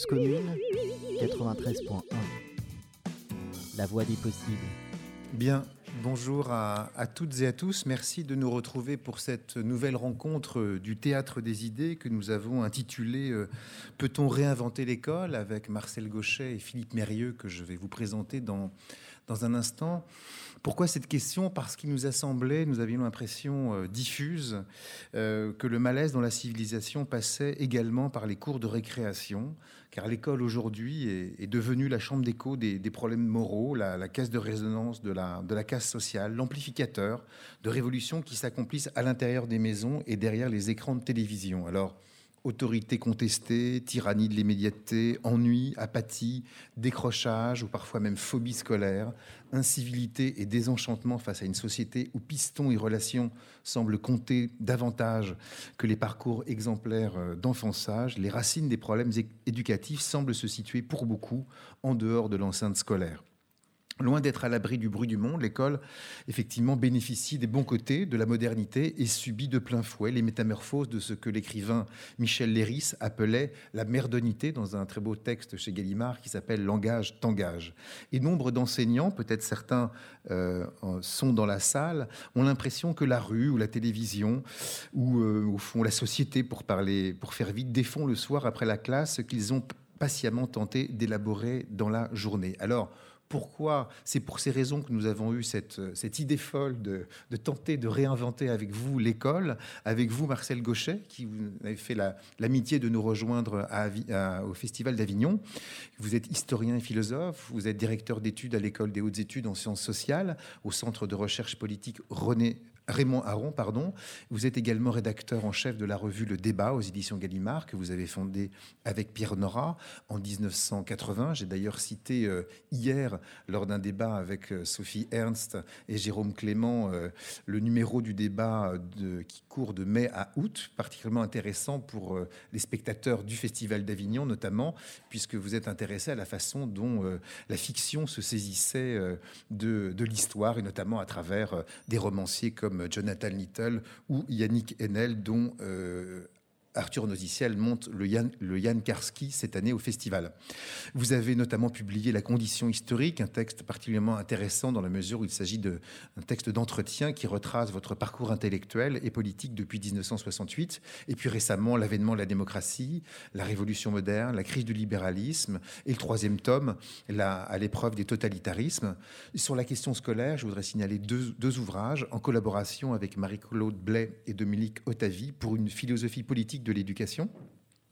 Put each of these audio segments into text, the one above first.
Commune 93.1. La voix des possibles. Bien, bonjour à, à, toutes et à tous. Merci de nous retrouver pour cette nouvelle rencontre du Théâtre des idées que nous avons intitulée euh, Peut-on réinventer l'école avec Marcel Gauchet et Philippe Mérieux que je vais vous présenter dans, dans un instant. Pourquoi cette question? Parce qu'il nous a semblé, nous avions l'impression euh, diffuse, euh, que le malaise dans la civilisation passait également par les cours de récréation, car l'école aujourd'hui est, devenue la chambre d'écho des, des, problèmes moraux, la, la, caisse de résonance de la, de la casse sociale, l'amplificateur de révolutions qui s'accomplissent à l'intérieur des maisons et derrière les écrans de télévision. Alors, autorité contestée, tyrannie de l'immédiateté, ennui, apathie, décrochage ou parfois même phobie scolaire, incivilité et désenchantement face à une société où piston et relations semblent compter davantage que les parcours exemplaires d'enfançage, les racines des problèmes éducatifs semblent se situer pour beaucoup en dehors de l'enceinte scolaire. Loin d'être à l'abri du bruit du monde, l'école, effectivement, bénéficie des bons côtés de la modernité et subit de plein fouet les métamorphoses de ce que l'écrivain Michel Léris appelait la merdonité dans un très beau texte chez Gallimard qui s'appelle Langage tangage. Et nombre d'enseignants, peut-être certains euh, sont dans la salle, ont l'impression que la rue ou la télévision ou, euh, au fond, la société, pour parler, pour faire vite, défont le soir après la classe ce qu'ils ont patiemment tenté d'élaborer dans la journée. Alors, pourquoi C'est pour ces raisons que nous avons eu cette, cette idée folle de, tenter de réinventer avec vous l'école, avec vous Marcel Gauchet, qui vous avez fait l'amitié la, de nous rejoindre au Festival d'Avignon. Vous êtes historien et philosophe, vous êtes directeur d'études à l'École des hautes études en sciences sociales, au Centre de recherche politique René Raymond Aron, pardon. Vous êtes également rédacteur en chef de la revue Le Débat aux éditions Gallimard, que vous avez fondée avec Pierre Nora en 1980. J'ai d'ailleurs cité euh, hier, lors d'un débat avec euh, Sophie Ernst et Jérôme Clément, euh, le numéro du débat de, court de mai à août, particulièrement intéressant pour euh, les spectateurs du Festival d'Avignon, notamment, puisque vous êtes intéressé à la façon dont euh, la fiction se saisissait euh, de, de l'histoire, et notamment à travers des romanciers comme Jonathan Little ou Yannick Enel, dont Arthur Noziciel monte le Yann, le Yann Karski cette année au festival. Vous avez notamment publié La condition historique, un texte particulièrement intéressant dans la mesure où il s'agit d'un texte d'entretien qui retrace votre parcours intellectuel et politique depuis 1968, et puis récemment l'avènement de la démocratie, la révolution moderne, la crise du libéralisme, et le troisième tome, à l'épreuve des totalitarismes. Sur la question scolaire, je voudrais signaler deux, deux ouvrages en collaboration avec Marie-Claude Blais et Dominique Otavi pour une philosophie politique de l'éducation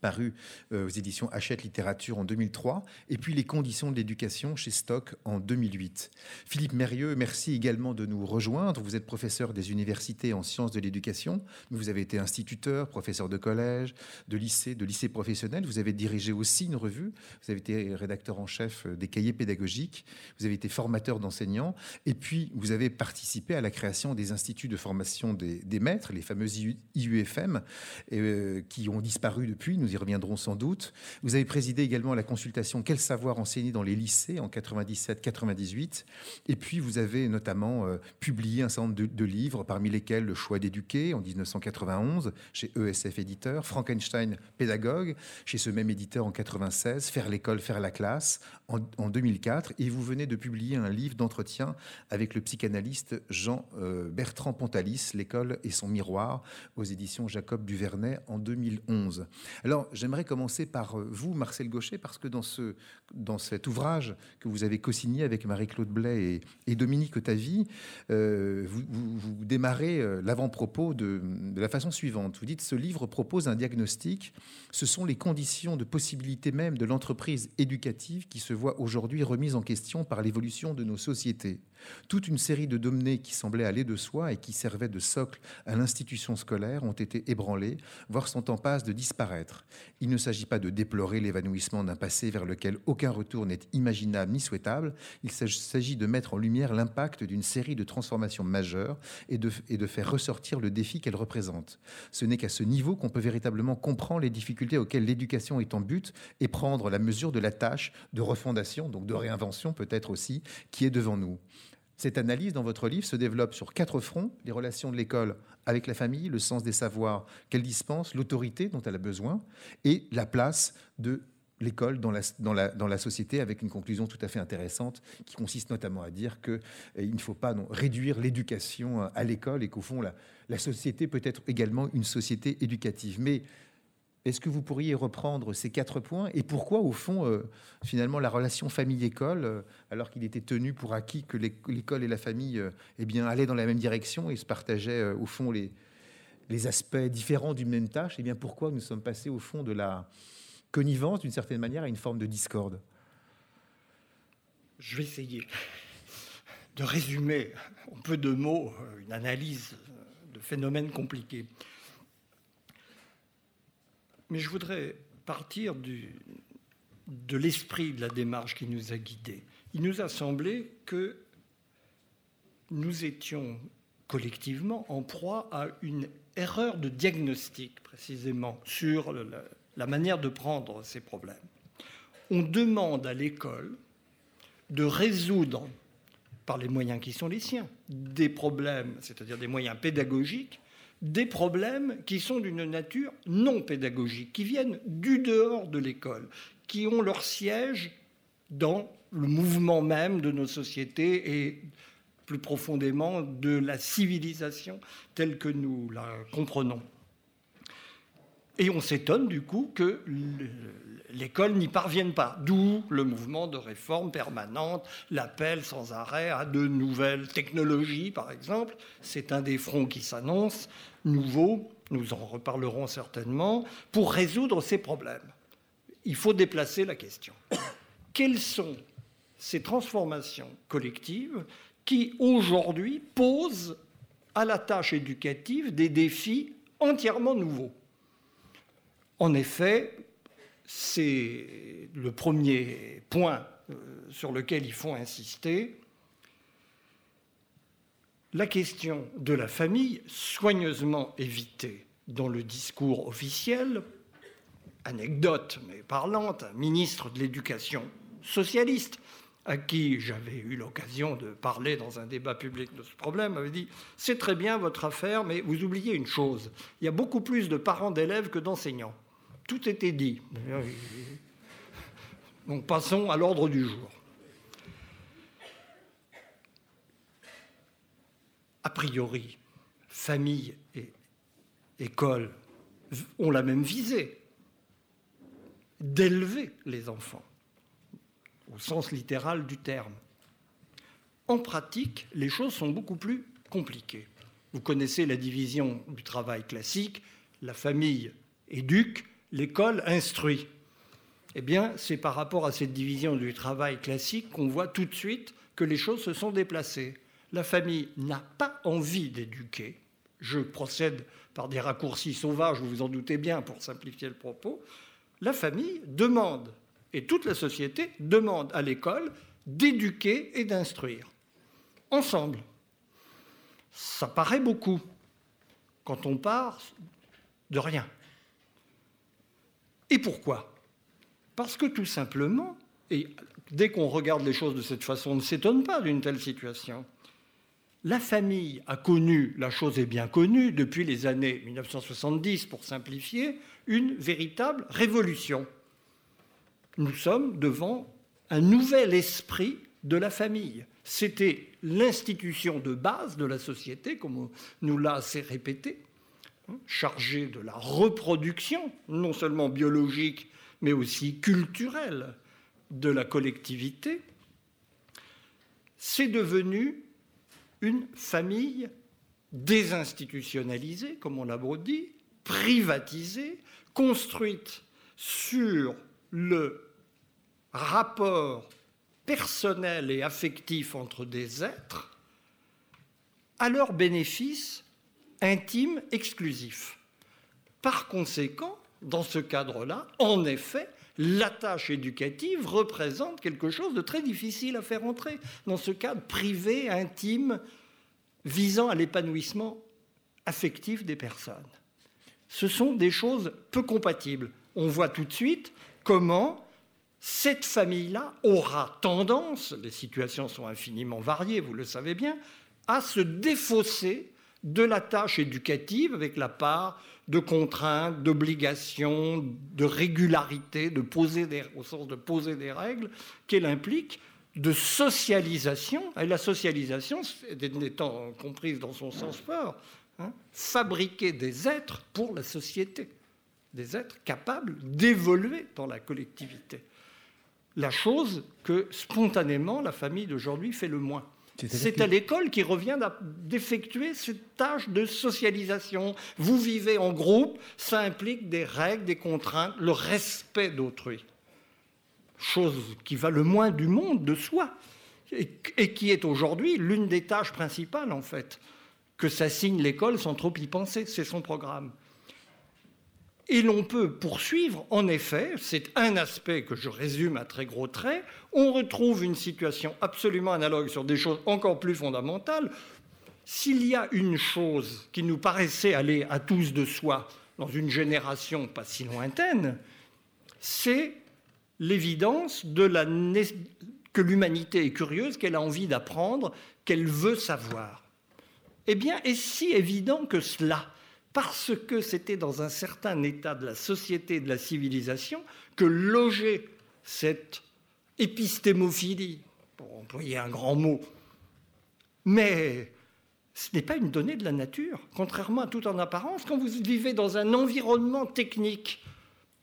paru euh, aux éditions Hachette Littérature en 2003, et puis Les conditions de l'éducation chez Stock en 2008. Philippe Mérieux, merci également de nous rejoindre. Vous êtes professeur des universités en sciences de l'éducation, vous avez été instituteur, professeur de collège, de lycée, de lycée professionnel. Vous avez dirigé aussi une revue, vous avez été rédacteur en chef des cahiers pédagogiques, vous avez été formateur d'enseignants, et puis vous avez participé à la création des instituts de formation des, des maîtres, les fameux IUFM, euh, qui ont disparu depuis. Nous y reviendrons sans doute. Vous avez présidé également la consultation Quel savoir enseigner dans les lycées en 97-98. Et puis vous avez notamment euh, publié un certain nombre de, livres, parmi lesquels Le choix d'éduquer en 1991 chez ESF Éditeur, Frankenstein pédagogue chez ce même éditeur en 96, Faire l'école, faire la classe en, en, 2004. Et vous venez de publier un livre d'entretien avec le psychanalyste Jean euh, Bertrand Pontalis, L'école et son miroir aux éditions Jacob Duvernay en 2011. Alors j'aimerais commencer par euh, vous, Marcel Gauchet, parce que dans, ce, dans cet ouvrage que vous avez co-signé avec Marie-Claude Blais et, Dominique Otavi, euh, vous, démarrez euh, l'avant-propos de, de, la façon suivante. Vous dites, ce livre propose un diagnostic. Ce sont les conditions de possibilité même de l'entreprise éducative qui se voit aujourd'hui remise en question par l'évolution de nos sociétés. Toute une série de données qui semblaient aller de soi et qui servaient de socle à l'institution scolaire ont été ébranlées, voire sont en passe de disparaître. Il ne s'agit pas de déplorer l'évanouissement d'un passé vers lequel aucun retour n'est imaginable ni souhaitable, il s'agit de mettre en lumière l'impact d'une série de transformations majeures et de, et de faire ressortir le défi qu'elles représentent. Ce n'est qu'à ce niveau qu'on peut véritablement comprendre les difficultés auxquelles l'éducation est en but et prendre la mesure de la tâche de refondation, donc de réinvention peut-être aussi, qui est devant nous. Cette analyse dans votre livre se développe sur quatre fronts les relations de l'école avec la famille, le sens des savoirs qu'elle dispense, l'autorité dont elle a besoin et la place de l'école dans la, société avec une conclusion tout à fait intéressante qui consiste notamment à dire qu'il ne faut pas réduire l'éducation à l'école et qu'au fond, la, la, société peut être également une société éducative. Mais est-ce que vous pourriez reprendre ces quatre points et pourquoi, au fond, euh, finalement, la relation famille-école, euh, alors qu'il était tenu pour acquis que l'école et la famille euh, eh allaient dans la même direction et se partageaient, au fond, les, aspects différents d'une même tâche, eh pourquoi nous sommes passés, au fond, de la connivence, d'une certaine manière, à une forme de discorde? Je vais essayer de résumer en peu de mots une analyse de phénomènes compliqués. Mais je voudrais partir de l'esprit de la démarche qui nous a guidés. Il nous a semblé que nous étions collectivement en proie à une erreur de diagnostic, précisément, sur la manière de prendre ces problèmes. On demande à l'école de résoudre, par les moyens qui sont les siens, des problèmes, c'est-à-dire des moyens pédagogiques, des problèmes qui sont d'une nature non pédagogique, qui viennent du dehors de l'école, qui ont leur siège dans le mouvement même de nos sociétés et plus profondément de la civilisation telle que nous la comprenons. Et on s'étonne du coup que l'école n'y parvienne pas. D'où le mouvement de réforme permanente, l'appel sans arrêt à de nouvelles technologies, par exemple. C'est un des fronts qui s'annonce nouveau, nous en reparlerons certainement, pour résoudre ces problèmes. Il faut déplacer la question. Quelles sont ces transformations collectives qui, aujourd'hui, posent à la tâche éducative des défis entièrement nouveaux? En effet, c'est le premier point euh, sur lequel il faut insister la question de la famille, soigneusement évitée dans le discours officiel, anecdote mais parlante, un ministre de l'Éducation socialiste, à qui j'avais eu l'occasion de parler dans un débat public de ce problème, avait dit C'est très bien votre affaire, mais vous oubliez une chose il y a beaucoup plus de parents d'élèves que d'enseignants. Tout était dit. Donc passons à l'ordre du jour. a priori, famille et école ont la même visée, d'élever les enfants, au sens littéral du terme. En pratique, les choses sont beaucoup plus compliquées. Vous connaissez la division du travail classique, la famille éduque, l'école instruit. Eh bien, c'est par rapport à cette division du travail classique qu'on voit tout de suite que les choses se sont déplacées la famille n'a pas envie d'éduquer. Je procède par des raccourcis sauvages, vous vous en doutez bien, pour simplifier le propos. La famille demande, et toute la société demande à l'école d'éduquer et d'instruire. Ensemble. Ça paraît beaucoup quand on part de rien. Et pourquoi? Parce que tout simplement, et dès qu'on regarde les choses de cette façon, on ne s'étonne pas d'une telle situation. La famille a connu, la chose est bien connue, depuis les années 1970, pour simplifier, une véritable révolution. Nous sommes devant un nouvel esprit de la famille. C'était l'institution de base de la société, comme on nous l'a assez répété, chargée de la reproduction, non seulement biologique, mais aussi culturelle de la collectivité. C'est devenu une famille désinstitutionnalisée, comme on l'a dit, privatisée, construite sur le rapport personnel et affectif entre des êtres à leur bénéfice intime exclusif. Par conséquent, dans ce cadre-là, en effet, la tâche éducative représente quelque chose de très difficile à faire entrer dans ce cadre privé, intime, visant à l'épanouissement affectif des personnes. Ce sont des choses peu compatibles. On voit tout de suite comment cette famille-là aura tendance, les situations sont infiniment variées, vous le savez bien, à se défausser de la tâche éducative avec la part de contraintes, d'obligations, de régularité, de poser des, au sens de poser des règles qu'elle implique, de socialisation, et la socialisation étant comprise dans son sens fort, hein, fabriquer des êtres pour la société, des êtres capables d'évoluer dans la collectivité. La chose que spontanément la famille d'aujourd'hui fait le moins. C'est à l'école qui revient d'effectuer cette tâche de socialisation. Vous vivez en groupe, ça implique des règles, des contraintes, le respect d'autrui. Chose qui va le moins du monde de soi et, qui est aujourd'hui l'une des tâches principales en fait que s'assigne l'école sans trop y penser. C'est son programme. Et l'on peut poursuivre, en effet, c'est un aspect que je résume à très gros traits, on retrouve une situation absolument analogue sur des choses encore plus fondamentales. S'il y a une chose qui nous paraissait aller à tous de soi dans une génération pas si lointaine, c'est l'évidence de la que l'humanité est curieuse, qu'elle a envie d'apprendre, qu'elle veut savoir. Eh bien, est si évident que cela parce que c'était dans un certain état de la société de la civilisation que logeait cette épistémophilie, pour employer un grand mot. Mais ce n'est pas une donnée de la nature, contrairement à tout en apparence. Quand vous vivez dans un environnement technique,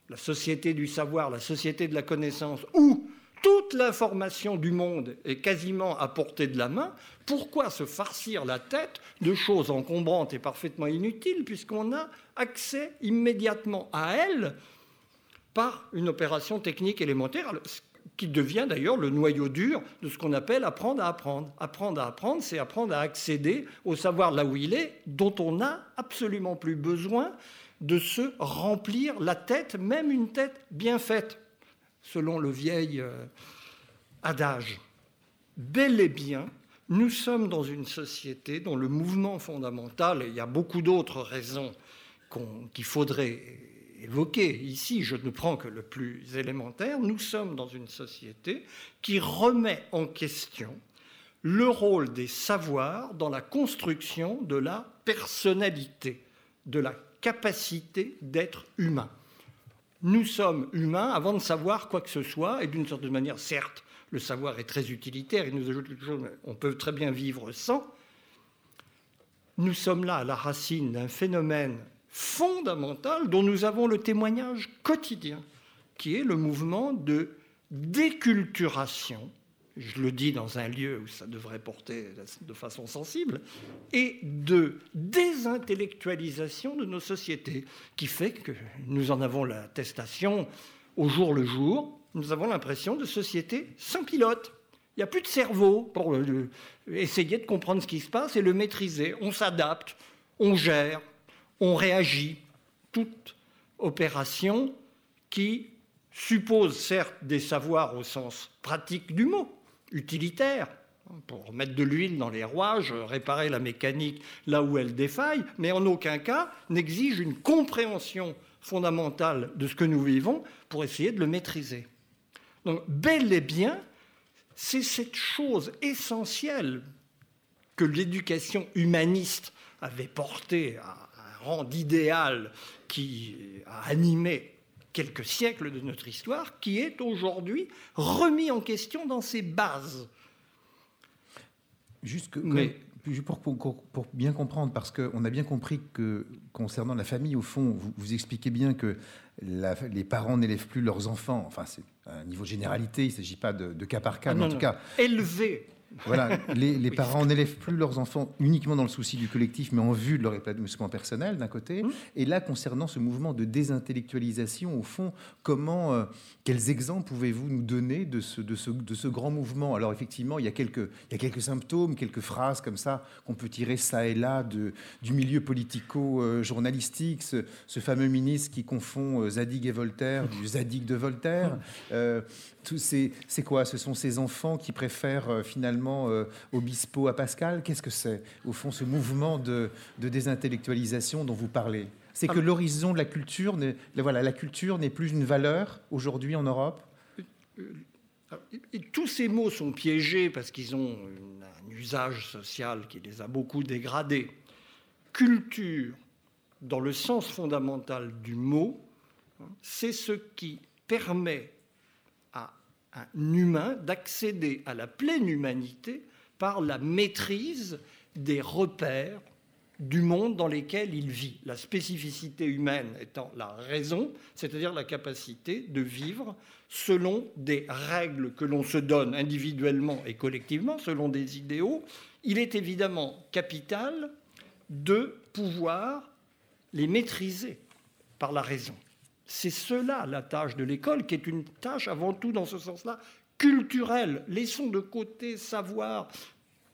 la société du savoir, la société de la connaissance, où toute l'information du monde est quasiment à portée de la main, pourquoi se farcir la tête de choses encombrantes et parfaitement inutiles puisqu'on a accès immédiatement à elles par une opération technique élémentaire qui devient d'ailleurs le noyau dur de ce qu'on appelle apprendre à apprendre. Apprendre à apprendre, c'est apprendre à accéder au savoir là où il est, dont on n'a absolument plus besoin de se remplir la tête, même une tête bien faite selon le vieil euh, adage. Bel et bien, nous sommes dans une société dont le mouvement fondamental, et il y a beaucoup d'autres raisons qu'il faudrait évoquer ici, je ne prends que le plus élémentaire, nous sommes dans une société qui remet en question le rôle des savoirs dans la construction de la personnalité, de la capacité d'être humain. Nous sommes humains avant de savoir quoi que ce soit, et d'une certaine manière, certes, le savoir est très utilitaire, il nous ajoute quelque chose, on peut très bien vivre sans. Nous sommes là à la racine d'un phénomène fondamental dont nous avons le témoignage quotidien, qui est le mouvement de déculturation je le dis dans un lieu où ça devrait porter de façon sensible, et de désintellectualisation de nos sociétés, qui fait que nous en avons l'attestation au jour le jour, nous avons l'impression de sociétés sans pilote. Il n'y a plus de cerveau pour essayer de comprendre ce qui se passe et le maîtriser. On s'adapte, on gère, on réagit. Toute opération qui suppose certes des savoirs au sens pratique du mot, utilitaire pour mettre de l'huile dans les rouages, réparer la mécanique là où elle défaille, mais en aucun cas n'exige une compréhension fondamentale de ce que nous vivons pour essayer de le maîtriser. Donc, bel et bien, c'est cette chose essentielle que l'éducation humaniste avait portée à un rang d'idéal qui a animé quelques siècles de notre histoire, qui est aujourd'hui remis en question dans ses bases. Juste Mais, pour, pour, bien comprendre, parce qu'on a bien compris que concernant la famille, au fond, vous, expliquez bien que les parents n'élèvent plus leurs enfants. Enfin, c'est niveau de généralité, il ne s'agit pas de, cas par cas, ah mais en tout cas. Élever voilà, les, parents n'élèvent plus leurs enfants uniquement dans le souci du collectif, mais en vue de leur épanouissement personnel, d'un côté. Mmh. Et là, concernant ce mouvement de désintellectualisation, au fond, comment, euh, quels exemples pouvez-vous nous donner de ce, de, ce, de ce grand mouvement? Alors, effectivement, il y, a quelques, il y a quelques symptômes, quelques phrases comme ça qu'on peut tirer ça et là de, du milieu politico-journalistique, ce, fameux ministre qui confond euh, Zadig et Voltaire, du Zadig de Voltaire. Mmh. Euh, c'est quoi? Ce sont ces enfants qui préfèrent euh, finalement euh, Obispo à Pascal Qu'est-ce que c'est, au fond, ce mouvement de, désintellectualisation dont vous parlez? C'est que ah. l'horizon de la culture, voilà, la culture n'est plus une valeur aujourd'hui en Europe? Euh, tous ces mots sont piégés parce qu'ils ont un usage social qui les a beaucoup dégradés. culture, dans le sens fondamental du mot, c'est ce qui permet un humain d'accéder à la pleine humanité par la maîtrise des repères du monde dans lequel il vit. La spécificité humaine étant la raison, c'est-à-dire la capacité de vivre selon des règles que l'on se donne individuellement et collectivement, selon des idéaux, il est évidemment capital de pouvoir les maîtriser par la raison. C'est cela la tâche de l'école, qui est une tâche avant tout dans ce sens-là culturelle. Laissons de côté savoir.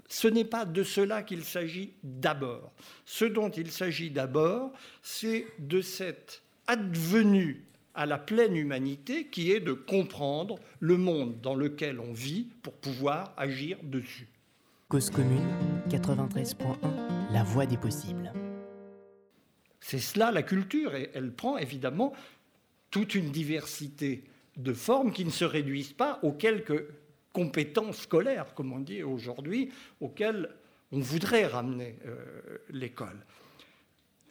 Ce n'est pas de cela qu'il s'agit d'abord. Ce dont il s'agit d'abord, c'est de cette advenue à la pleine humanité qui est de comprendre le monde dans lequel on vit pour pouvoir agir dessus. Cause commune 93.1 La voie des possibles. C'est cela la culture et elle prend évidemment toute une diversité de formes qui ne se réduisent pas aux quelques compétences scolaires, comme on dit aujourd'hui, auxquelles on voudrait ramener euh, l'école.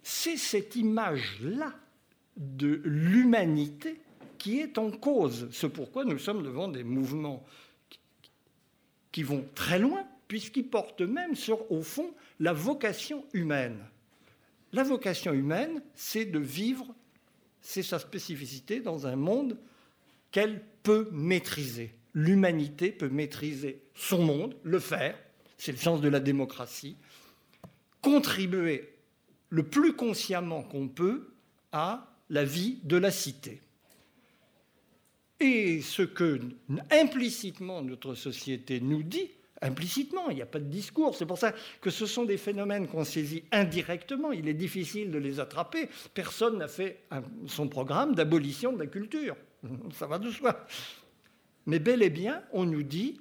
C'est cette image-là de l'humanité qui est en cause. C'est pourquoi nous sommes devant des mouvements qui vont très loin, puisqu'ils portent même sur, au fond, la vocation humaine. La vocation humaine, c'est de vivre, c'est sa spécificité dans un monde qu'elle peut maîtriser. L'humanité peut maîtriser son monde, le faire, c'est le sens de la démocratie, contribuer le plus consciemment qu'on peut à la vie de la cité. Et ce que implicitement notre société nous dit, implicitement, il n'y a pas de discours, c'est pour ça que ce sont des phénomènes qu'on saisit indirectement, il est difficile de les attraper, personne n'a fait son programme d'abolition de la culture, ça va de soi. Mais bel et bien, on nous dit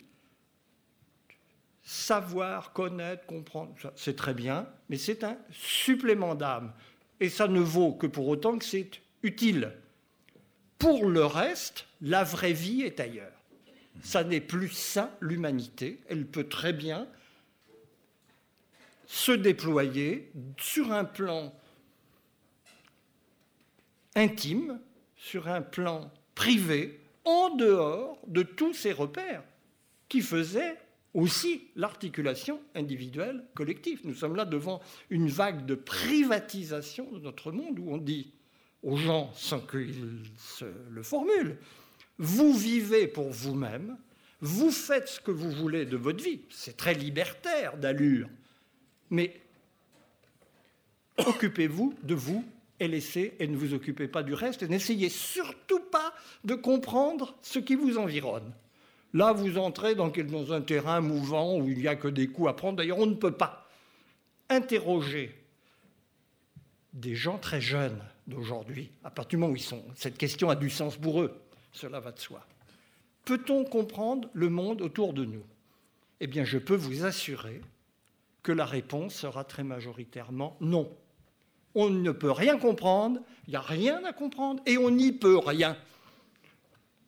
savoir, connaître, comprendre, c'est très bien, mais c'est un supplément d'âme. Et ça ne vaut que pour autant que c'est utile. Pour le reste, la vraie vie est ailleurs. Ça n'est plus ça, l'humanité. Elle peut très bien se déployer sur un plan intime, sur un plan privé, en dehors de tous ces repères qui faisaient aussi l'articulation individuelle collective. Nous sommes là devant une vague de privatisation de notre monde où on dit aux gens sans qu'ils le formulent. Vous vivez pour vous-même, vous faites ce que vous voulez de votre vie. C'est très libertaire d'allure. Mais occupez-vous de vous et laissez et ne vous occupez pas du reste et n'essayez surtout pas de comprendre ce qui vous environne. Là, vous entrez dans, un terrain mouvant où il n'y a que des coups à prendre. D'ailleurs, on ne peut pas interroger des gens très jeunes d'aujourd'hui, à partir du moment où ils sont, cette question a du sens pour eux, cela va de soi. Peut-on comprendre le monde autour de nous? Eh bien, je peux vous assurer que la réponse sera très majoritairement non. On ne peut rien comprendre, il n'y a rien à comprendre, et on n'y peut rien.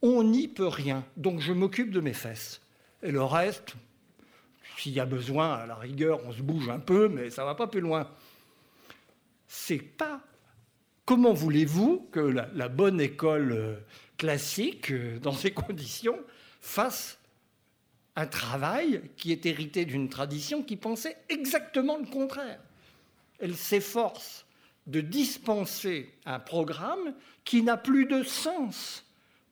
On n'y peut rien. Donc je m'occupe de mes fesses. Et le reste, s'il y a besoin, à la rigueur, on se bouge un peu, mais ça ne va pas plus loin. C'est pas Comment voulez-vous que la, bonne école euh, classique, euh, dans ces conditions, fasse un travail qui est hérité d'une tradition qui pensait exactement le contraire? Elle s'efforce de dispenser un programme qui n'a plus de sens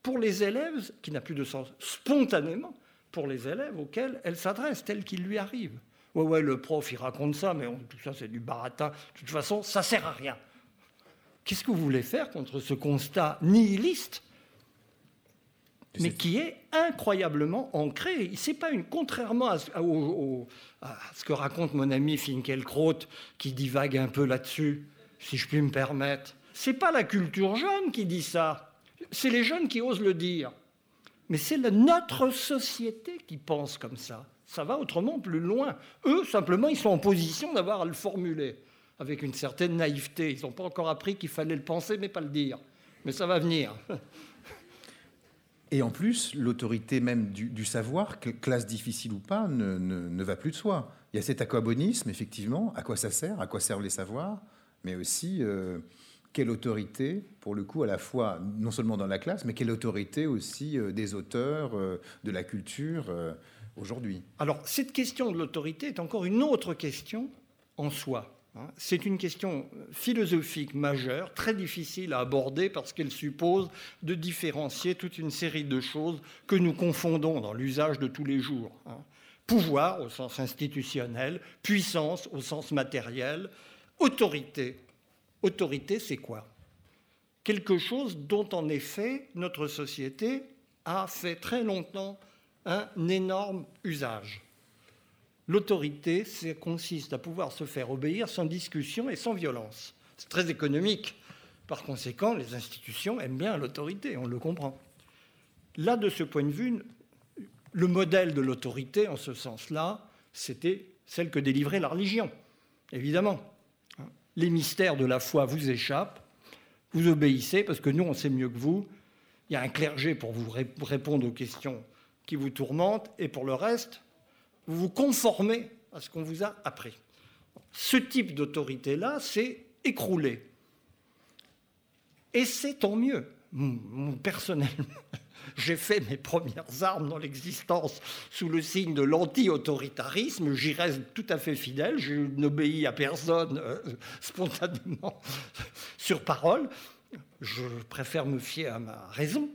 pour les élèves, qui n'a plus de sens spontanément pour les élèves auxquels elle s'adresse, tel qu'il lui arrive. Ouais, ouais, le prof, il raconte ça, mais tout ça, c'est du baratin. De toute façon, ça sert à rien. Qu'est-ce que vous voulez faire contre ce constat nihiliste mais qui est incroyablement ancré. C'est pas une, contrairement à, ce que raconte mon ami Finkelkraut, qui divague un peu là-dessus, si je puis me permettre. C'est pas la culture jeune qui dit ça, c'est les jeunes qui osent le dire. Mais c'est notre société qui pense comme ça. Ça va autrement plus loin. Eux, simplement, ils sont en position d'avoir à le formuler avec une certaine naïveté. Ils n'ont pas encore appris qu'il fallait le penser, mais pas le dire. Mais ça va venir. Et en plus, l'autorité même du, savoir, classe difficile ou pas, ne, va plus de soi. il y a cet aquabonisme, effectivement, à quoi ça sert, à quoi servent les savoirs, mais aussi euh, quelle autorité, pour le coup, à la fois, non seulement dans la classe, mais quelle autorité aussi euh, des auteurs, euh, de la culture aujourd'hui. Alors, cette question de l'autorité est encore une autre question en soi. Hein. C'est une question philosophique majeure, très difficile à aborder parce qu'elle suppose de différencier toute une série de choses que nous confondons dans l'usage de tous les jours. Hein. Pouvoir au sens institutionnel, puissance au sens matériel, autorité. Autorité, c'est quoi? Quelque chose dont en effet notre société a fait très longtemps un énorme usage. L'autorité consiste à pouvoir se faire obéir sans discussion et sans violence. C'est très économique. Par conséquent, les institutions aiment bien l'autorité, on le comprend. Là, de ce point de vue, le modèle de l'autorité, en ce sens-là, c'était celle que délivrait la religion, évidemment. Les mystères de la foi vous échappent, vous obéissez, parce que nous, on sait mieux que vous. Il y a un clergé pour vous répondre aux questions qui vous tourmentent, et pour le reste, vous vous conformez à ce qu'on vous a appris. Ce type d'autorité-là s'est écroulé. Et c'est tant mieux. Personnellement, j'ai fait mes premières armes dans l'existence sous le signe de l'anti-autoritarisme. J'y reste tout à fait fidèle. Je n'obéis à personne euh, spontanément sur parole. Je préfère me fier à ma raison.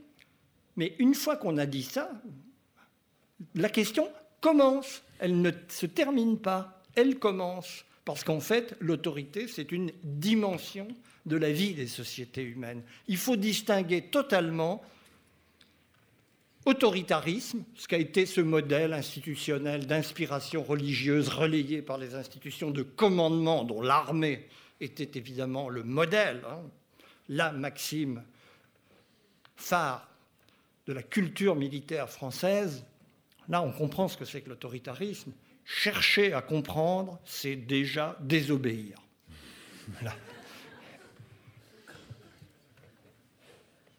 Mais une fois qu'on a dit ça, la question commence. Elle ne se termine pas. Elle commence. Parce qu'en fait, l'autorité, c'est une dimension de la vie des sociétés humaines. Il faut distinguer totalement autoritarisme, ce qui a été ce modèle institutionnel d'inspiration religieuse relayé par les institutions de commandement dont l'armée était évidemment le modèle, hein, la maxime phare de la culture militaire française, Là, on comprend ce que c'est que l'autoritarisme. Chercher à comprendre, c'est déjà désobéir.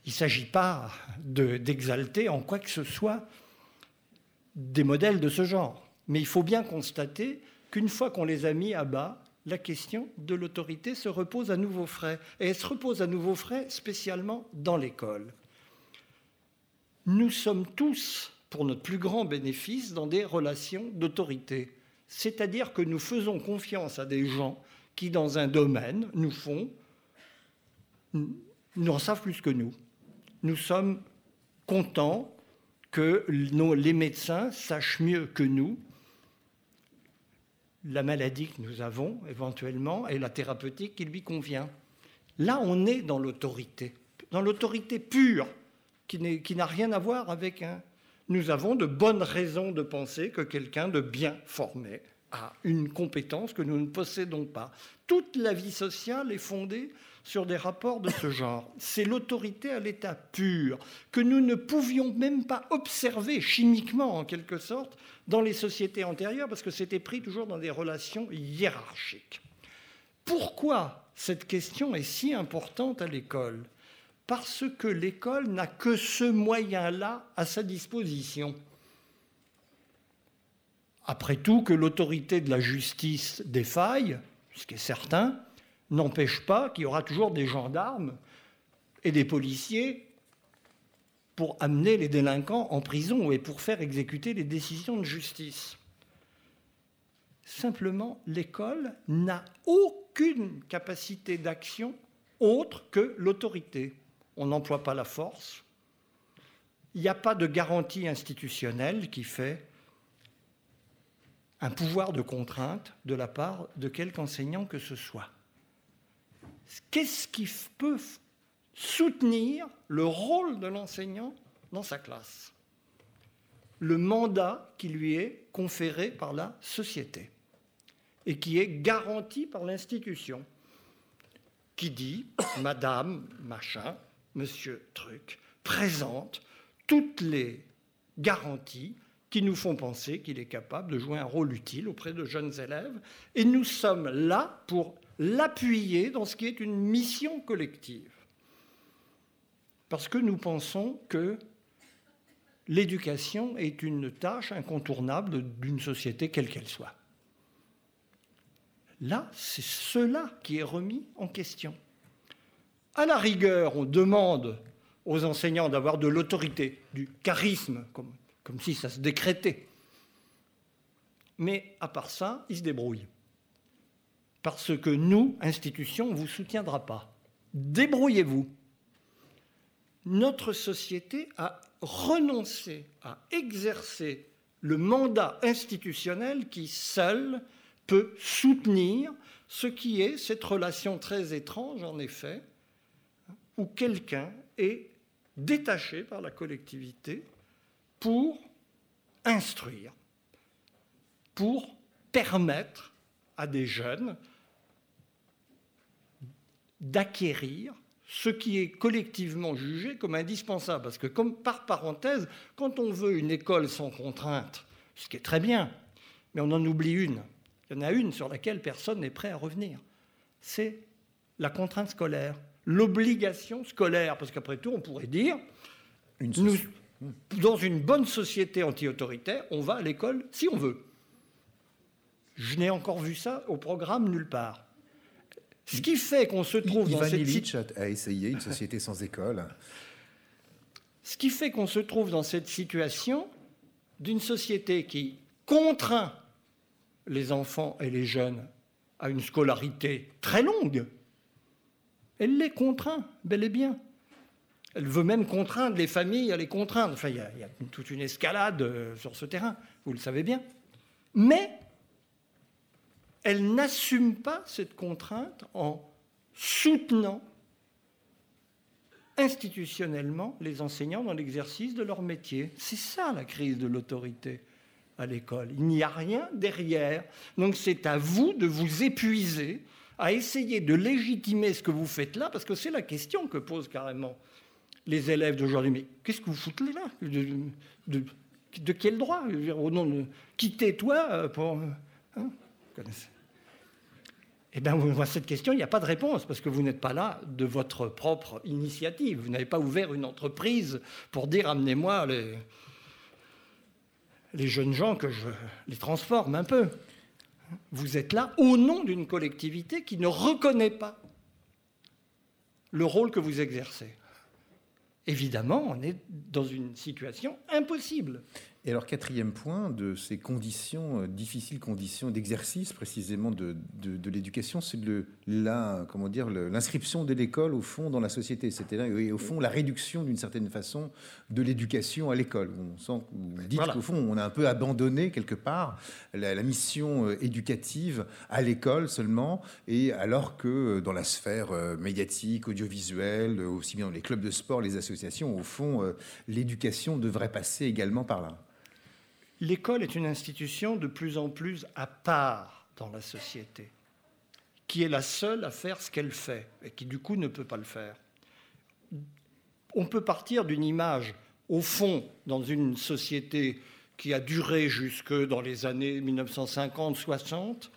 Il ne s'agit pas d'exalter en quoi que ce soit des modèles de ce genre. Mais il faut bien constater qu'une fois qu'on les a mis à bas, la question de l'autorité se repose à nouveau frais. Et elle se repose à nouveau frais spécialement dans l'école. Nous sommes tous pour notre plus grand bénéfice dans des relations d'autorité. C'est-à-dire que nous faisons confiance à des gens qui, dans un domaine, nous font, nous en savent plus que nous. Nous sommes contents que les médecins sachent mieux que nous la maladie que nous avons éventuellement et la thérapeutique qui lui convient. Là, on est dans l'autorité, dans l'autorité pure, qui n'a rien à voir avec un, nous avons de bonnes raisons de penser que quelqu'un de bien formé a une compétence que nous ne possédons pas. Toute la vie sociale est fondée sur des rapports de ce genre. C'est l'autorité à l'état pur que nous ne pouvions même pas observer chimiquement, en quelque sorte, dans les sociétés antérieures, parce que c'était pris toujours dans des relations hiérarchiques. Pourquoi cette question est si importante à l'école? Parce que l'école n'a que ce moyen-là à sa disposition. Après tout, que l'autorité de la justice défaille, ce qui est certain, n'empêche pas qu'il y aura toujours des gendarmes et des policiers pour amener les délinquants en prison et pour faire exécuter les décisions de justice. Simplement, l'école n'a aucune capacité d'action autre que l'autorité on n'emploie pas la force. Il n'y a pas de garantie institutionnelle qui fait un pouvoir de contrainte de la part de quelque enseignant que ce soit. Qu'est-ce qui peut soutenir le rôle de l'enseignant dans sa classe? Le mandat qui lui est conféré par la société et qui est garanti par l'institution, qui dit Madame, machin, Monsieur Truc, présente toutes les garanties qui nous font penser qu'il est capable de jouer un rôle utile auprès de jeunes élèves. Et nous sommes là pour l'appuyer dans ce qui est une mission collective. Parce que nous pensons que l'éducation est une tâche incontournable d'une société quelle qu'elle soit. Là, c'est cela qui est remis en question. À la rigueur, on demande aux enseignants d'avoir de l'autorité, du charisme, comme, si ça se décrétait. Mais à part ça, ils se débrouillent. Parce que nous, institutions, on ne vous soutiendra pas. Débrouillez-vous. Notre société a renoncé à exercer le mandat institutionnel qui seul peut soutenir ce qui est cette relation très étrange, en effet, où quelqu'un est détaché par la collectivité pour instruire, pour permettre à des jeunes d'acquérir ce qui est collectivement jugé comme indispensable. Parce que, par parenthèse, quand on veut une école sans contrainte, ce qui est très bien, mais on en oublie une, il y en a une sur laquelle personne n'est prêt à revenir. C'est la contrainte scolaire, l'obligation scolaire. Parce qu'après tout, on pourrait dire, nous, dans une bonne société anti-autoritaire, on va à l'école si on veut. Je n'ai encore vu ça au programme nulle part. Ce qui fait qu'on se trouve dans cette situation... a essayé une société sans école. Ce qui fait qu'on se trouve dans cette situation d'une société qui contraint les enfants et les jeunes à une scolarité très longue. Elle les contraint, bel et bien. Elle veut même contraindre les familles à les contraindre. Enfin, il y, a, il toute une escalade euh, sur ce terrain, vous le savez bien. Mais elle n'assume pas cette contrainte en soutenant institutionnellement les enseignants dans l'exercice de leur métier. C'est ça la crise de l'autorité à l'école. Il n'y a rien derrière. Donc c'est à vous de vous épuiser à essayer de légitimer ce que vous faites là, parce que c'est la question que posent carrément les élèves d'aujourd'hui. Mais qu'est-ce que vous foutez là de, quel droit Au nom de quitter-toi euh, pour. Hein eh bien, à cette question, il n'y a pas de réponse, parce que vous n'êtes pas là de votre propre initiative. Vous n'avez pas ouvert une entreprise pour dire amenez-moi les jeunes gens que je les transforme un peu. Vous êtes là au nom d'une collectivité qui ne reconnaît pas le rôle que vous exercez. Évidemment, on est dans une situation impossible. Et alors, quatrième point de ces conditions, euh, difficiles conditions d'exercice précisément de, de, l'éducation, c'est la, comment dire, l'inscription de l'école au fond dans la société. C'était et au fond la réduction d'une certaine façon de l'éducation à l'école. On sent, vous dites qu'au fond, on a un peu abandonné quelque part la, la mission euh, éducative à l'école seulement, et alors que euh, dans la sphère médiatique, audiovisuelle, aussi bien dans les clubs de sport, les associations, au fond, l'éducation devrait passer également par là l'école est une institution de plus en plus à part dans la société, qui est la seule à faire ce qu'elle fait et qui du coup ne peut pas le faire. On peut partir d'une image, au fond, dans une société qui a duré jusque dans les années 1950-60,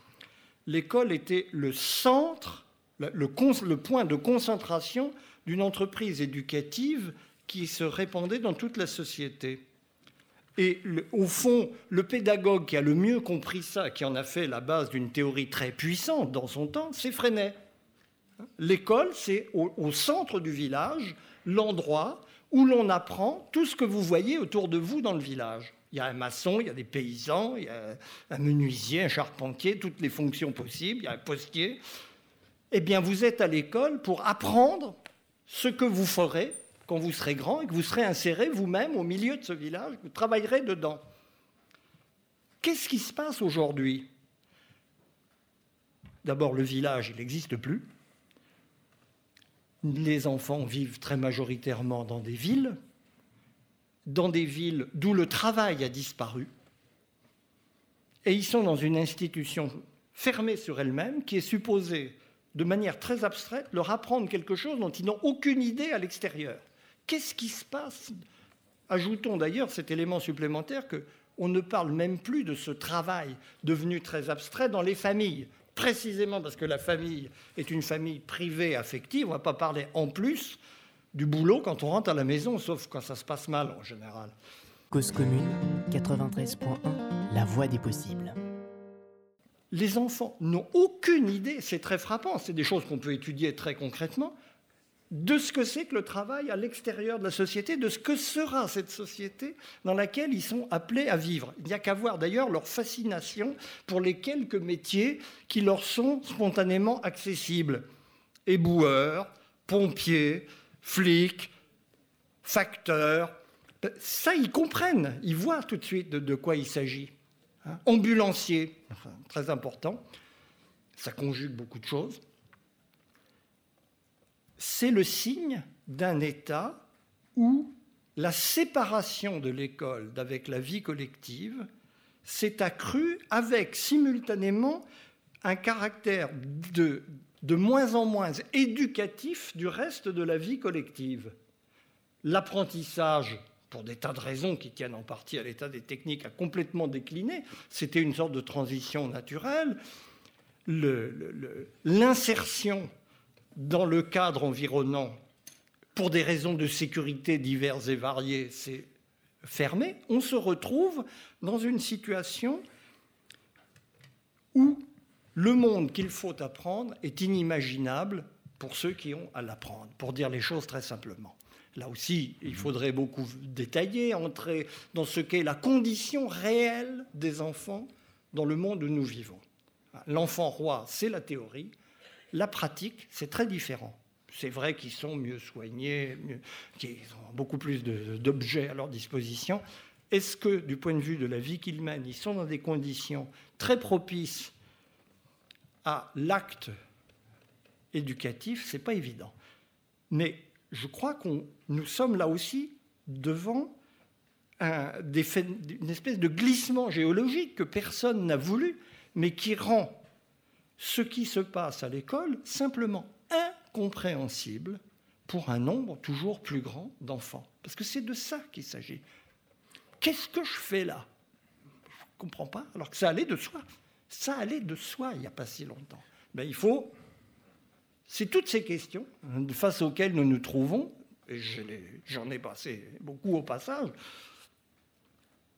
l'école était le centre, le, point de concentration d'une entreprise éducative qui se répandait dans toute la société. Et au fond, le pédagogue qui a le mieux compris ça, qui en a fait la base d'une théorie très puissante dans son temps, c'est Freinet. L'école, c'est au, centre du village, l'endroit où l'on apprend tout ce que vous voyez autour de vous dans le village. Il y a un maçon, il y a des paysans, il y a un menuisier, un charpentier, toutes les fonctions possibles, il y a un postier. Eh bien, vous êtes à l'école pour apprendre ce que vous ferez quand vous serez grand et que vous serez inséré vous-même au milieu de ce village, vous travaillerez dedans. Qu'est-ce qui se passe aujourd'hui? D'abord, le village, il n'existe plus. Les enfants vivent très majoritairement dans des villes, dans des villes d'où le travail a disparu. Et ils sont dans une institution fermée sur elle-même qui est supposée, de manière très abstraite, leur apprendre quelque chose dont ils n'ont aucune idée à l'extérieur. Qu'est-ce qui se passe? Ajoutons d'ailleurs cet élément supplémentaire que on ne parle même plus de ce travail devenu très abstrait dans les familles, précisément parce que la famille est une famille privée affective. On ne va pas parler en plus du boulot quand on rentre à la maison, sauf quand ça se passe mal en général. Cause commune 93.1, la voie des possibles. les enfants n'ont aucune idée, c'est très frappant, c'est des choses qu'on peut étudier très concrètement, de ce que c'est que le travail à l'extérieur de la société, de ce que sera cette société dans laquelle ils sont appelés à vivre. Il n'y a qu'à voir d'ailleurs leur fascination pour les quelques métiers qui leur sont spontanément accessibles. Éboueurs, pompiers, flics, facteurs. Ça, ils comprennent, ils voient tout de suite de, quoi il s'agit. Hein? Ambulancier, très important, ça conjugue beaucoup de choses c'est le signe d'un État où la séparation de l'école d'avec la vie collective s'est accrue avec simultanément un caractère de, de moins en moins éducatif du reste de la vie collective. L'apprentissage, pour des tas de raisons qui tiennent en partie à l'état des techniques, a complètement décliné. C'était une sorte de transition naturelle. L'insertion dans le cadre environnant, pour des raisons de sécurité diverses et variées, c'est fermé, on se retrouve dans une situation où le monde qu'il faut apprendre est inimaginable pour ceux qui ont à l'apprendre, pour dire les choses très simplement. Là aussi, il faudrait beaucoup détailler, entrer dans ce qu'est la condition réelle des enfants dans le monde où nous vivons. L'enfant roi, c'est la théorie. La pratique, c'est très différent. C'est vrai qu'ils sont mieux soignés, qu'ils ont beaucoup plus d'objets à leur disposition. Est-ce que, du point de vue de la vie qu'ils mènent, ils sont dans des conditions très propices à l'acte éducatif? C'est pas évident. Mais je crois que nous sommes là aussi devant une espèce de glissement géologique que personne n'a voulu, mais qui rend ce qui se passe à l'école simplement incompréhensible pour un nombre toujours plus grand d'enfants. Parce que c'est de ça qu'il s'agit. Qu'est-ce que je fais là? Je ne comprends pas, alors que ça allait de soi. Ça allait de soi il n'y a pas si longtemps. Ben, il faut... C'est toutes ces questions hein, face auxquelles nous nous trouvons, et j'en ai passé beaucoup au passage,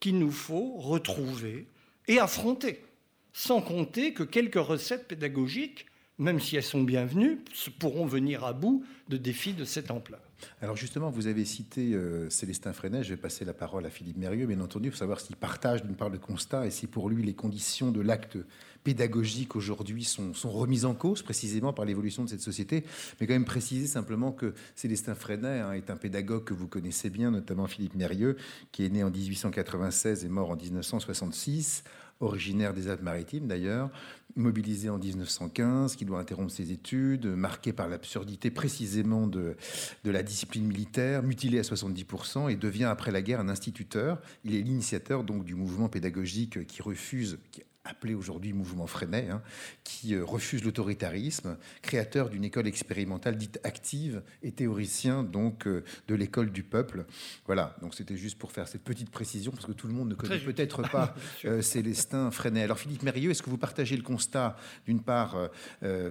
qu'il nous faut retrouver et affronter sans compter que quelques recettes pédagogiques, même si elles sont bienvenues, pourront venir à bout de défis de cette ampleur. Alors justement, vous avez cité euh, Célestin Freinet, je vais passer la parole à Philippe Mérieux, bien entendu, pour savoir s'il partage d'une part le constat et si pour lui les conditions de l'acte pédagogique aujourd'hui sont, remises en cause précisément par l'évolution de cette société. Mais quand même préciser simplement que Célestin Freinet hein, est un pédagogue que vous connaissez bien, notamment Philippe Mérieux, qui est né en 1896 et mort en 1966 originaire des Alpes-Maritimes d'ailleurs, mobilisé en 1915, qui doit interrompre ses études, marqué par l'absurdité précisément de, la discipline militaire, mutilé à 70% et devient après la guerre un instituteur. Il est l'initiateur donc du mouvement pédagogique qui refuse, appelé aujourd'hui mouvement Freinet, hein, qui euh, refuse l'autoritarisme, créateur d'une école expérimentale dite active et théoricien donc euh, de l'école du peuple. Voilà, donc c'était juste pour faire cette petite précision parce que tout le monde ne connaît peut-être pas euh, Célestin Freinet. Alors Philippe Mérieux, est-ce que vous partagez le constat d'une part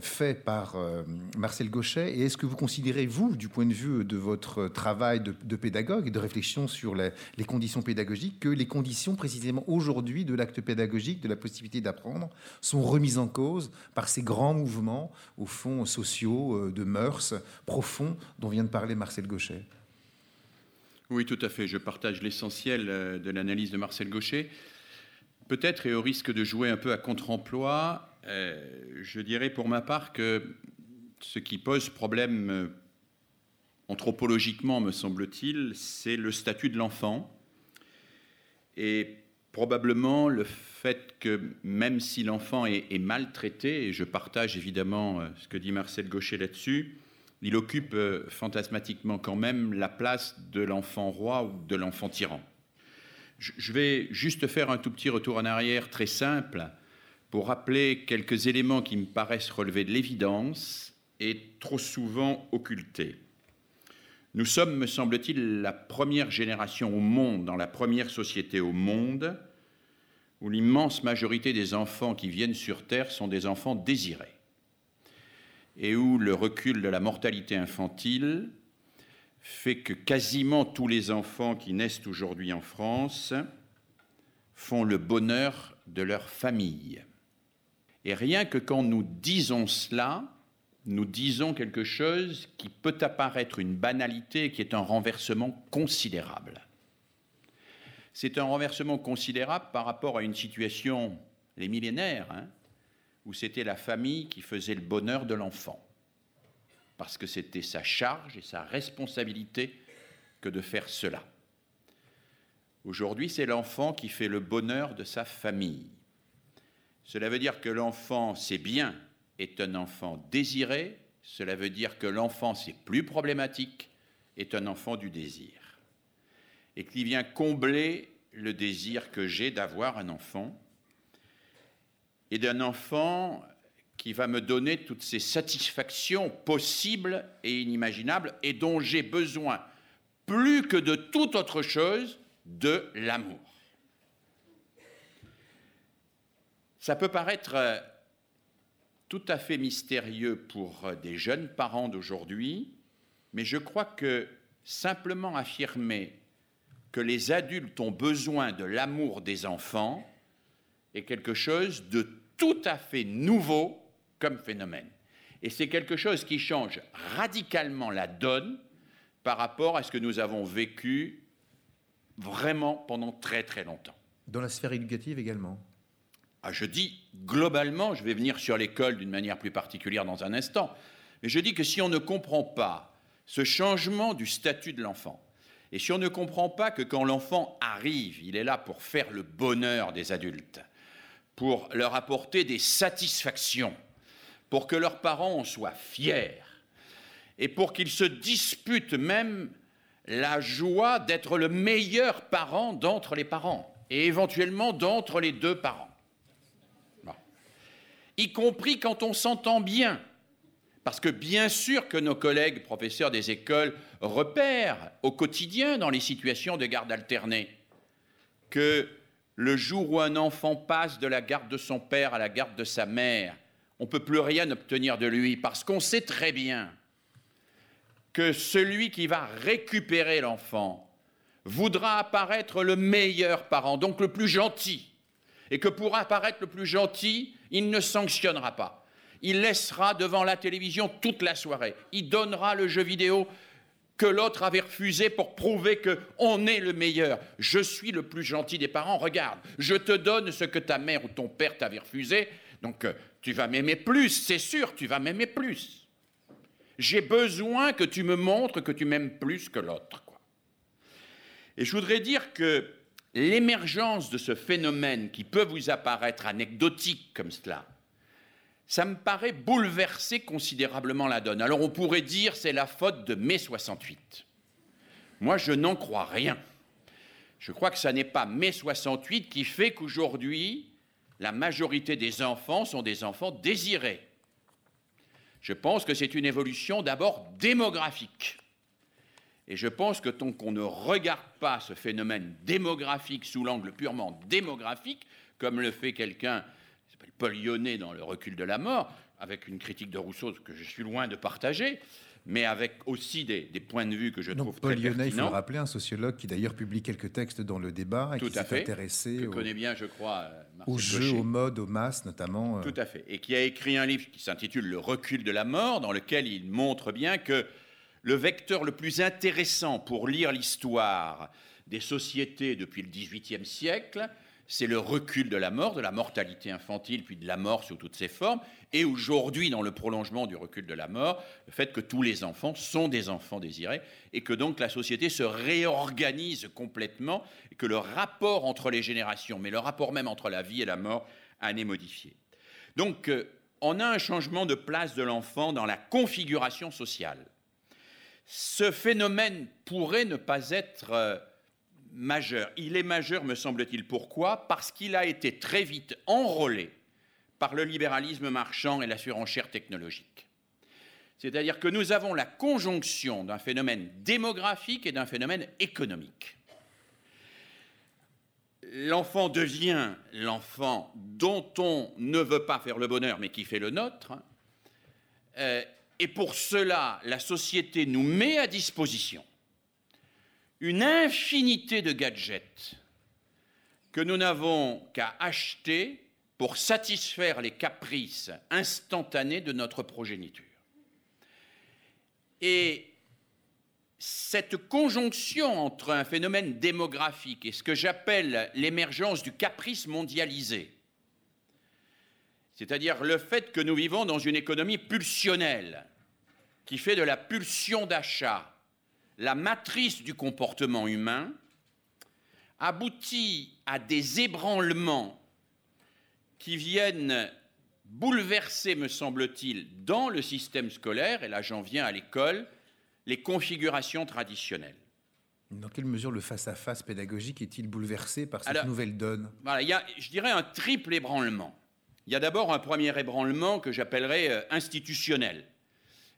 fait par Marcel Gauchet et est-ce que vous considérez vous, du point de vue de votre travail de, pédagogue et de réflexion sur les, les conditions pédagogiques, que les conditions précisément aujourd'hui de l'acte pédagogique, de la possibilité d'apprendre sont remises en cause par ces grands mouvements, au fond, sociaux, euh, de mœurs profonds dont vient de parler Marcel Gauchet. Oui, tout à fait. Je partage l'essentiel euh, de l'analyse de Marcel Gauchet. Peut-être, et au risque de jouer un peu à contre-emploi, euh, je dirais pour ma part que ce qui pose problème anthropologiquement, me semble-t-il, c'est le statut de l'enfant. Et probablement le fait que même si l'enfant est, maltraité, et je partage évidemment euh, ce que dit Marcel Gaucher là-dessus, il occupe euh, fantasmatiquement quand même la place de l'enfant roi ou de l'enfant tyran. Je vais juste faire un tout petit retour en arrière très simple pour rappeler quelques éléments qui me paraissent relever de l'évidence et trop souvent occultés. Nous sommes, me semble-t-il, la première génération au monde, dans la première société au monde, où l'immense majorité des enfants qui viennent sur Terre sont des enfants désirés, et où le recul de la mortalité infantile fait que quasiment tous les enfants qui naissent aujourd'hui en France font le bonheur de leur famille. Et rien que quand nous disons cela, nous disons quelque chose qui peut apparaître une banalité, qui est un renversement considérable. C'est un renversement considérable par rapport à une situation, les millénaires, hein, où c'était la famille qui faisait le bonheur de l'enfant, parce que c'était sa charge et sa responsabilité que de faire cela. Aujourd'hui, c'est l'enfant qui fait le bonheur de sa famille. Cela veut dire que l'enfant, c'est bien, est un enfant désiré. Cela veut dire que l'enfant, c'est plus problématique, est un enfant du désir. Et qui vient combler le désir que j'ai d'avoir un enfant. Et d'un enfant qui va me donner toutes ces satisfactions possibles et inimaginables et dont j'ai besoin plus que de toute autre chose de l'amour. Ça peut paraître euh, tout à fait mystérieux pour euh, des jeunes parents d'aujourd'hui, mais je crois que simplement affirmer que les adultes ont besoin de l'amour des enfants est quelque chose de tout à fait nouveau comme phénomène. Et c'est quelque chose qui change radicalement la donne par rapport à ce que nous avons vécu vraiment pendant très très longtemps. Dans la sphère éducative également ah, Je dis globalement, je vais venir sur l'école d'une manière plus particulière dans un instant, mais je dis que si on ne comprend pas ce changement du statut de l'enfant, et si on ne comprend pas que quand l'enfant arrive, il est là pour faire le bonheur des adultes, pour leur apporter des satisfactions, pour que leurs parents en soient fiers, et pour qu'ils se disputent même la joie d'être le meilleur parent d'entre les parents, et éventuellement d'entre les deux parents. Y compris quand on s'entend bien. Parce que bien sûr que nos collègues professeurs des écoles repèrent au quotidien dans les situations de garde alternée que le jour où un enfant passe de la garde de son père à la garde de sa mère, on ne peut plus rien obtenir de lui parce qu'on sait très bien que celui qui va récupérer l'enfant voudra apparaître le meilleur parent, donc le plus gentil, et que pour apparaître le plus gentil, il ne sanctionnera pas. Il laissera devant la télévision toute la soirée. Il donnera le jeu vidéo que l'autre avait refusé pour prouver qu'on est le meilleur. Je suis le plus gentil des parents. Regarde, je te donne ce que ta mère ou ton père t'avait refusé. Donc euh, tu vas m'aimer plus, c'est sûr, tu vas m'aimer plus. J'ai besoin que tu me montres que tu m'aimes plus que l'autre. Et je voudrais dire que l'émergence de ce phénomène qui peut vous apparaître anecdotique comme cela, ça me paraît bouleverser considérablement la donne. Alors on pourrait dire c'est la faute de mai 68. Moi, je n'en crois rien. Je crois que ce n'est pas mai 68 qui fait qu'aujourd'hui, la majorité des enfants sont des enfants désirés. Je pense que c'est une évolution d'abord démographique. Et je pense que tant qu'on ne regarde pas ce phénomène démographique sous l'angle purement démographique, comme le fait quelqu'un qui s'appelle Paul Lyonnais dans Le recul de la mort, avec une critique de Rousseau que je suis loin de partager, mais avec aussi des, points de vue que je trouve Paul très Lyonnais, il faut le rappeler, un sociologue qui d'ailleurs publie quelques textes dans le débat et Tout qui s'est intéressé que connais bien, je crois, aux jeux, aux modes, aux masses notamment. Euh. Tout à fait. Et qui a écrit un livre qui s'intitule Le recul de la mort, dans lequel il montre bien que le vecteur le plus intéressant pour lire l'histoire des sociétés depuis le XVIIIe siècle, c'est le recul de la mort, de la mortalité infantile, puis de la mort sous toutes ses formes, et aujourd'hui, dans le prolongement du recul de la mort, le fait que tous les enfants sont des enfants désirés, et que donc la société se réorganise complètement, et que le rapport entre les générations, mais le rapport même entre la vie et la mort, en est modifié. Donc, euh, on a un changement de place de l'enfant dans la configuration sociale. Ce phénomène pourrait ne pas être... Euh, majeur. Il est majeur, me semble-t-il. Pourquoi? Parce qu'il a été très vite enrôlé par le libéralisme marchand et la surenchère technologique. C'est-à-dire que nous avons la conjonction d'un phénomène démographique et d'un phénomène économique. L'enfant devient l'enfant dont on ne veut pas faire le bonheur, mais qui fait le nôtre. Euh, et pour cela, la société nous met à disposition une infinité de gadgets que nous n'avons qu'à acheter pour satisfaire les caprices instantanés de notre progéniture. Et cette conjonction entre un phénomène démographique et ce que j'appelle l'émergence du caprice mondialisé, c'est-à-dire le fait que nous vivons dans une économie pulsionnelle, qui fait de la pulsion d'achat la matrice du comportement humain, aboutit à des ébranlements qui viennent bouleverser, me semble-t-il, dans le système scolaire, et là j'en viens à l'école, les configurations traditionnelles. Dans quelle mesure le face-à-face pédagogique est-il bouleversé par cette nouvelle donne? voilà, Il y a, je dirais, un triple ébranlement. Il y a d'abord un premier ébranlement que j'appellerais euh, institutionnel,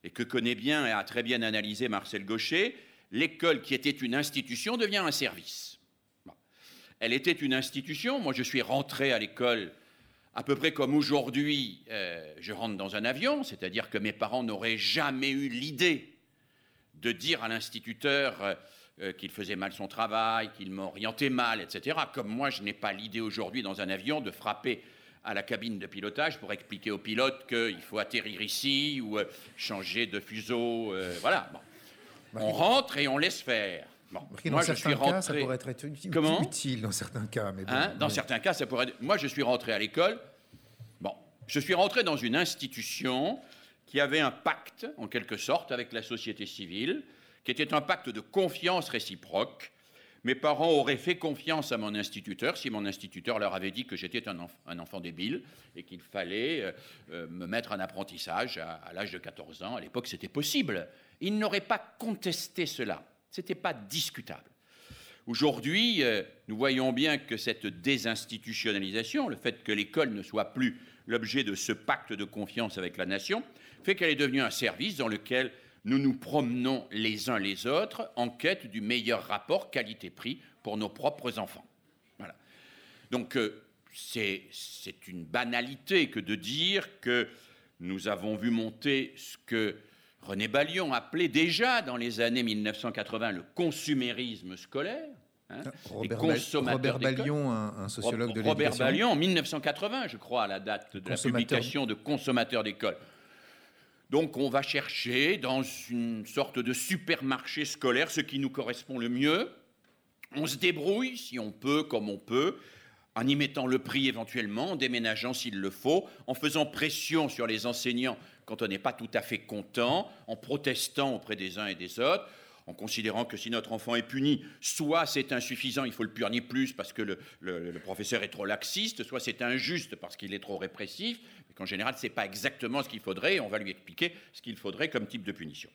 et que connaît bien et a très bien analysé Marcel Gaucher. L'école qui était une institution devient un service. Elle était une institution, moi je suis rentré à l'école à peu près comme aujourd'hui, euh, je rentre dans un avion, c'est-à-dire que mes parents n'auraient jamais eu l'idée de dire à l'instituteur euh, qu'il faisait mal son travail, qu'il m'orientait mal, etc. Comme moi, je n'ai pas l'idée aujourd'hui dans un avion de frapper à la cabine de pilotage pour expliquer au pilote qu'il faut atterrir ici ou changer de fuseau. voilà. On rentre et on laisse faire. Bon, moi, je suis rentré... cas, ça pourrait être utile, Comment? utile dans certains cas. Mais hein, dans certains cas, ça pourrait. Moi, je suis rentré à l'école. Bon, je suis rentré dans une institution qui avait un pacte, en quelque sorte, avec la société civile, qui était un pacte de confiance réciproque. Mes parents auraient fait confiance à mon instituteur si mon instituteur leur avait dit que j'étais un, enfant débile et qu'il fallait euh, euh, me mettre en apprentissage à, à l'âge de 14 ans. À l'époque, c'était possible. Ils n'auraient pas contesté cela. Ce n'était pas discutable. Aujourd'hui, euh, nous voyons bien que cette désinstitutionnalisation, le fait que l'école ne soit plus l'objet de ce pacte de confiance avec la nation, fait qu'elle est devenue un service dans lequel nous nous promenons les uns les autres en quête du meilleur rapport qualité-prix pour nos propres enfants. Voilà. Donc euh, c'est une banalité que de dire que nous avons vu monter ce que René Ballion appelait déjà dans les années 1980 le consumérisme scolaire. Hein, Robert, Robert Ballion, un, sociologue de l'éducation. Robert Ballion, en 1980, je crois, à la date de la publication de Consommateurs d'école. Donc on va chercher dans une sorte de supermarché scolaire ce qui nous correspond le mieux. On se débrouille si on peut, comme on peut, en y mettant le prix éventuellement, en déménageant s'il le faut, en faisant pression sur les enseignants quand on n'est pas tout à fait content, en protestant auprès des uns et des autres, en considérant que si notre enfant est puni, soit c'est insuffisant, il faut le punir plus parce que le, professeur est trop laxiste, soit c'est injuste parce qu'il est trop répressif, qu'en général, ce n'est pas exactement ce qu'il faudrait, et on va lui expliquer ce qu'il faudrait comme type de punition.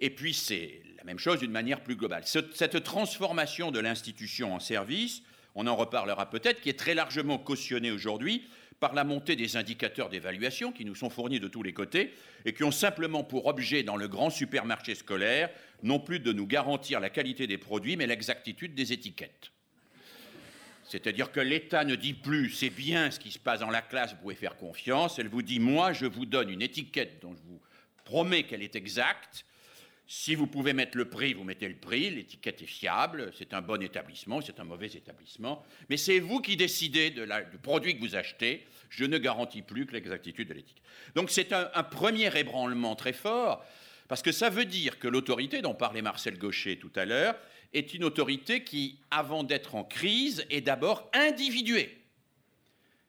Et puis c'est la même chose d'une manière plus globale. Cette transformation de l'institution en service, on en reparlera peut-être, qui est très largement cautionnée aujourd'hui par la montée des indicateurs d'évaluation qui nous sont fournis de tous les côtés et qui ont simplement pour objet dans le grand supermarché scolaire non plus de nous garantir la qualité des produits mais l'exactitude des étiquettes. C'est-à-dire que l'État ne dit plus c'est bien ce qui se passe dans la classe, vous pouvez faire confiance, elle vous dit moi je vous donne une étiquette dont je vous promets qu'elle est exacte, si vous pouvez mettre le prix, vous mettez le prix, l'étiquette est fiable, c'est un bon établissement, c'est un mauvais établissement, mais c'est vous qui décidez de du produit que vous achetez, je ne garantis plus que l'exactitude de l'étiquette. Donc c'est un, un, premier ébranlement très fort, parce que ça veut dire que l'autorité dont parlait Marcel Gaucher tout à l'heure est une autorité qui, avant d'être en crise, est d'abord individuée.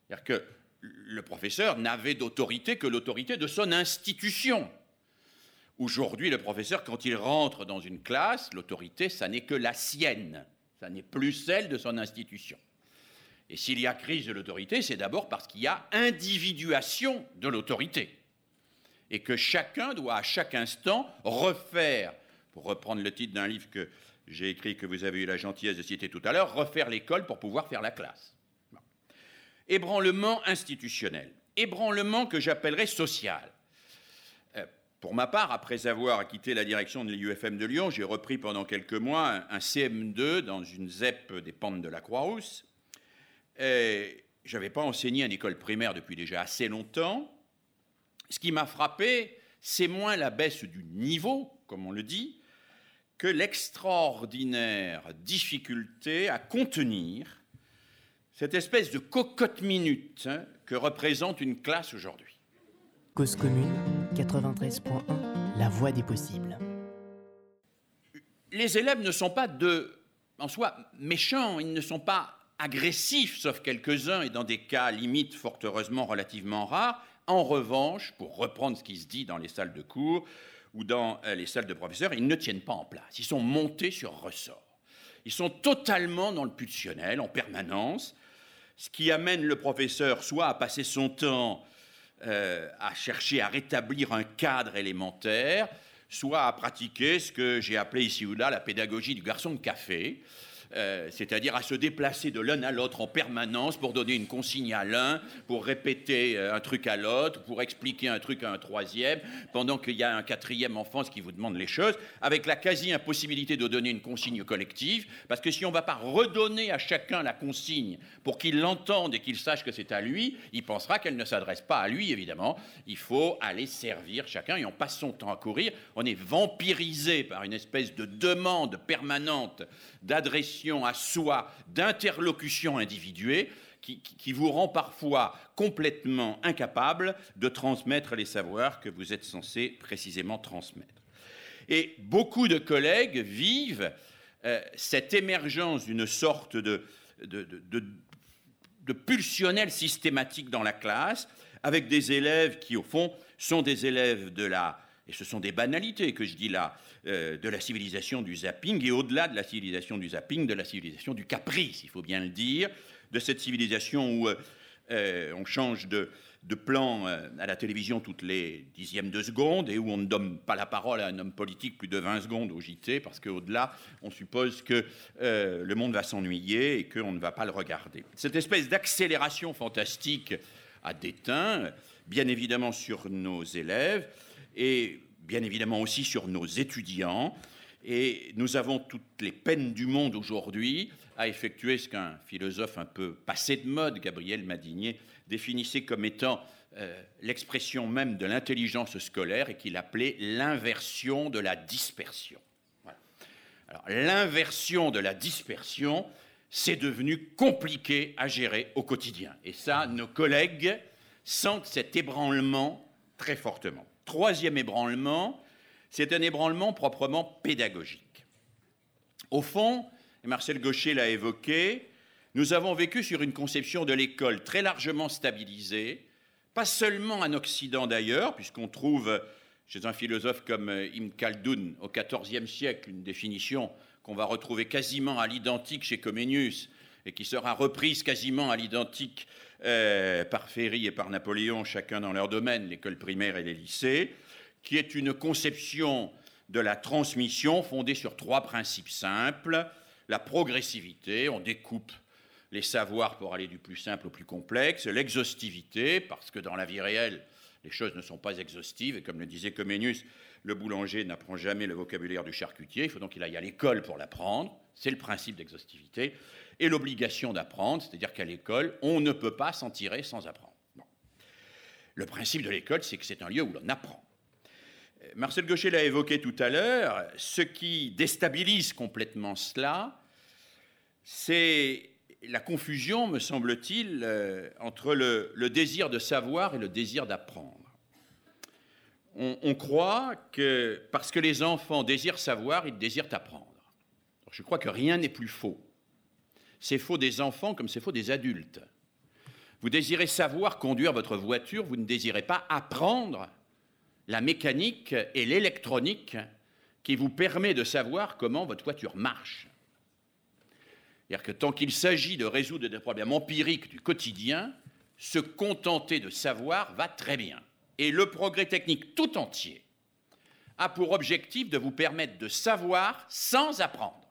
C'est-à-dire que le professeur n'avait d'autorité que l'autorité de son institution. Aujourd'hui, le professeur, quand il rentre dans une classe, l'autorité, ça n'est que la sienne, ça n'est plus celle de son institution. Et s'il y a crise de l'autorité, c'est d'abord parce qu'il y a individuation de l'autorité. Et que chacun doit à chaque instant refaire, pour reprendre le titre d'un livre que j'ai écrit, que vous avez eu la gentillesse de citer tout à l'heure, refaire l'école pour pouvoir faire la classe. Ébranlement institutionnel. Ébranlement que j'appellerais social. Pour ma part, après avoir quitté la direction de l'IUFM de Lyon, j'ai repris pendant quelques mois un CM2 dans une ZEP des pentes de la Croix-Rousse. Je n'avais pas enseigné une école primaire depuis déjà assez longtemps. Ce qui m'a frappé, c'est moins la baisse du niveau, comme on le dit, que l'extraordinaire difficulté à contenir cette espèce de cocotte minute hein, que représente une classe aujourd'hui. Cause commune 93.1 La voie des possibles. Les élèves ne sont pas de, en soi méchants, ils ne sont pas agressifs, sauf quelques-uns et dans des cas limites fort heureusement relativement rares. En revanche, pour reprendre ce qui se dit dans les salles de cours ou dans euh, les salles de professeurs, ils ne tiennent pas en place. Ils sont montés sur ressort. Ils sont totalement dans le pulsionnel en permanence, ce qui amène le professeur soit à passer son temps euh, à chercher à rétablir un cadre élémentaire, soit à pratiquer ce que j'ai appelé ici ou là la pédagogie du garçon de café, euh, c'est-à-dire à se déplacer de l'un à l'autre en permanence pour donner une consigne à l'un, pour répéter euh, un truc à l'autre, pour expliquer un truc à un troisième, pendant qu'il y a un quatrième enfant qui vous demande les choses, avec la quasi-impossibilité de donner une consigne collective, parce que si on ne va pas redonner à chacun la consigne pour qu'il l'entende et qu'il sache que c'est à lui, il pensera qu'elle ne s'adresse pas à lui, évidemment. Il faut aller servir chacun et on passe son temps à courir. On est vampirisé par une espèce de demande permanente d'adression à soi, d'interlocution individuée, qui, vous rend parfois complètement incapable de transmettre les savoirs que vous êtes censé précisément transmettre. Et beaucoup de collègues vivent euh, cette émergence d'une sorte de, de, de pulsionnel systématique dans la classe, avec des élèves qui, au fond, sont des élèves de la, et ce sont des banalités que je dis là, euh, de la civilisation du zapping, et au-delà de la civilisation du zapping, de la civilisation du caprice, il faut bien le dire, de cette civilisation où euh, euh, on change de, plan à la télévision toutes les dixièmes de seconde et où on ne donne pas la parole à un homme politique plus de 20 secondes au JT parce qu'au-delà, on suppose que le monde va s'ennuyer et qu'on ne va pas le regarder. Cette espèce d'accélération fantastique a déteint, bien évidemment, sur nos élèves et bien évidemment aussi sur nos étudiants. Et nous avons toutes les peines du monde aujourd'hui à effectuer ce qu'un philosophe un peu passé de mode, Gabriel Madinier, définissait comme étant euh, l'expression même de l'intelligence scolaire et qu'il appelait l'inversion de la dispersion. L'inversion de la dispersion, c'est devenu compliqué à gérer au quotidien. Et ça, nos collègues sentent cet ébranlement très fortement. Troisième ébranlement, c'est un ébranlement proprement pédagogique. Au fond, et Marcel Gaucher l'a évoqué, nous avons vécu sur une conception de l'école très largement stabilisée, pas seulement en Occident d'ailleurs, puisqu'on trouve chez un philosophe comme Ibn Khaldun au XIVe siècle une définition qu'on va retrouver quasiment à l'identique chez Comenius et qui sera reprise quasiment à l'identique euh, par Ferry et par Napoléon, chacun dans leur domaine, l'école primaire et les lycées, qui est une conception de la transmission fondée sur trois principes simples. La progressivité, on découpe les savoirs pour aller du plus simple au plus complexe, l'exhaustivité, parce que dans la vie réelle, les choses ne sont pas exhaustives, et comme le disait Comenius, le boulanger n'apprend jamais le vocabulaire du charcutier, il faut donc qu'il aille à l'école pour l'apprendre, c'est le principe d'exhaustivité et l'obligation d'apprendre, c'est-à-dire qu'à l'école, on ne peut pas s'en tirer sans apprendre. Le principe de l'école, c'est que c'est un lieu où l'on apprend. Euh, Marcel Gaucher l'a évoqué tout à l'heure, ce qui déstabilise complètement cela, c'est la confusion, me semble-t-il, euh, entre le, désir de savoir et le désir d'apprendre. On, croit que parce que les enfants désirent savoir, ils désirent apprendre. je crois que rien n'est plus faux. C'est faux des enfants comme c'est faux des adultes. Vous désirez savoir conduire votre voiture, vous ne désirez pas apprendre la mécanique et l'électronique qui vous permet de savoir comment votre voiture marche. C'est-à-dire que tant qu'il s'agit de résoudre des problèmes empiriques du quotidien, se contenter de savoir va très bien. Et le progrès technique tout entier a pour objectif de vous permettre de savoir sans apprendre.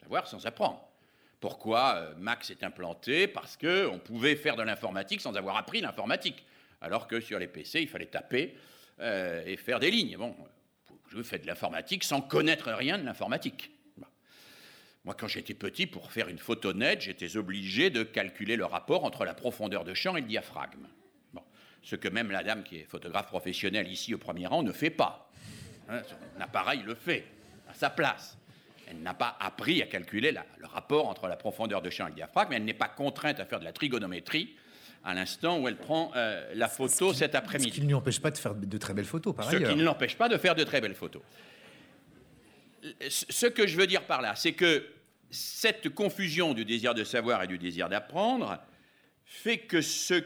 Savoir sans apprendre. Pourquoi euh, Max est implanté Parce qu'on pouvait faire de l'informatique sans avoir appris l'informatique. Alors que sur les PC, il fallait taper euh, et faire des lignes. Bon, je fais de l'informatique sans connaître rien de l'informatique. Moi, quand j'étais petit, pour faire une photo nette, j'étais obligé de calculer le rapport entre la profondeur de champ et le diaphragme. Ce que même la dame qui est photographe professionnelle ici au premier rang ne fait pas. Hein, son appareil le fait, à sa place. Elle n'a pas appris à calculer le rapport entre la profondeur de champ et le diaphragme, mais elle n'est pas contrainte à faire de la trigonométrie à l'instant où elle prend euh, la photo cet après-midi. Ce qui ne lui empêche pas de faire de très belles photos, par ailleurs. Ce qui ne l'empêche pas de faire de très belles photos. Ce que je veux dire par là, c'est que cette confusion du désir de savoir et du désir d'apprendre fait que ce,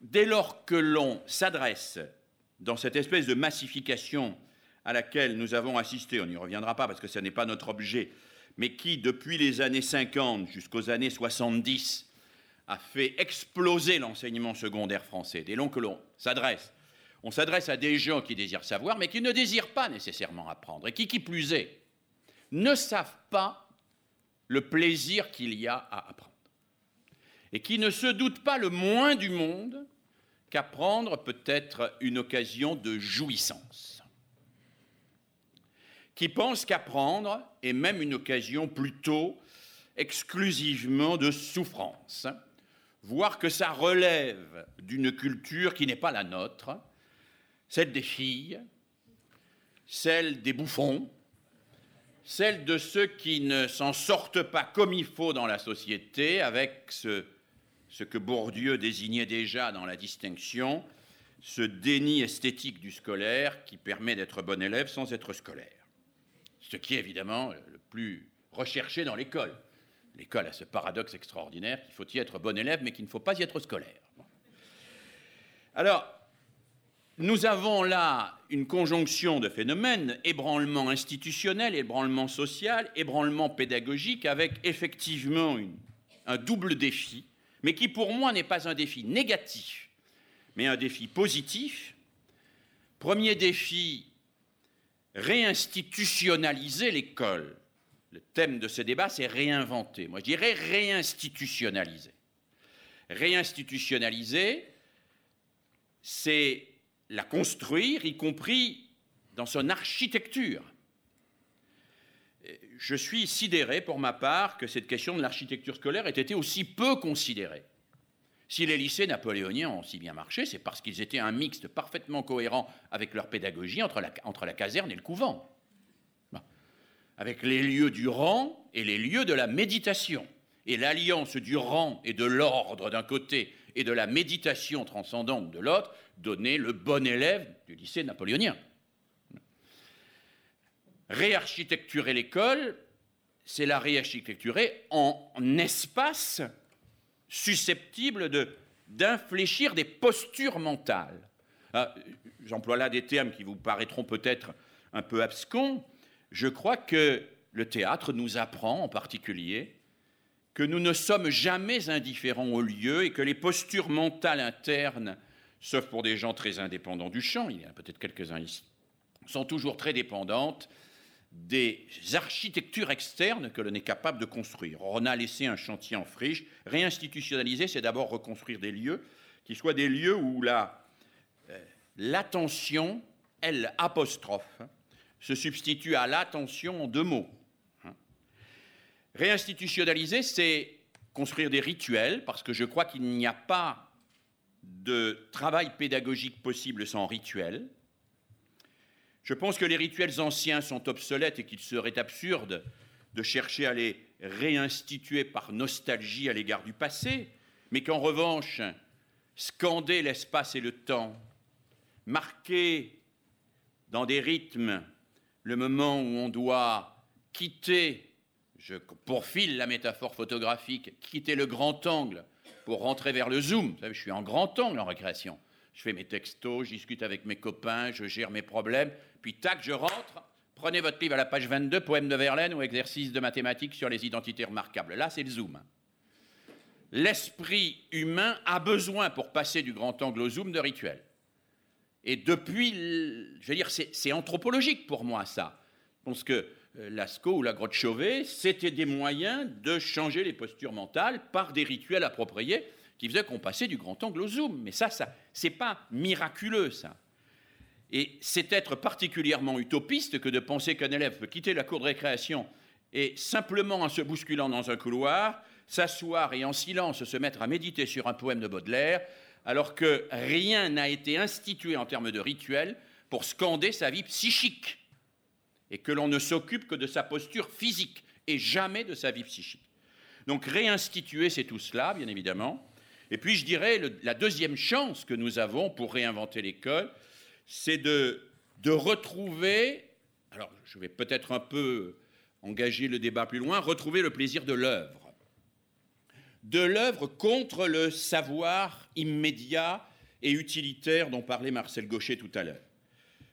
dès lors que l'on s'adresse dans cette espèce de massification à laquelle nous avons assisté, on n'y reviendra pas parce que ce n'est pas notre objet, mais qui, depuis les années 50 jusqu'aux années 70, a fait exploser l'enseignement secondaire français? Dès lors que l'on s'adresse, on s'adresse à des gens qui désirent savoir, mais qui ne désirent pas nécessairement apprendre, et qui, qui plus est, ne savent pas le plaisir qu'il y a à apprendre, et qui ne se doutent pas le moins du monde qu'apprendre peut être une occasion de jouissance, qui pensent qu'apprendre est même une occasion plutôt exclusivement de souffrance, voir que ça relève d'une culture qui n'est pas la nôtre, celle des filles, celle des bouffons, celle de ceux qui ne s'en sortent pas comme il faut dans la société, avec ce que Bourdieu désignait déjà dans la distinction, ce déni esthétique du scolaire qui permet d'être bon élève sans être scolaire. Ce qui est évidemment le plus recherché dans l'école. L'école a ce paradoxe extraordinaire qu'il faut y être bon élève, mais qu'il ne faut pas y être scolaire. Alors, nous avons là une conjonction de phénomènes, ébranlement institutionnel, ébranlement social, ébranlement pédagogique, avec effectivement un double défi, mais qui pour moi n'est pas un défi négatif, mais un défi positif. Premier défi, réinstitutionnaliser l'école. Le thème de ce débat, c'est réinventer. Moi, je dirais réinstitutionnaliser. Réinstitutionnaliser, c'est la construire, y compris dans son architecture. Je suis sidéré pour ma part que cette question de l'architecture scolaire ait été aussi peu considérée. Si les lycées napoléoniens ont si bien marché, c'est parce qu'ils étaient un mixte parfaitement cohérent avec leur pédagogie entre la, caserne et le couvent avec les lieux du rang et les lieux de la méditation. Et l'alliance du rang et de l'ordre d'un côté et de la méditation transcendante de l'autre donnait le bon élève du lycée napoléonien. Réarchitecturer l'école, c'est la réarchitecturer en espace susceptible d'infléchir des postures mentales. Ah, j'emploie là des termes qui vous paraîtront peut-être un peu abscons, je crois que le théâtre nous apprend en particulier que nous ne sommes jamais indifférents au lieu et que les postures mentales internes, sauf pour des gens très indépendants du chant, il y en a peut-être quelques-uns ici, sont toujours très dépendantes des architectures externes que l'on est capable de construire. On a laissé un chantier en friche. Réinstitutionnaliser, c'est d'abord reconstruire des lieux qui soient des lieux où euh, l'attention, elle apostrophe, se substitue à l'attention en deux mots. Hein. Réinstitutionnaliser, c'est construire des rituels, parce que je crois qu'il n'y a pas de travail pédagogique possible sans rituel. Je pense que les rituels anciens sont obsolètes et qu'il serait absurde de chercher à les réinstituer par nostalgie à l'égard du passé, mais qu'en revanche, scander l'espace et le temps, marquer dans des rythmes le moment où on doit quitter, je pourfile la métaphore photographique, quitter le grand angle pour rentrer vers le zoom. Vous savez, je suis en grand angle en récréation. Je fais mes textos, je discute avec mes copains, je gère mes problèmes, puis tac, je rentre. Prenez votre livre à la page 22, poème de Verlaine ou exercice de mathématiques sur les identités remarquables. Là, c'est le zoom. L'esprit humain a besoin, pour passer du grand angle au zoom, de rituels. Et depuis, je veux dire, c'est anthropologique pour moi ça. Je pense que euh, Lascaux ou la grotte Chauvet, c'était des moyens de changer les postures mentales par des rituels appropriés qui faisaient qu'on passait du grand angle au zoom. Mais ça, ça c'est pas miraculeux, ça. Et c'est être particulièrement utopiste que de penser qu'un élève peut quitter la cour de récréation et simplement en se bousculant dans un couloir, s'asseoir et en silence se mettre à méditer sur un poème de Baudelaire, alors que rien n'a été institué en termes de rituel pour scander sa vie psychique. et que l'on ne s'occupe que de sa posture physique et jamais de sa vie psychique. Donc réinstituer, c'est tout cela, bien évidemment. Et puis je dirais, la deuxième chance que nous avons pour réinventer l'école, c'est de, retrouver, alors je vais peut-être un peu engager le débat plus loin, retrouver le plaisir de l'œuvre. De l'œuvre contre le savoir immédiat et utilitaire dont parlait Marcel Gaucher tout à l'heure.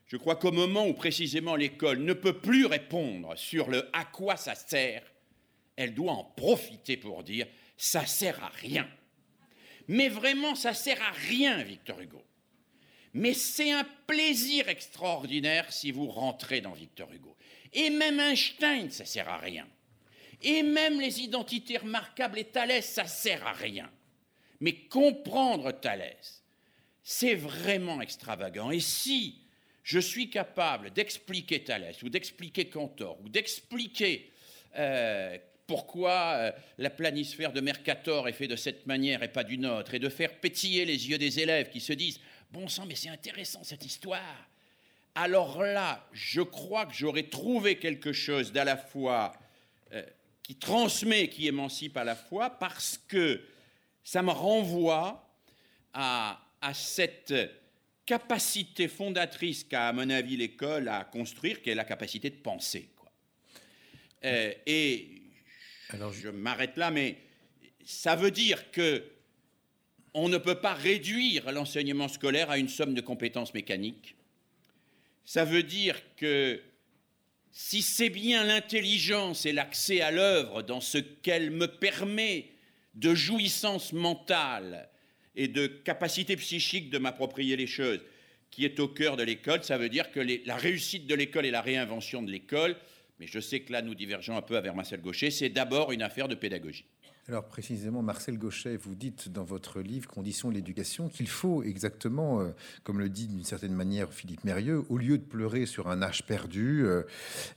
Je crois qu'au moment où précisément l'école ne peut plus répondre sur le à quoi ça sert, elle doit en profiter pour dire ça sert à rien. Mais vraiment, ça sert à rien, Victor Hugo. Mais c'est un plaisir extraordinaire si vous rentrez dans Victor Hugo. Et même Einstein, ça sert à rien. Et même les identités remarquables et Thalès, ça sert à rien. Mais comprendre Thalès, c'est vraiment extravagant. Et si je suis capable d'expliquer Thalès, ou d'expliquer Cantor, ou d'expliquer euh, pourquoi euh, la planisphère de Mercator est faite de cette manière et pas d'une autre, et de faire pétiller les yeux des élèves qui se disent Bon sang, mais c'est intéressant cette histoire. Alors là, je crois que j'aurais trouvé quelque chose d'à la fois euh, qui transmet, qui émancipe à la fois, parce que ça me renvoie à, cette capacité fondatrice qu'a, à mon avis, l'école à construire, qui est la capacité de penser. Euh, et alors je m'arrête là, mais ça veut dire que on ne peut pas réduire l'enseignement scolaire à une somme de compétences mécaniques. Ça veut dire que si c'est bien l'intelligence et l'accès à l'œuvre dans ce qu'elle me permet de jouissance mentale et de capacité psychique de m'approprier les choses qui est au cœur de l'école, ça veut dire que la réussite de l'école et la réinvention de l'école, mais je sais que là nous divergeons un peu avec Marcel Gaucher, c'est d'abord une affaire de pédagogie. Alors précisément, Marcel Gauchet, vous dites dans votre livre Conditions de l'éducation qu'il faut exactement, euh, comme le dit d'une certaine manière Philippe Mérieux, au lieu de pleurer sur un âge perdu, euh,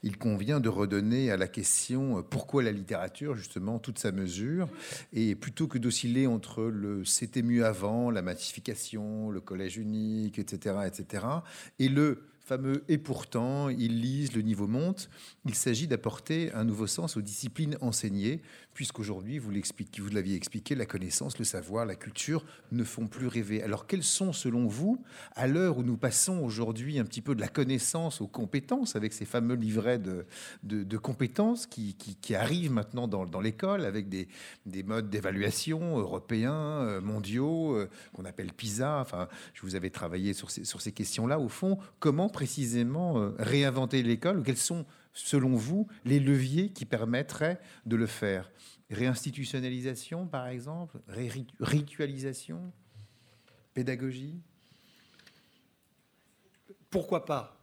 il convient de redonner à la question euh, pourquoi la littérature, justement, toute sa mesure, et plutôt que d'osciller entre le c'était mieux avant, la massification, le collège unique, etc., etc., et le fameux et pourtant, ils lisent, le niveau monte. Il s'agit d'apporter un nouveau sens aux disciplines enseignées, puisqu'aujourd'hui, vous vous l'aviez expliqué, la connaissance, le savoir, la culture ne font plus rêver. Alors, quels sont, selon vous, à l'heure où nous passons aujourd'hui un petit peu de la connaissance aux compétences, avec ces fameux livrets de, compétences qui, arrivent maintenant dans, l'école, avec des, modes d'évaluation européens, euh, mondiaux, euh, qu'on appelle PISA. Enfin, je vous avais travaillé sur ces, questions-là. Au fond, comment précisément euh, réinventer l'école Quels sont, selon vous, les leviers qui permettraient de le faire? Réinstitutionnalisation, par exemple? Ritualisation? Pédagogie? Pourquoi pas?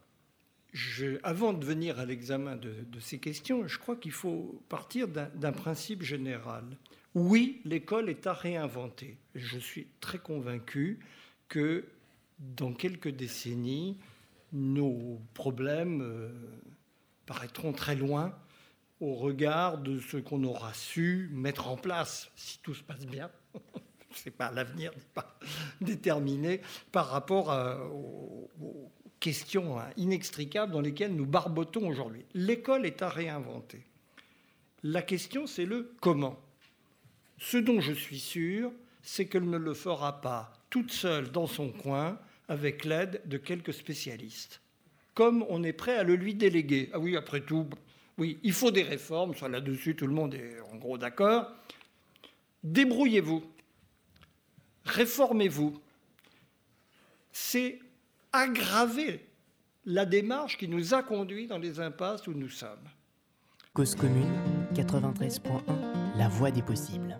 Avant de venir à l'examen de, de, ces questions, je crois qu'il faut partir d'un principe général. Oui, l'école est à réinventer. Je suis très convaincu que dans quelques décennies, nos problèmes euh, paraîtront très loin au regard de ce qu'on aura su mettre en place, si tout se passe bien. c'est pas l'avenir n'est pas déterminé par rapport aux, questions hein, inextricables dans lesquelles nous barbotons aujourd'hui. L'école est à réinventer. La question, c'est le comment. Ce dont je suis sûr, c'est qu'elle ne le fera pas toute seule dans son coin, avec l'aide de quelques spécialistes, comme on est prêt à le lui déléguer. Ah oui, après tout, oui, il faut des réformes, soit là-dessus tout le monde est en gros d'accord. Débrouillez-vous, réformez-vous. C'est aggraver la démarche qui nous a conduits dans les impasses où nous sommes. Cause commune 93.1, la voie des possibles.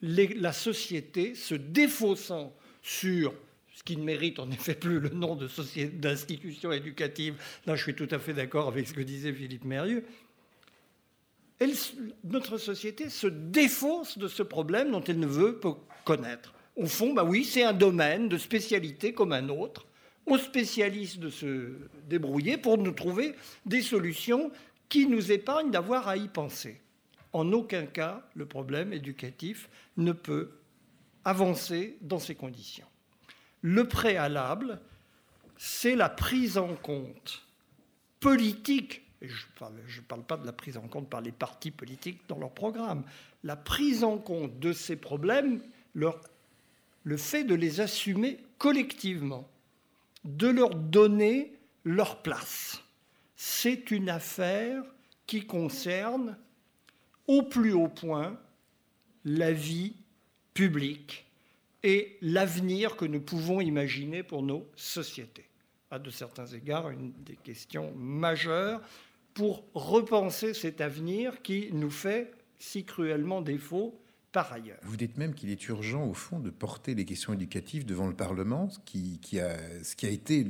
la société se défaussant sur ce qui ne mérite en effet plus le nom d'institution éducative. Là, je suis tout à fait d'accord avec ce que disait Philippe Mérieux. notre société se défausse de ce problème dont elle ne veut pas connaître. Au fond, bah oui, c'est un domaine de spécialité comme un autre, aux spécialistes de se débrouiller pour nous trouver des solutions qui nous épargnent d'avoir à y penser. En aucun cas, le problème éducatif ne peut avancer dans ces conditions. Le préalable, c'est la prise en compte politique, je ne parle, pas de la prise en compte par les partis politiques dans leur programme, la prise en compte de ces problèmes, le fait de les assumer collectivement, de leur donner leur place. C'est une affaire qui concerne au plus haut point la vie publique et l'avenir que nous pouvons imaginer pour nos sociétés. À de certains égards, une des questions majeures pour repenser cet avenir qui nous fait si cruellement défaut par ailleurs. Vous dites même qu'il est urgent, au fond, de porter les questions éducatives devant le Parlement, ce qui, a été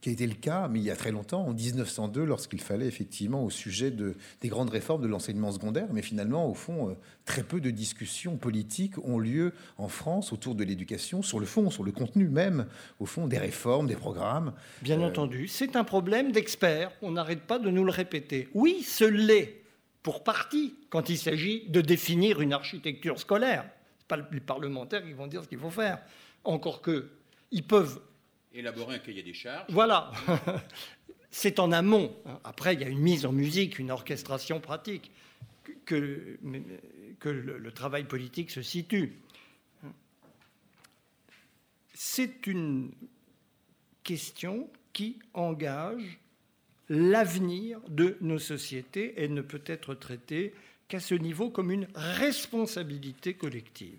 qui a été le cas, mais il y a très longtemps, en 1902, lorsqu'il fallait effectivement au sujet de, des grandes réformes de l'enseignement secondaire. Mais finalement, au fond, euh, très peu de discussions politiques ont lieu en France autour de l'éducation, sur le fond, sur le contenu même, au fond, des réformes, des programmes. Bien euh, entendu, c'est un problème d'experts. On n'arrête pas de nous le répéter. Oui, ce l'est pour partie quand il s'agit de définir une architecture scolaire. Ce pas les parlementaires qui vont dire ce qu'il faut faire. Encore que, ils peuvent élaborer un cahier des charges. Voilà. C'est en amont. Après, il y a une mise en musique, une orchestration pratique, que, le travail politique se situe. C'est une question qui engage l'avenir de nos sociétés et ne peut être traitée qu'à ce niveau comme une responsabilité collective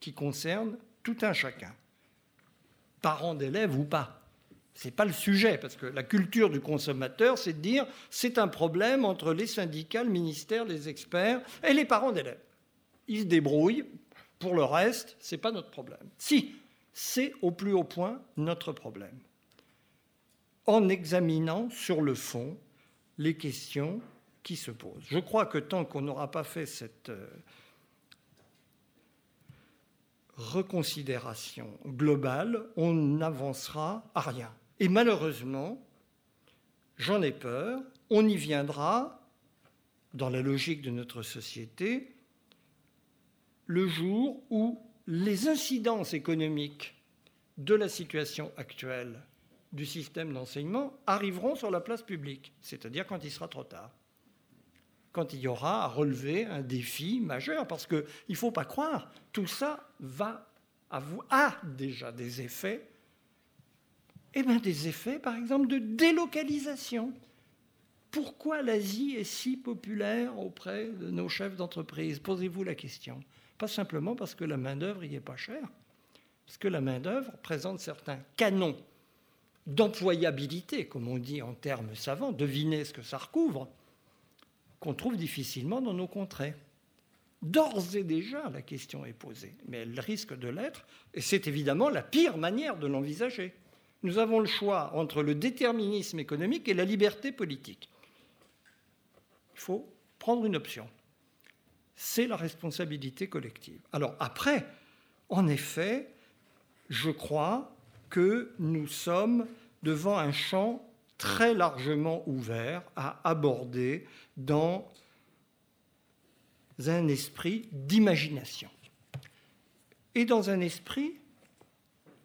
qui concerne tout un chacun parents d'élèves ou pas. Ce n'est pas le sujet, parce que la culture du consommateur, c'est de dire c'est un problème entre les syndicats, le ministère, les experts et les parents d'élèves. Ils se débrouillent. Pour le reste, ce n'est pas notre problème. Si, c'est au plus haut point notre problème. En examinant sur le fond les questions qui se posent. Je crois que tant qu'on n'aura pas fait cette euh, reconsidération globale, on n'avancera à rien. Et malheureusement, j'en ai peur, on y viendra, dans la logique de notre société, le jour où les incidences économiques de la situation actuelle du système d'enseignement arriveront sur la place publique, c'est-à-dire quand il sera trop tard quand il y aura à relever un défi majeur, parce qu'il ne faut pas croire, tout ça va a déjà des effets, et eh bien des effets par exemple de délocalisation. Pourquoi l'Asie est si populaire auprès de nos chefs d'entreprise? Posez-vous la question. Pas simplement parce que la main-d'œuvre y est pas chère, parce que la main-d'œuvre présente certains canons d'employabilité, comme on dit en termes savants, devinez ce que ça recouvre qu'on trouve difficilement dans nos contrées. D'ores et déjà, la question est posée, mais elle risque de l'être, et c'est évidemment la pire manière de l'envisager. Nous avons le choix entre le déterminisme économique et la liberté politique. Il faut prendre une option. C'est la responsabilité collective. Alors après, en effet, je crois que nous sommes devant un champ très largement ouvert à aborder dans un esprit d'imagination et dans un esprit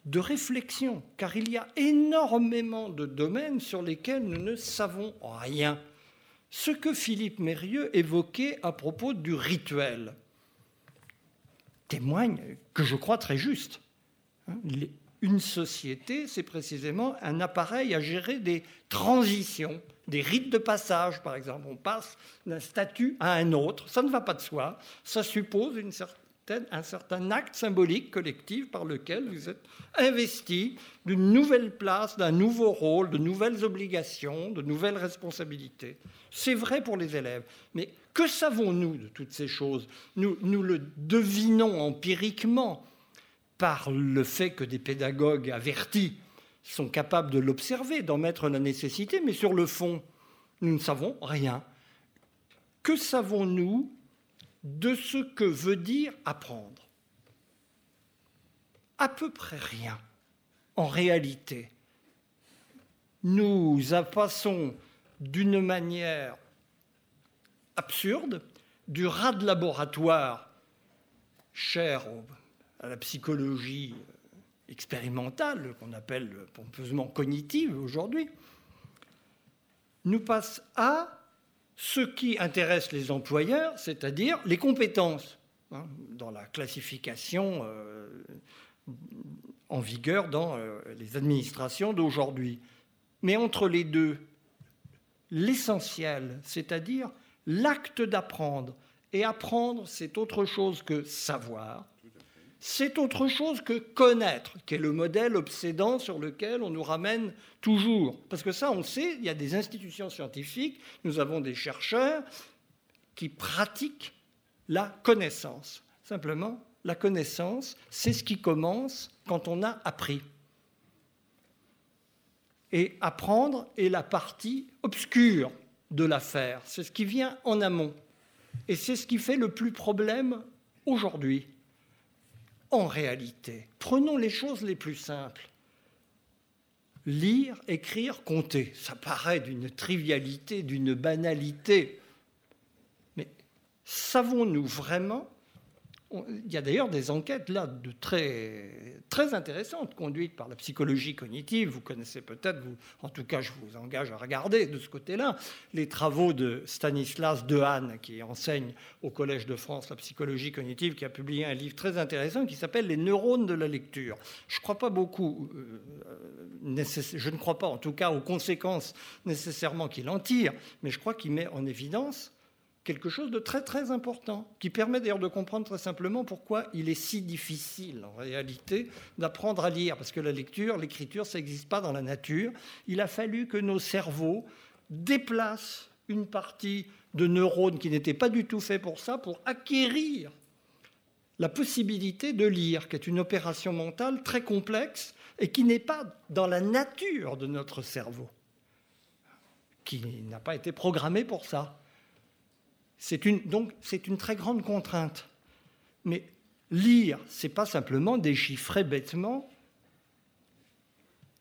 de réflexion, car il y a énormément de domaines sur lesquels nous ne savons rien. Ce que Philippe Mérieux évoquait à propos du rituel témoigne que je crois très juste. Une société, c'est précisément un appareil à gérer des transitions, des rites de passage, par exemple. On passe d'un statut à un autre. Ça ne va pas de soi. Ça suppose un certain acte symbolique collectif par lequel vous êtes investi d'une nouvelle place, d'un nouveau rôle, de nouvelles obligations, de nouvelles responsabilités. C'est vrai pour les élèves. Mais que savons-nous de toutes ces choses? Nous le devinons empiriquement par le fait que des pédagogues avertis sont capables de l'observer, d'en mettre la nécessité, mais sur le fond, nous ne savons rien. Que savons-nous de ce que veut dire apprendre? À peu près rien, en réalité. Nous passons d'une manière absurde du rat de laboratoire cher aux à la psychologie expérimentale, qu'on appelle pompeusement cognitive aujourd'hui, nous passe à ce qui intéresse les employeurs, c'est-à-dire les compétences, hein, dans la classification euh, en vigueur dans euh, les administrations d'aujourd'hui. Mais entre les deux, l'essentiel, c'est-à-dire l'acte d'apprendre, et apprendre, c'est autre chose que savoir, c'est autre chose que connaître, qui est le modèle obsédant sur lequel on nous ramène toujours. Parce que ça, on sait, il y a des institutions scientifiques, nous avons des chercheurs qui pratiquent la connaissance. Simplement, la connaissance, c'est ce qui commence quand on a appris. Et apprendre est la partie obscure de l'affaire. C'est ce qui vient en amont. Et c'est ce qui fait le plus problème aujourd'hui. En réalité, prenons les choses les plus simples. Lire, écrire, compter, ça paraît d'une trivialité, d'une banalité. Mais savons-nous vraiment il y a d'ailleurs des enquêtes là de très, très intéressantes conduites par la psychologie cognitive. Vous connaissez peut-être, en tout cas je vous engage à regarder de ce côté-là, les travaux de Stanislas Dehaene qui enseigne au Collège de France la psychologie cognitive, qui a publié un livre très intéressant qui s'appelle Les neurones de la lecture. Je, crois pas beaucoup, euh, je ne crois pas en tout cas aux conséquences nécessairement qu'il en tire, mais je crois qu'il met en évidence quelque chose de très très important, qui permet d'ailleurs de comprendre très simplement pourquoi il est si difficile en réalité d'apprendre à lire, parce que la lecture, l'écriture, ça n'existe pas dans la nature. Il a fallu que nos cerveaux déplacent une partie de neurones qui n'étaient pas du tout faits pour ça, pour acquérir la possibilité de lire, qui est une opération mentale très complexe et qui n'est pas dans la nature de notre cerveau, qui n'a pas été programmé pour ça. C'est une, donc une très grande contrainte. Mais lire, c'est pas simplement déchiffrer bêtement,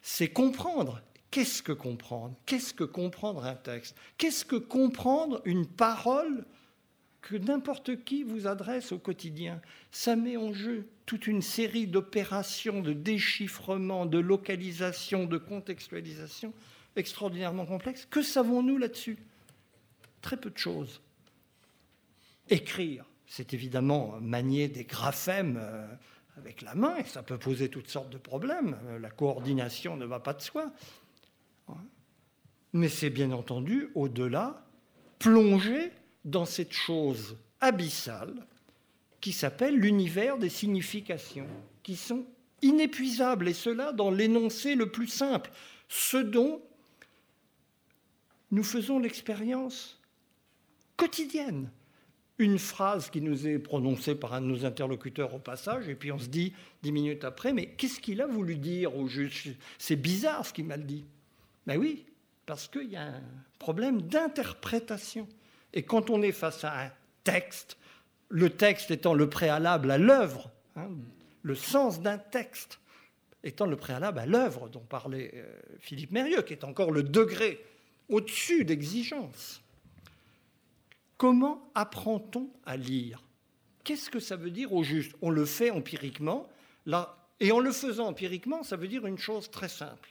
c'est comprendre. Qu'est-ce que comprendre? Qu'est-ce que comprendre un texte? Qu'est-ce que comprendre une parole que n'importe qui vous adresse au quotidien? Ça met en jeu toute une série d'opérations de déchiffrement, de localisation, de contextualisation extraordinairement complexes. Que savons-nous là-dessus? Très peu de choses. Écrire, c'est évidemment manier des graphèmes euh, avec la main, et ça peut poser toutes sortes de problèmes. Euh, la coordination ne va pas de soi. Mais c'est bien entendu, au-delà, plonger dans cette chose abyssale qui s'appelle l'univers des significations, qui sont inépuisables, et cela dans l'énoncé le plus simple, ce dont nous faisons l'expérience quotidienne une phrase qui nous est prononcée par un de nos interlocuteurs au passage, et puis on se dit dix minutes après, mais qu'est-ce qu'il a voulu dire au juge? C'est bizarre ce qu'il m'a dit. Ben oui, parce qu'il y a un problème d'interprétation. Et quand on est face à un texte, le texte étant le préalable à l'œuvre, hein, le sens d'un texte étant le préalable à l'œuvre dont parlait euh, Philippe Mérieux, qui est encore le degré au-dessus d'exigence. Comment apprend-on à lire? Qu'est-ce que ça veut dire au juste? On le fait empiriquement, et en le faisant empiriquement, ça veut dire une chose très simple.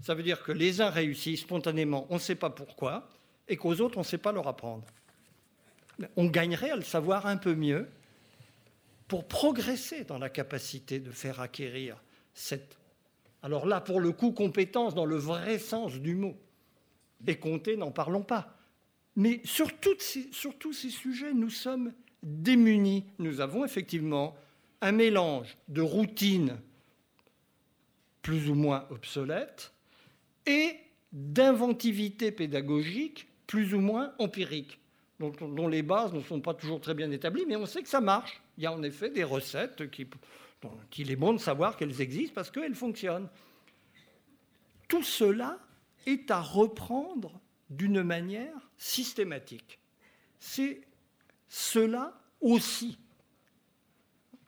Ça veut dire que les uns réussissent spontanément, on ne sait pas pourquoi, et qu'aux autres, on ne sait pas leur apprendre. On gagnerait à le savoir un peu mieux pour progresser dans la capacité de faire acquérir cette... Alors là, pour le coup, compétence dans le vrai sens du mot. Et compter, n'en parlons pas. Mais sur, tous ces sujets, nous sommes démunis. Nous avons effectivement un mélange de routines plus ou moins obsolètes et d'inventivité pédagogique plus ou moins empirique, dont, dont, les bases ne sont pas toujours très bien établies, mais on sait que ça marche. Il y a en effet des recettes qu'il est bon de savoir qu'elles existent parce qu'elles fonctionnent. Tout cela est à reprendre d'une manière systématique. C'est cela aussi.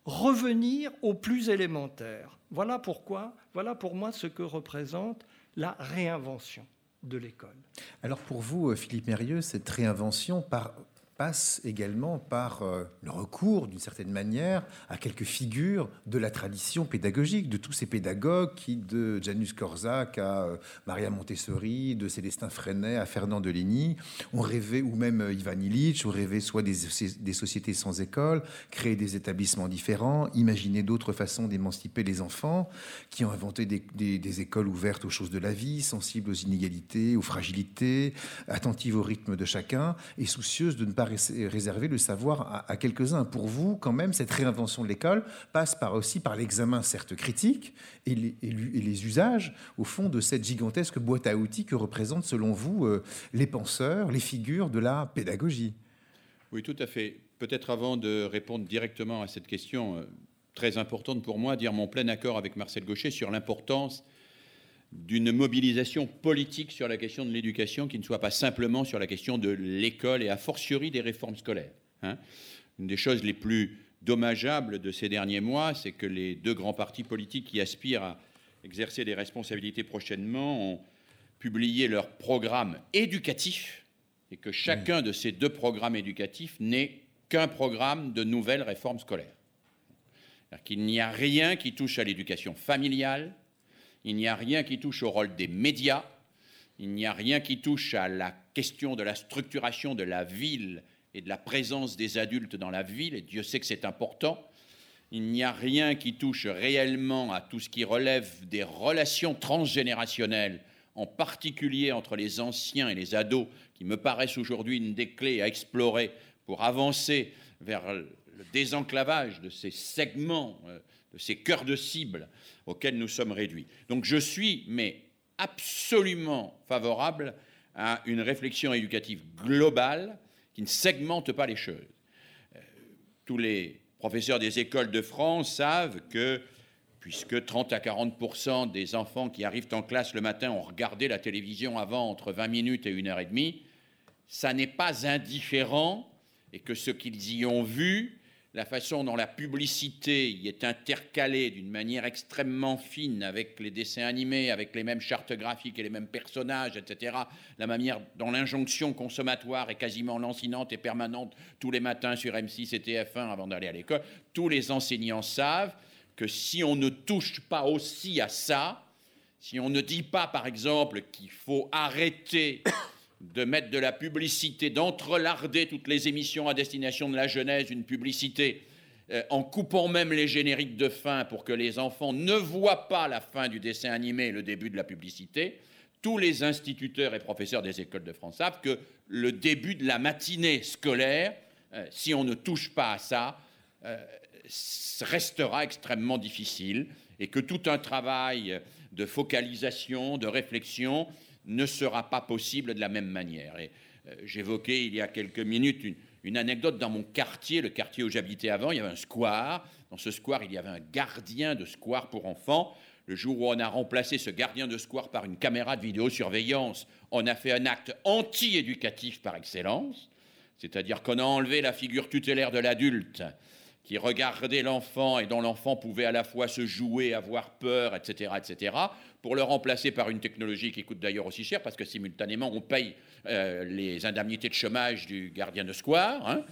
Revenir au plus élémentaire. Voilà pourquoi, voilà pour moi ce que représente la réinvention de l'école. Alors pour vous, Philippe Mérieux, cette réinvention, par, passe également par euh, le recours, d'une certaine manière, à quelques figures de la tradition pédagogique, de tous ces pédagogues qui, de Janus Corzac à euh, Maria Montessori, de Célestin Freinet à Fernand Deligny, ont rêvé, ou même euh, Ivan Illich, ont rêvé soit des, des sociétés sans école, créer des établissements différents, imaginer d'autres façons d'émanciper les enfants, qui ont inventé des, des écoles ouvertes aux choses de la vie, sensibles aux inégalités, aux fragilités, attentives au rythme de chacun et soucieuses de ne pas réserver le savoir à, quelques-uns. Pour vous, quand même, cette réinvention de l'école passe par aussi par l'examen, certes critique, et les, usages, au fond, de cette gigantesque boîte à outils que représentent, selon vous, euh, les penseurs, les figures de la pédagogie. Oui, tout à fait. Peut-être avant de répondre directement à cette question euh, très importante pour moi, dire mon plein accord avec Marcel Gaucher sur l'importance d'une mobilisation politique sur la question de l'éducation qui ne soit pas simplement sur la question de l'école et a fortiori des réformes scolaires. Hein. Une des choses les plus dommageables de ces derniers mois, c'est que les deux grands partis politiques qui aspirent à exercer des responsabilités prochainement ont publié leur programme éducatif et que chacun de ces deux programmes éducatifs n'est qu'un programme de nouvelles réformes scolaires. Qu'il n'y a rien qui touche à l'éducation familiale, il n'y a rien qui touche au rôle des médias, il n'y a rien qui touche à la question de la structuration de la ville et de la présence des adultes dans la ville, et Dieu sait que c'est important. Il n'y a rien qui touche réellement à tout ce qui relève des relations transgénérationnelles, en particulier entre les anciens et les ados, qui me paraissent aujourd'hui une des clés à explorer pour avancer vers le désenclavage de ces segments euh, de ces cœurs de cible auxquels nous sommes réduits. Donc je suis, mais absolument favorable à une réflexion éducative globale qui ne segmente pas les choses. Euh, tous les professeurs des écoles de France savent que, puisque 30 à 40 des enfants qui arrivent en classe le matin ont regardé la télévision avant entre 20 minutes et une heure et demie, ça n'est pas indifférent et que ce qu'ils y ont vu la façon dont la publicité y est intercalée d'une manière extrêmement fine avec les dessins animés, avec les mêmes chartes graphiques et les mêmes personnages, etc., la manière dont l'injonction consommatoire est quasiment lancinante et permanente tous les matins sur M6 et TF1 avant d'aller à l'école, tous les enseignants savent que si on ne touche pas aussi à ça, si on ne dit pas, par exemple, qu'il faut arrêter de mettre de la publicité, d'entrelarder toutes les émissions à destination de la jeunesse, une publicité euh, en coupant même les génériques de fin pour que les enfants ne voient pas la fin du dessin animé et le début de la publicité, tous les instituteurs et professeurs des écoles de France savent que le début de la matinée scolaire, euh, si on ne touche pas à ça, euh, restera extrêmement difficile et que tout un travail de focalisation, de réflexion, ne sera pas possible de la même manière. Et euh, j'évoquais il y a quelques minutes une, anecdote dans mon quartier, le quartier où j'habitais avant, il y avait un square. Dans ce square, il y avait un gardien de square pour enfants. Le jour où on a remplacé ce gardien de square par une caméra de vidéosurveillance, on a fait un acte anti-éducatif par excellence, c'est-à-dire qu'on a enlevé la figure tutélaire de l'adulte qui regardait l'enfant et dont l'enfant pouvait à la fois se jouer, avoir peur, etc., etc., pour le remplacer par une technologie qui coûte d'ailleurs aussi cher, parce que simultanément, on paye euh, les indemnités de chômage du gardien de square. Hein.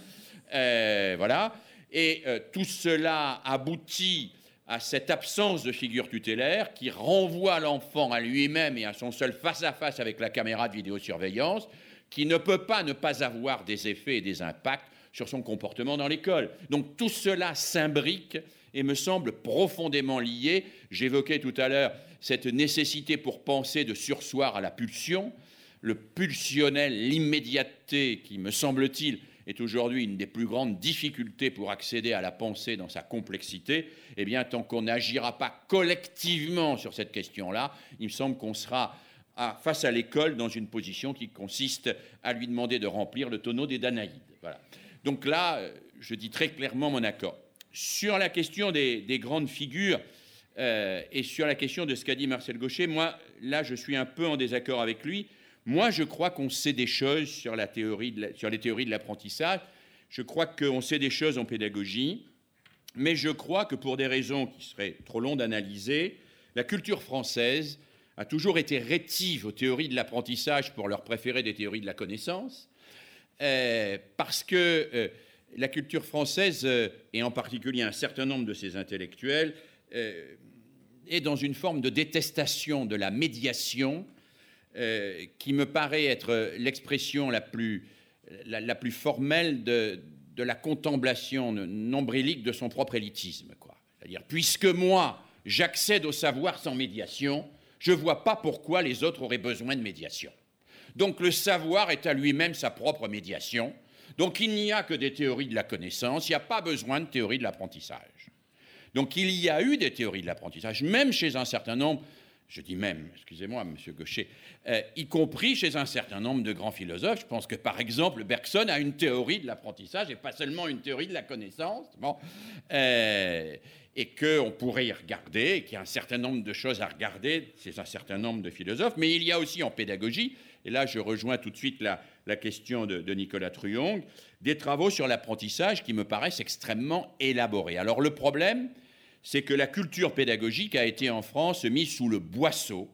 Euh, voilà. Et euh, tout cela aboutit à cette absence de figure tutélaire qui renvoie l'enfant à lui-même et à son seul face-à-face -face avec la caméra de vidéosurveillance, qui ne peut pas ne pas avoir des effets et des impacts sur son comportement dans l'école. Donc tout cela s'imbrique et me semble profondément lié. J'évoquais tout à l'heure cette nécessité pour penser de sursoir à la pulsion, le pulsionnel, l'immédiateté qui, me semble-t-il, est aujourd'hui une des plus grandes difficultés pour accéder à la pensée dans sa complexité, eh bien, tant qu'on n'agira pas collectivement sur cette question-là, il me semble qu'on sera face à l'école dans une position qui consiste à lui demander de remplir le tonneau des Danaïdes. Voilà. Donc là, je dis très clairement mon accord. Sur la question des grandes figures, euh, et sur la question de ce qu'a dit Marcel Gaucher, moi, là, je suis un peu en désaccord avec lui. Moi, je crois qu'on sait des choses sur, la théorie sur les théories de l'apprentissage. Je crois qu'on sait des choses en pédagogie. Mais je crois que pour des raisons qui seraient trop longues d'analyser, la culture française a toujours été rétive aux théories de l'apprentissage pour leur préférer des théories de la connaissance. Parce que la culture française, et en particulier un certain nombre de ses intellectuels, est dans une forme de détestation de la médiation qui me paraît être l'expression la plus, la, plus formelle de, de la contemplation nombrilique de son propre élitisme. C'est-à-dire, puisque moi, j'accède au savoir sans médiation, je ne vois pas pourquoi les autres auraient besoin de médiation. Donc le savoir est à lui-même sa propre médiation. Donc il n'y a que des théories de la connaissance, il n'y a pas besoin de théories de l'apprentissage. Donc il y a eu des théories de l'apprentissage, même chez un certain nombre, je dis même, excusez-moi, monsieur Gaucher, euh, y compris chez un certain nombre de grands philosophes. Je pense que par exemple, Bergson a une théorie de l'apprentissage et pas seulement une théorie de la connaissance. Bon, euh, et qu'on pourrait y regarder, et qu'il y a un certain nombre de choses à regarder c'est un certain nombre de philosophes, mais il y a aussi en pédagogie, et là je rejoins tout de suite la, question de, Nicolas Truong, des travaux sur l'apprentissage qui me paraissent extrêmement élaborés. Alors le problème, c'est que la culture pédagogique a été en France mise sous le boisseau,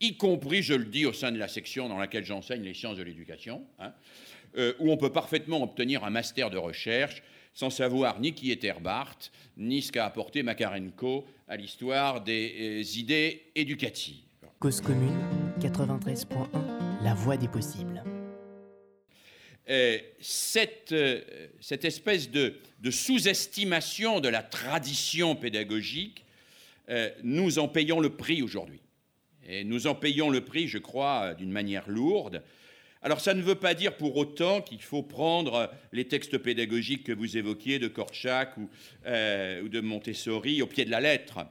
y compris, je le dis, au sein de la section dans laquelle j'enseigne les sciences de l'éducation, hein, euh, où on peut parfaitement obtenir un master de recherche sans savoir ni qui est Herbart, ni ce qu'a apporté Makarenko à l'histoire des euh, idées éducatives. Cause commune, 93.1, la voie des possibles. Euh, cette, euh, cette, espèce de, sous-estimation de la tradition pédagogique, nous en payons le prix aujourd'hui. Et nous en payons le prix, je crois, d'une manière lourde. Alors ça ne veut pas dire pour autant qu'il faut prendre les textes pédagogiques que vous évoquiez de Kortchak ou, euh, de Montessori au pied de la lettre.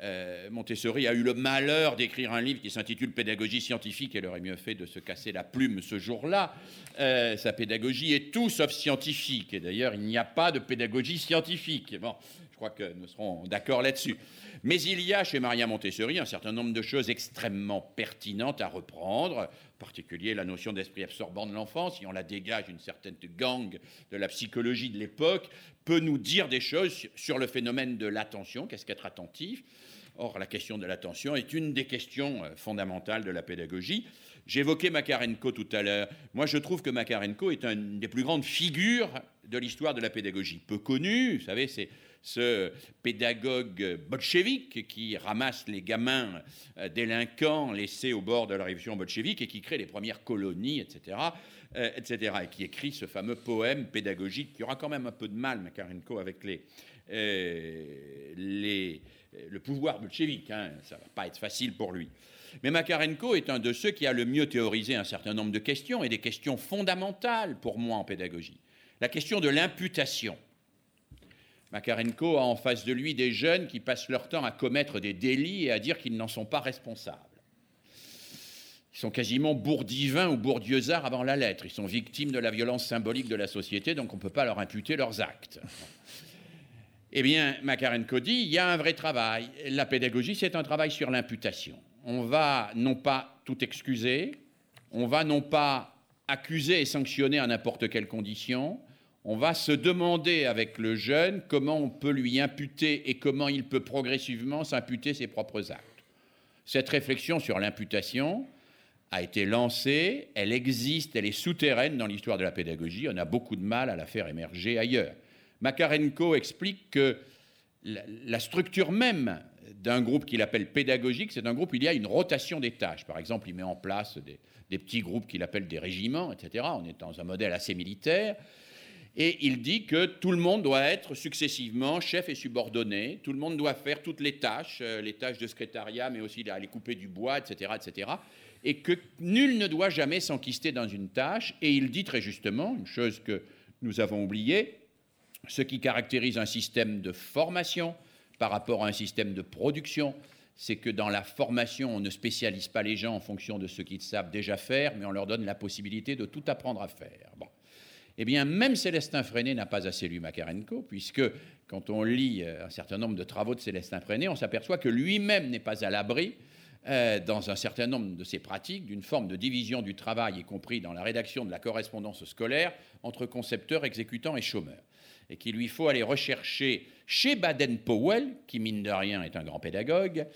Euh, Montessori a eu le malheur d'écrire un livre qui s'intitule Pédagogie scientifique. Elle aurait mieux fait de se casser la plume ce jour-là. Euh, sa pédagogie est tout sauf scientifique. Et d'ailleurs, il n'y a pas de pédagogie scientifique. Bon, je crois que nous serons d'accord là-dessus. Mais il y a chez Maria Montessori un certain nombre de choses extrêmement pertinentes à reprendre, en particulier la notion d'esprit absorbant de l'enfant, si on la dégage une certaine gang de la psychologie de l'époque, peut nous dire des choses sur le phénomène de l'attention, qu'est-ce qu'être attentif? Or, la question de l'attention est une des questions euh, fondamentales de la pédagogie. J'évoquais Makarenko tout à l'heure. Moi, je trouve que Makarenko est une des plus grandes figures de l'histoire de la pédagogie. Peu connu, vous savez, c'est ce pédagogue bolchevique qui ramasse les gamins euh, délinquants laissés au bord de la révolution bolchevique et qui crée les premières colonies, etc., euh, etc., et qui écrit ce fameux poème pédagogique qui aura quand même un peu de mal, Makarenko, avec les, les, le pouvoir bolchevique. Hein, ça ne va pas être facile pour lui. Mais Makarenko est un de ceux qui a le mieux théorisé un certain nombre de questions, et des questions fondamentales pour moi en pédagogie. La question de l'imputation. Makarenko a en face de lui des jeunes qui passent leur temps à commettre des délits et à dire qu'ils n'en sont pas responsables. Ils sont quasiment bourdivins ou bourdieusards avant la lettre. Ils sont victimes de la violence symbolique de la société, donc on ne peut pas leur imputer leurs actes. Eh bien, Makarenko dit, il y a un vrai travail. La pédagogie, c'est un travail sur l'imputation. On va non pas tout excuser, on va non pas accuser et sanctionner à n'importe quelle condition, on va se demander avec le jeune comment on peut lui imputer et comment il peut progressivement s'imputer ses propres actes. Cette réflexion sur l'imputation a été lancée, elle existe, elle est souterraine dans l'histoire de la pédagogie, on a beaucoup de mal à la faire émerger ailleurs. Makarenko explique que la structure même d'un groupe qu'il appelle pédagogique, c'est un groupe où il y a une rotation des tâches. Par exemple, il met en place des, petits groupes qu'il appelle des régiments, etc. On est dans un modèle assez militaire. Et il dit que tout le monde doit être successivement chef et subordonné, tout le monde doit faire toutes les tâches, euh, les tâches de secrétariat, mais aussi aller couper du bois, etc., etc., et que nul ne doit jamais s'enquister dans une tâche. Et il dit très justement, une chose que nous avons oubliée, ce qui caractérise un système de formation par rapport à un système de production, c'est que dans la formation, on ne spécialise pas les gens en fonction de ce qu'ils savent déjà faire, mais on leur donne la possibilité de tout apprendre à faire. Eh bien, même Célestin Freinet n'a pas assez lu Makarenko, puisque quand on lit euh, un certain nombre de travaux de Célestin Freinet, on s'aperçoit que lui-même n'est pas à l'abri, euh, dans un certain nombre de ses pratiques, d'une forme de division du travail, y compris dans la rédaction de la correspondance scolaire, entre concepteurs, exécutants et chômeurs. Et qu'il lui faut aller rechercher chez Baden-Powell, qui mine de rien est un grand pédagogue,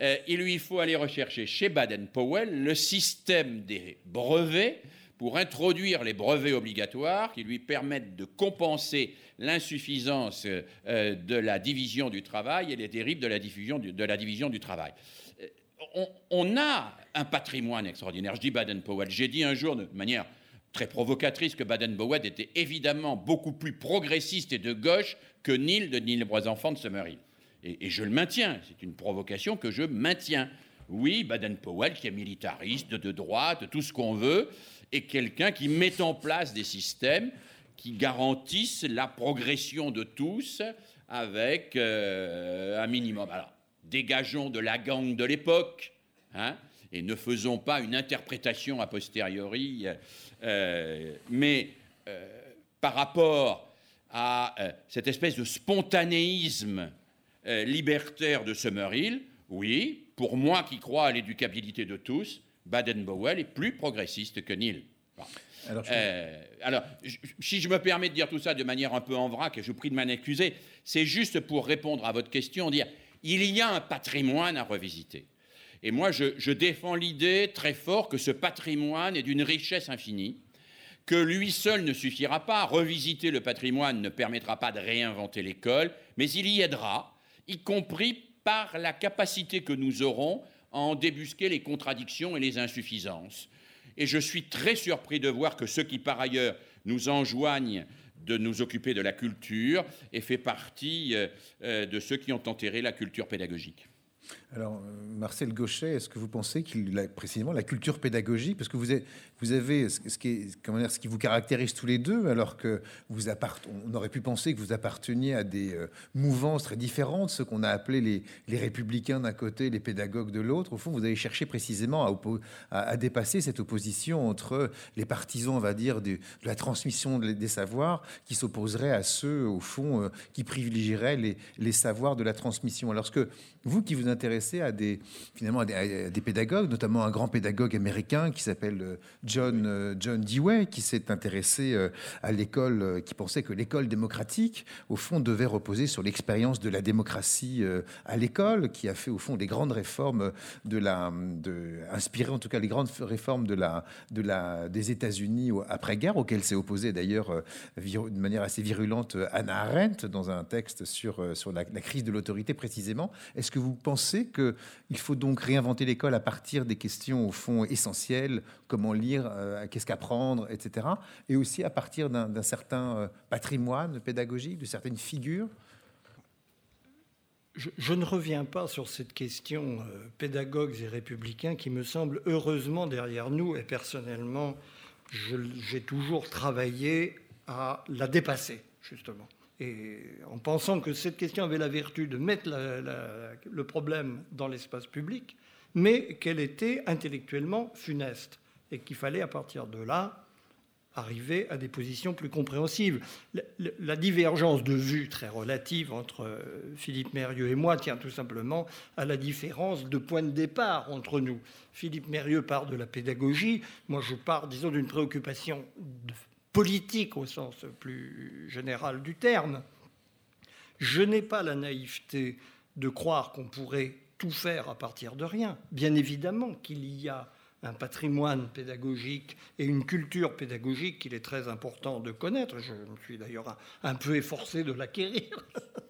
euh, il lui faut aller rechercher chez Baden-Powell le système des brevets pour introduire les brevets obligatoires qui lui permettent de compenser l'insuffisance euh, de la division du travail et les dérives de la, division du travail. Euh, on, a un patrimoine extraordinaire. Je dis Baden-Powell. J'ai dit un jour de manière très provocatrice que Baden-Powell était évidemment beaucoup plus progressiste et de gauche que Neil de Neil Enfants de Summerhill. Et, et je le maintiens. C'est une provocation que je maintiens. Oui, Baden-Powell, qui est militariste, de droite, tout ce qu'on veut, est quelqu'un qui met en place des systèmes qui garantissent la progression de tous avec euh, un minimum. Alors, dégageons de la gang de l'époque, hein, et ne faisons pas une interprétation a posteriori, euh, mais euh, par rapport à cette espèce de spontanéisme libertaire de Summerhill, oui, pour moi qui crois à l'éducabilité de tous, Baden-Powell est plus progressiste que Neil. Euh, alors, si je me permets de dire tout ça de manière un peu en vrac, et je vous prie de m'en excuser, c'est juste pour répondre à votre question, dire il y a un patrimoine à revisiter. Et moi, je, défends l'idée très fort que ce patrimoine est d'une richesse infinie, que lui seul ne suffira pas. Revisiter le patrimoine ne permettra pas de réinventer l'école, mais il y aidera, y compris par la capacité que nous aurons à en débusquer les contradictions et les insuffisances. Et je suis très surpris de voir que ceux qui, par ailleurs, nous enjoignent de nous occuper de la culture et fait partie euh, euh, de ceux qui ont enterré la culture pédagogique. Alors, euh, Marcel Gauchet, est-ce que vous pensez qu'il a précisément la culture pédagogique? Parce que vous avez, ce, qui ce vous caractérise tous les deux, alors que vous on aurait pu penser que vous apparteniez à des euh, mouvances très différentes, ce qu'on a appelé les, républicains d'un côté, les pédagogues de l'autre. Au fond, vous avez cherché précisément à, dépasser cette opposition entre les partisans, on va dire, de, la transmission des savoirs, qui s'opposeraient à ceux, au fond, euh, qui privilégieraient les, les savoirs de la transmission. Alors, que vous qui vous intéressez à des, finalement, à des, pédagogues, notamment un grand pédagogue américain qui s'appelle euh, John, euh, John Dewey, qui s'est intéressé euh, à l'école, qui pensait que l'école démocratique, au fond, devait reposer sur l'expérience de la démocratie à l'école, qui a fait, au fond, des grandes réformes de la, de, inspiré en tout cas les grandes réformes de la, de la, des États-Unis après-guerre, auxquelles s'est opposée d'ailleurs de manière assez virulente Anna Arendt dans un texte sur, sur la, la crise de l'autorité précisément. Est-ce que vous pensez qu'il faut donc réinventer l'école à partir des questions au fond essentielles, comment lire, euh, qu'est-ce qu'apprendre, etc. Et aussi à partir d'un certain euh, patrimoine pédagogique, de certaines figures je, ne reviens pas sur cette question euh, pédagogues et républicains qui me semble heureusement derrière nous et personnellement, j'ai toujours travaillé à la dépasser, justement en pensant que cette question avait la vertu de mettre le problème dans l'espace public, mais qu'elle était intellectuellement funeste et qu'il fallait à partir de là arriver à des positions plus compréhensibles. La, divergence de vue très relative entre euh, Philippe Mérieux et moi tient tout simplement à la différence de point de départ entre nous. Philippe Mérieux part de la pédagogie, moi je pars, disons, d'une préoccupation de politique au sens plus général du terme. Je n'ai pas la naïveté de croire qu'on pourrait tout faire à partir de rien. Bien évidemment qu'il y a un patrimoine pédagogique et une culture pédagogique qu'il est très important de connaître. Je me suis d'ailleurs un, peu efforcé de l'acquérir.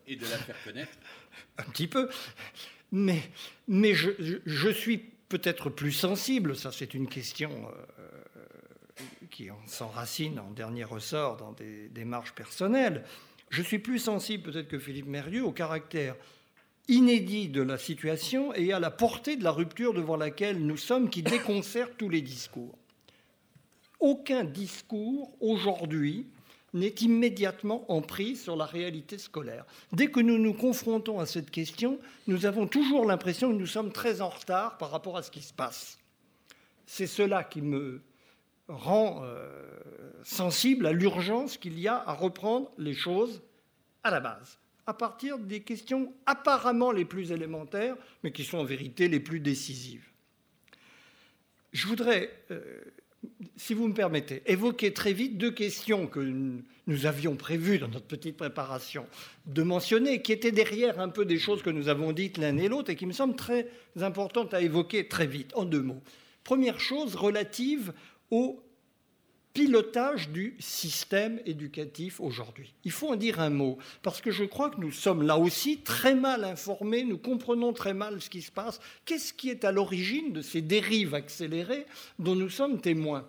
Et de la faire connaître Un petit peu. Mais, mais je, je suis peut-être plus sensible, ça c'est une question euh, qui s'enracine en dernier ressort dans des démarches personnelles, je suis plus sensible peut-être que Philippe Mérieux au caractère inédit de la situation et à la portée de la rupture devant laquelle nous sommes qui déconcerte tous les discours. Aucun discours aujourd'hui n'est immédiatement en prise sur la réalité scolaire. Dès que nous nous confrontons à cette question, nous avons toujours l'impression que nous sommes très en retard par rapport à ce qui se passe. C'est cela qui me rend euh, sensible à l'urgence qu'il y a à reprendre les choses à la base, à partir des questions apparemment les plus élémentaires, mais qui sont en vérité les plus décisives. Je voudrais, euh, si vous me permettez, évoquer très vite deux questions que nous avions prévues dans notre petite préparation de mentionner, qui étaient derrière un peu des choses que nous avons dites l'un et l'autre et qui me semblent très importantes à évoquer très vite, en deux mots. Première chose relative au pilotage du système éducatif aujourd'hui. Il faut en dire un mot, parce que je crois que nous sommes là aussi très mal informés, nous comprenons très mal ce qui se passe. Qu'est-ce qui est à l'origine de ces dérives accélérées dont nous sommes témoins?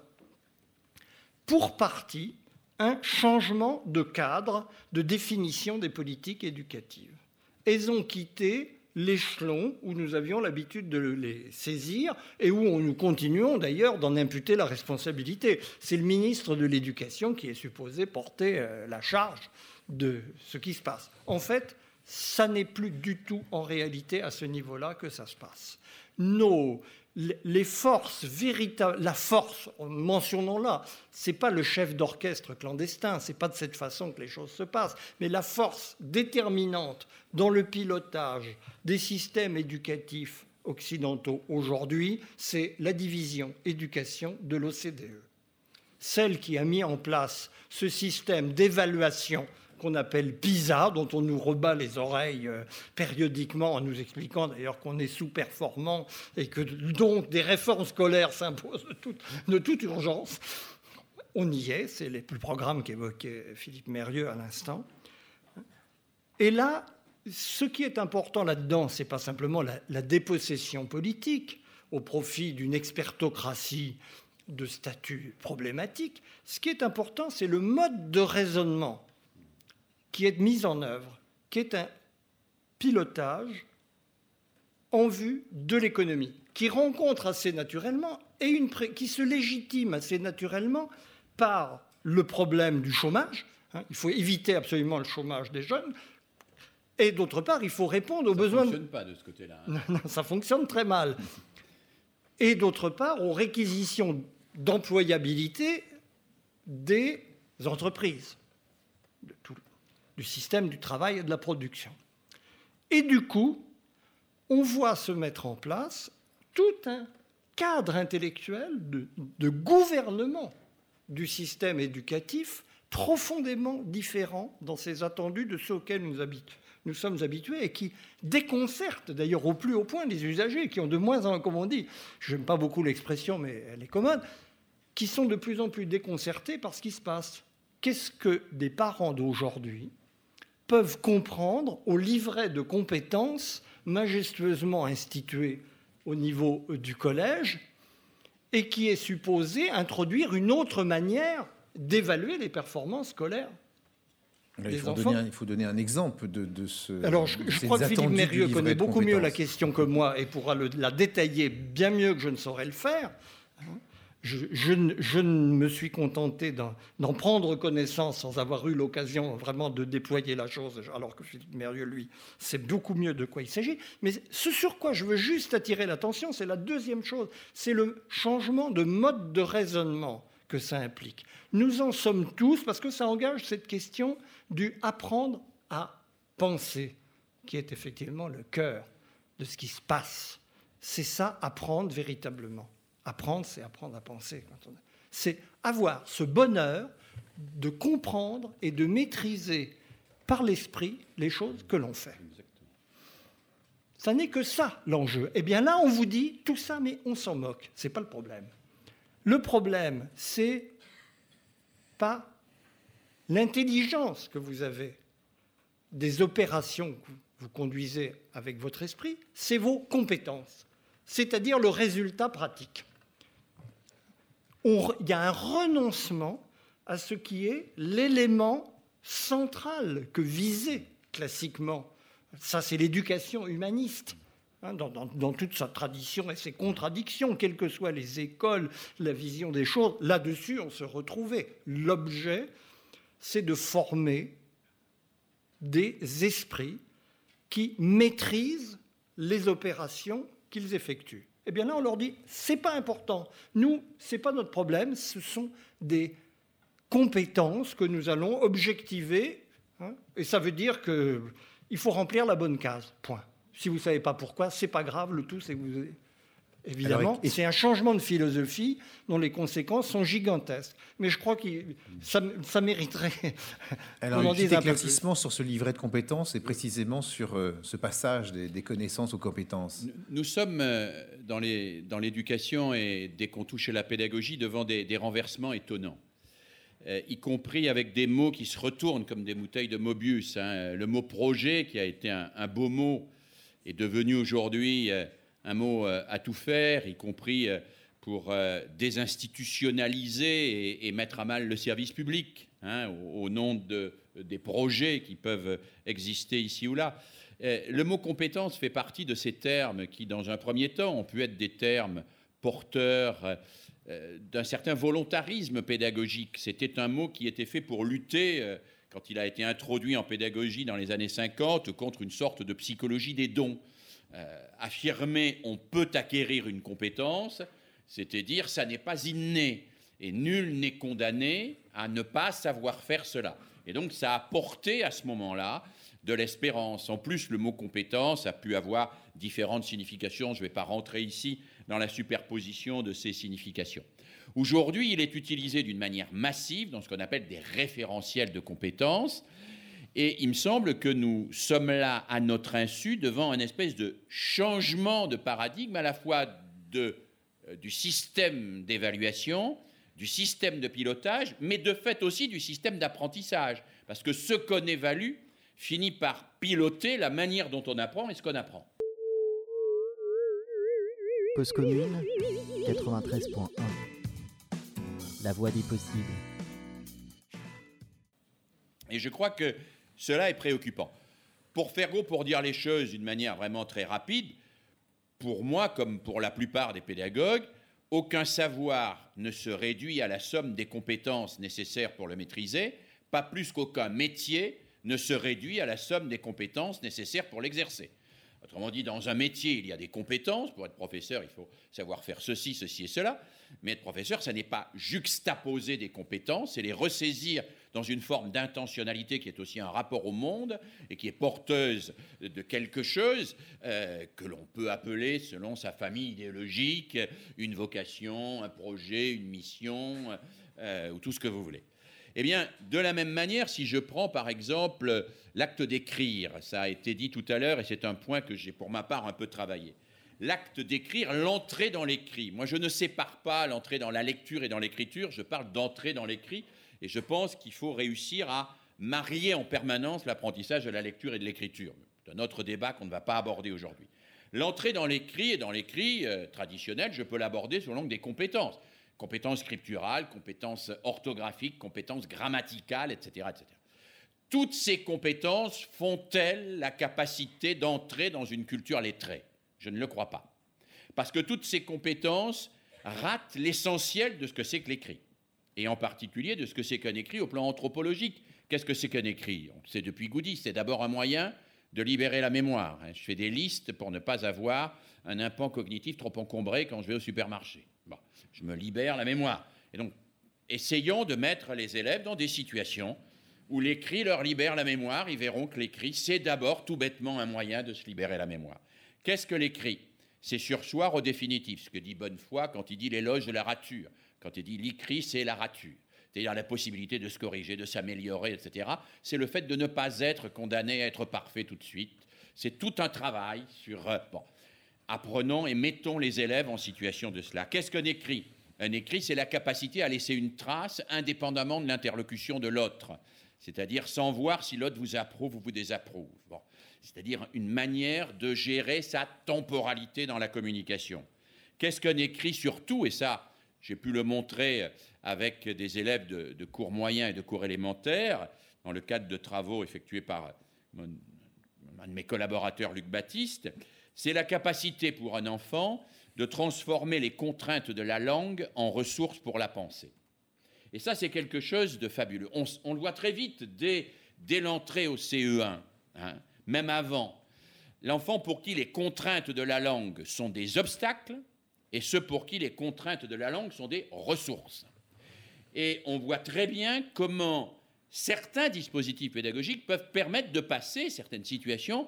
Pour partie, un changement de cadre de définition des politiques éducatives. Elles ont quitté l'échelon où nous avions l'habitude de les saisir et où nous continuons d'ailleurs d'en imputer la responsabilité. C'est le ministre de l'Éducation qui est supposé porter euh, la charge de ce qui se passe. En fait, ça n'est plus du tout en réalité à ce niveau-là que ça se passe. Nos les forces véritables, la force, mentionnons-la, c'est pas le chef d'orchestre clandestin, c'est pas de cette façon que les choses se passent, mais la force déterminante dans le pilotage des systèmes éducatifs occidentaux aujourd'hui, c'est la division éducation de l'OCDE. Celle qui a mis en place ce système d'évaluation qu'on appelle PISA, dont on nous rebat les oreilles euh, périodiquement en nous expliquant d'ailleurs qu'on est sous-performant et que donc des réformes scolaires s'imposent de toute, urgence. On y est, c'est le programme qu'évoquait Philippe Mérieux à l'instant. Et là, ce qui est important là-dedans, ce n'est pas simplement la, dépossession politique au profit d'une expertocratie de statut problématique. Ce qui est important, c'est le mode de raisonnement qui est mise en œuvre, qui est un pilotage en vue de l'économie, qui rencontre assez naturellement et une qui se légitime assez naturellement par le problème du chômage. Hein, il faut éviter absolument le chômage des jeunes. Et d'autre part, il faut répondre aux besoins. Ça ne fonctionne pas de ce côté-là. Hein. Non, ça fonctionne très mal. Et d'autre part, aux réquisitions d'employabilité des entreprises. De tout, du système du travail et de la production. Et du coup, on voit se mettre en place tout un cadre intellectuel de, gouvernement du système éducatif profondément différent dans ses attendus de ceux auxquels nous, nous sommes habitués et qui déconcerte d'ailleurs au plus haut point les usagers qui ont de moins en moins, comme on dit, je n'aime pas beaucoup l'expression mais elle est commode, qui sont de plus en plus déconcertés par ce qui se passe. Qu'est-ce que des parents d'aujourd'hui peuvent comprendre au livret de compétences majestueusement institué au niveau du collège et qui est supposé introduire une autre manière d'évaluer les performances scolaires. il, faut donner un, il, faut donner un, exemple de, ce. Alors, je, crois que Philippe Mérieux connaît beaucoup mieux la question que moi et pourra le, la détailler bien mieux que je ne saurais le faire je, ne me suis contenté d'en prendre connaissance sans avoir eu l'occasion vraiment de déployer la chose, alors que Philippe Mérieux, lui, sait beaucoup mieux de quoi il s'agit. Mais ce sur quoi je veux juste attirer l'attention, c'est la deuxième chose, c'est le changement de mode de raisonnement que ça implique. Nous en sommes tous, parce que ça engage cette question du apprendre à penser, qui est effectivement le cœur de ce qui se passe. C'est ça, apprendre véritablement. Apprendre, c'est apprendre à penser. C'est avoir ce bonheur de comprendre et de maîtriser par l'esprit les choses que l'on fait. Ça n'est que ça l'enjeu. Eh bien là, on vous dit tout ça, mais on s'en moque. Ce n'est pas le problème. Le problème, c'est pas l'intelligence que vous avez des opérations que vous conduisez avec votre esprit, c'est vos compétences, c'est-à-dire le résultat pratique il y a un renoncement à ce qui est l'élément central que visait classiquement. Ça, c'est l'éducation humaniste. Hein, dans, dans, toute sa tradition et ses contradictions, quelles que soient les écoles, la vision des choses, là-dessus, on se retrouvait. L'objet, c'est de former des esprits qui maîtrisent les opérations qu'ils effectuent. Eh bien là, on leur dit, c'est pas important. Nous, c'est pas notre problème. Ce sont des compétences que nous allons objectiver. Hein, et ça veut dire qu'il faut remplir la bonne case. Point. Si vous ne savez pas pourquoi, c'est pas grave. Le tout, c'est que vous évidemment. et c'est un changement de philosophie dont les conséquences sont gigantesques. Mais je crois que ça, mériterait. Alors, un petit éclaircissement sur ce livret de compétences et précisément sur euh, ce passage des, connaissances aux compétences. Nous, sommes euh, dans l'éducation et dès qu'on touche à la pédagogie devant des, renversements étonnants. euh, y compris avec des mots qui se retournent comme des bouteilles de Mobius. Hein. Le mot projet, qui a été un, beau mot, est devenu aujourd'hui euh, un mot euh, à tout faire, y compris pour désinstitutionnaliser et, mettre à mal le service public, hein, au, nom de, des projets qui peuvent exister ici ou là. Le mot compétence fait partie de ces termes qui, dans un premier temps, ont pu être des termes porteurs euh, d'un certain volontarisme pédagogique. C'était un mot qui était fait pour lutter, euh, quand il a été introduit en pédagogie dans les années 50, contre une sorte de psychologie des dons. Euh, affirmer on peut acquérir une compétence, c'était dire ça n'est pas inné, et nul n'est condamné à ne pas savoir faire cela. Et donc ça a porté à ce moment-là de l'espérance. En plus, le mot compétence a pu avoir différentes significations. Je ne vais pas rentrer ici dans la superposition de ces significations. Aujourd'hui, il est utilisé d'une manière massive dans ce qu'on appelle des référentiels de compétences. Et il me semble que nous sommes là, à notre insu, devant une espèce de changement de paradigme, à la fois de, euh, du système d'évaluation, du système de pilotage, mais de fait aussi du système d'apprentissage. Parce que ce qu'on évalue finit par piloter la manière dont on apprend et ce qu'on apprend. Cause commune 93.1 La voie des possibles. Et je crois que cela est préoccupant. Pour faire gros, pour dire les choses d'une manière vraiment très rapide, pour moi, comme pour la plupart des pédagogues, aucun savoir ne se réduit à la somme des compétences nécessaires pour le maîtriser, pas plus qu'aucun métier ne se réduit à la somme des compétences nécessaires pour l'exercer. Autrement dit, dans un métier, il y a des compétences. Pour être professeur, il faut savoir faire ceci, ceci et cela. Mais être professeur, ça n'est pas juxtaposer des compétences, c'est les ressaisir dans une forme d'intentionnalité qui est aussi un rapport au monde et qui est porteuse de quelque chose euh, que l'on peut appeler, selon sa famille idéologique, une vocation, un projet, une mission, euh, ou tout ce que vous voulez. Eh bien, de la même manière, si je prends par exemple l'acte d'écrire, ça a été dit tout à l'heure et c'est un point que j'ai pour ma part un peu travaillé. L'acte d'écrire, l'entrée dans l'écrit. Moi, je ne sépare pas l'entrée dans la lecture et dans l'écriture, je parle d'entrée dans l'écrit et je pense qu'il faut réussir à marier en permanence l'apprentissage de la lecture et de l'écriture. C'est un autre débat qu'on ne va pas aborder aujourd'hui. L'entrée dans l'écrit et dans l'écrit euh, traditionnel, je peux l'aborder sur l'angle des compétences compétences scripturales, compétences orthographiques, compétences grammaticales, etc., etc. Toutes ces compétences font-elles la capacité d'entrer dans une culture lettrée? Je ne le crois pas. Parce que toutes ces compétences ratent l'essentiel de ce que c'est que l'écrit, et en particulier de ce que c'est qu'un écrit au plan anthropologique. Qu'est-ce que c'est qu'un écrit? C'est depuis Goody, c'est d'abord un moyen de libérer la mémoire. Hein. Je fais des listes pour ne pas avoir un impant cognitif trop encombré quand je vais au supermarché je me libère la mémoire. Et donc, essayons de mettre les élèves dans des situations où l'écrit leur libère la mémoire. Ils verront que l'écrit, c'est d'abord tout bêtement un moyen de se libérer la mémoire. Qu'est-ce que l'écrit? C'est sursoir au définitif, ce que dit Bonnefoy quand il dit l'éloge de la rature, quand il dit l'écrit, c'est la rature. C'est-à-dire la possibilité de se corriger, de s'améliorer, etc. C'est le fait de ne pas être condamné à être parfait tout de suite. C'est tout un travail sur... Euh, bon, apprenons et mettons les élèves en situation de cela. Qu'est-ce qu'un écrit? Un écrit, c'est la capacité à laisser une trace indépendamment de l'interlocution de l'autre, c'est-à-dire sans voir si l'autre vous approuve ou vous désapprouve. C'est-à-dire une manière de gérer sa temporalité dans la communication. Qu'est-ce qu'un écrit surtout, et ça, j'ai pu le montrer avec des élèves de, cours moyens et de cours élémentaires, dans le cadre de travaux effectués par un de mes collaborateurs, Luc Baptiste, c'est la capacité pour un enfant de transformer les contraintes de la langue en ressources pour la pensée. Et ça, c'est quelque chose de fabuleux. On, le voit très vite dès, l'entrée au CE1, hein, même avant. L'enfant pour qui les contraintes de la langue sont des obstacles et ceux pour qui les contraintes de la langue sont des ressources. Et on voit très bien comment certains dispositifs pédagogiques peuvent permettre de passer certaines situations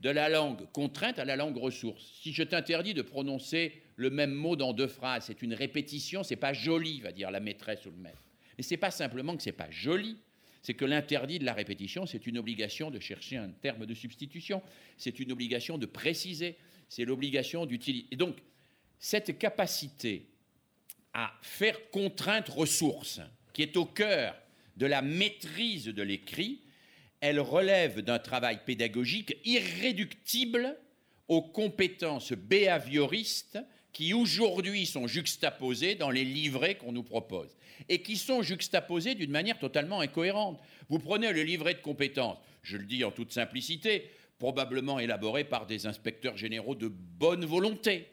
de la langue contrainte à la langue ressource. Si je t'interdis de prononcer le même mot dans deux phrases, c'est une répétition, c'est pas joli, va dire la maîtresse ou le maître. Mais c'est pas simplement que c'est pas joli, c'est que l'interdit de la répétition, c'est une obligation de chercher un terme de substitution, c'est une obligation de préciser, c'est l'obligation d'utiliser. Et donc, cette capacité à faire contrainte ressource, qui est au cœur de la maîtrise de l'écrit, elle relève d'un travail pédagogique irréductible aux compétences behavioristes qui aujourd'hui sont juxtaposées dans les livrets qu'on nous propose et qui sont juxtaposées d'une manière totalement incohérente. Vous prenez le livret de compétences, je le dis en toute simplicité, probablement élaboré par des inspecteurs généraux de bonne volonté.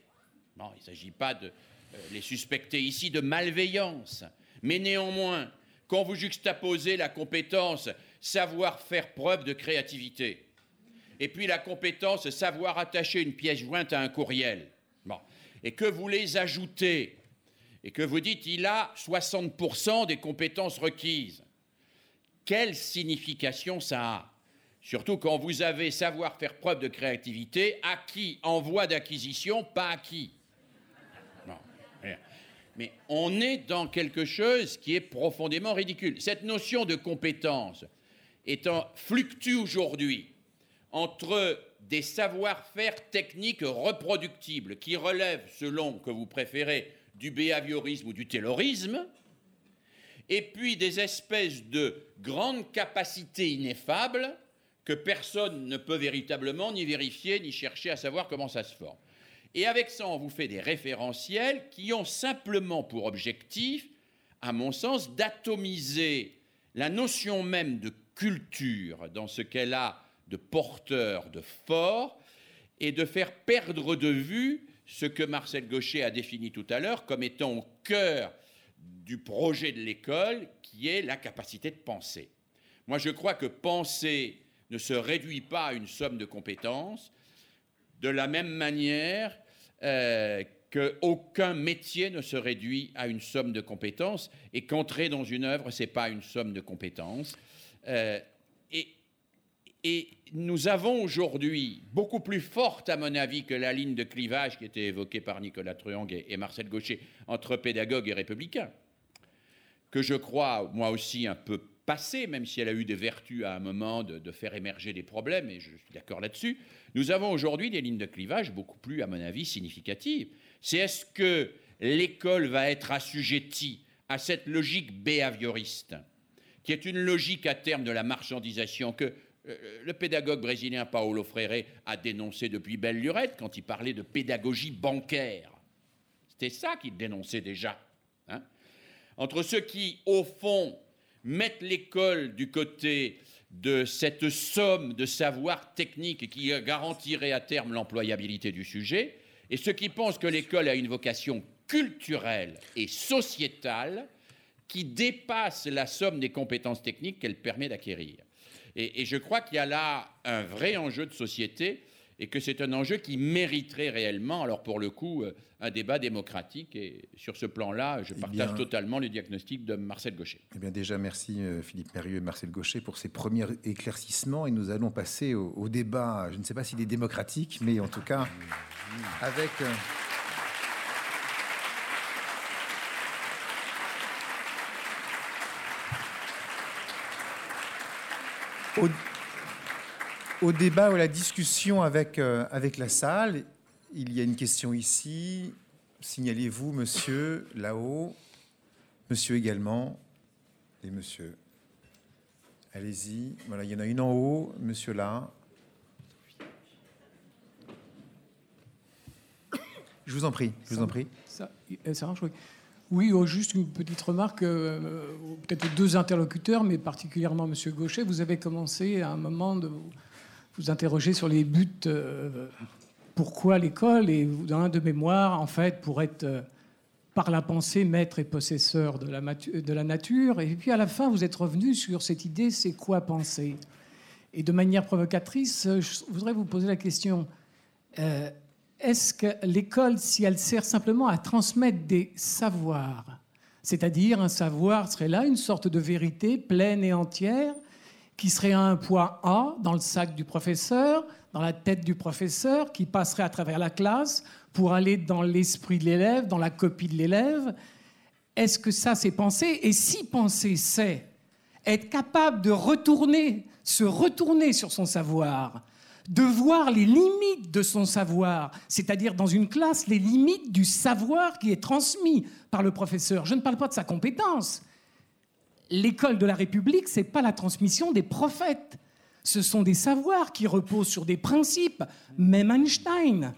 Il ne s'agit pas de euh, les suspecter ici de malveillance, mais néanmoins, quand vous juxtaposez la compétence savoir faire preuve de créativité, et puis la compétence savoir attacher une pièce jointe à un courriel, et que vous les ajoutez, et que vous dites il a 60% des compétences requises, quelle signification ça a? Surtout quand vous avez savoir faire preuve de créativité, acquis en voie d'acquisition, pas acquis. Mais on est dans quelque chose qui est profondément ridicule. Cette notion de compétence fluctue aujourd'hui entre des savoir-faire techniques reproductibles qui relèvent, selon que vous préférez, du behaviorisme ou du taylorisme, et puis des espèces de grandes capacités ineffables que personne ne peut véritablement ni vérifier ni chercher à savoir comment ça se forme. Et avec ça, on vous fait des référentiels qui ont simplement pour objectif, à mon sens, d'atomiser la notion même de culture dans ce qu'elle a de porteur, de fort, et de faire perdre de vue ce que Marcel Gaucher a défini tout à l'heure comme étant au cœur du projet de l'école, qui est la capacité de penser. Moi, je crois que penser ne se réduit pas à une somme de compétences, de la même manière euh, qu'aucun métier ne se réduit à une somme de compétences, et qu'entrer dans une œuvre, ce n'est pas une somme de compétences. Euh, et, nous avons aujourd'hui, beaucoup plus forte à mon avis que la ligne de clivage qui était évoquée par Nicolas Truong et Marcel Gaucher entre pédagogues et républicains, que je crois moi aussi un peu passée, même si elle a eu des vertus à un moment de, faire émerger des problèmes, et je suis d'accord là-dessus, nous avons aujourd'hui des lignes de clivage beaucoup plus, à mon avis, significatives. C'est est-ce que l'école va être assujettie à cette logique behavioriste, qui est une logique à terme de la marchandisation que euh, le pédagogue brésilien Paulo Freire a dénoncé depuis belle lurette quand il parlait de pédagogie bancaire? C'était ça qu'il dénonçait déjà. Hein. Entre ceux qui, au fond, mettre l'école du côté de cette somme de savoir technique qui garantirait à terme l'employabilité du sujet, et ceux qui pensent que l'école a une vocation culturelle et sociétale qui dépasse la somme des compétences techniques qu'elle permet d'acquérir. Et, et, je crois qu'il y a là un vrai enjeu de société et que c'est un enjeu qui mériterait réellement, alors pour le coup, euh, un débat démocratique. Et sur ce plan-là, je eh partage totalement le diagnostic de Marcel Gaucher. Eh bien déjà, merci euh, Philippe Mérieux et Marcel Gaucher pour ces premiers éclaircissements. Et nous allons passer au, débat, je ne sais pas s'il est démocratique, mais en tout cas, avec... Euh, au, au débat ou à la discussion avec, euh, avec la salle. Il y a une question ici. Signalez-vous, monsieur, là-haut. Monsieur également. Et monsieur. Allez-y. Voilà, il y en a une en haut, monsieur là. Je vous en prie, je vous en prie. Oui. Oh, juste une petite remarque, euh, peut-être deux interlocuteurs, mais particulièrement Monsieur Gaucher. Vous avez commencé à un moment de vous interrogez sur les buts. Euh, pourquoi l'école Et dans un de mémoire, en fait, pour être euh, par la pensée maître et possesseur de la, nature. Et puis à la fin, vous êtes revenu sur cette idée c'est quoi penser? Et de manière provocatrice, je voudrais vous poser la question euh, est-ce que l'école, si elle sert simplement à transmettre des savoirs, c'est-à-dire un savoir serait là une sorte de vérité pleine et entière, qui serait un point A dans le sac du professeur, dans la tête du professeur, qui passerait à travers la classe pour aller dans l'esprit de l'élève, dans la copie de l'élève. Est-ce que ça, c'est penser Et si penser, c'est être capable de retourner, se retourner sur son savoir, de voir les limites de son savoir, c'est-à-dire dans une classe, les limites du savoir qui est transmis par le professeur. Je ne parle pas de sa compétence, l'école de la République, c'est pas la transmission des prophètes. Ce sont des savoirs qui reposent sur des principes, même Einstein.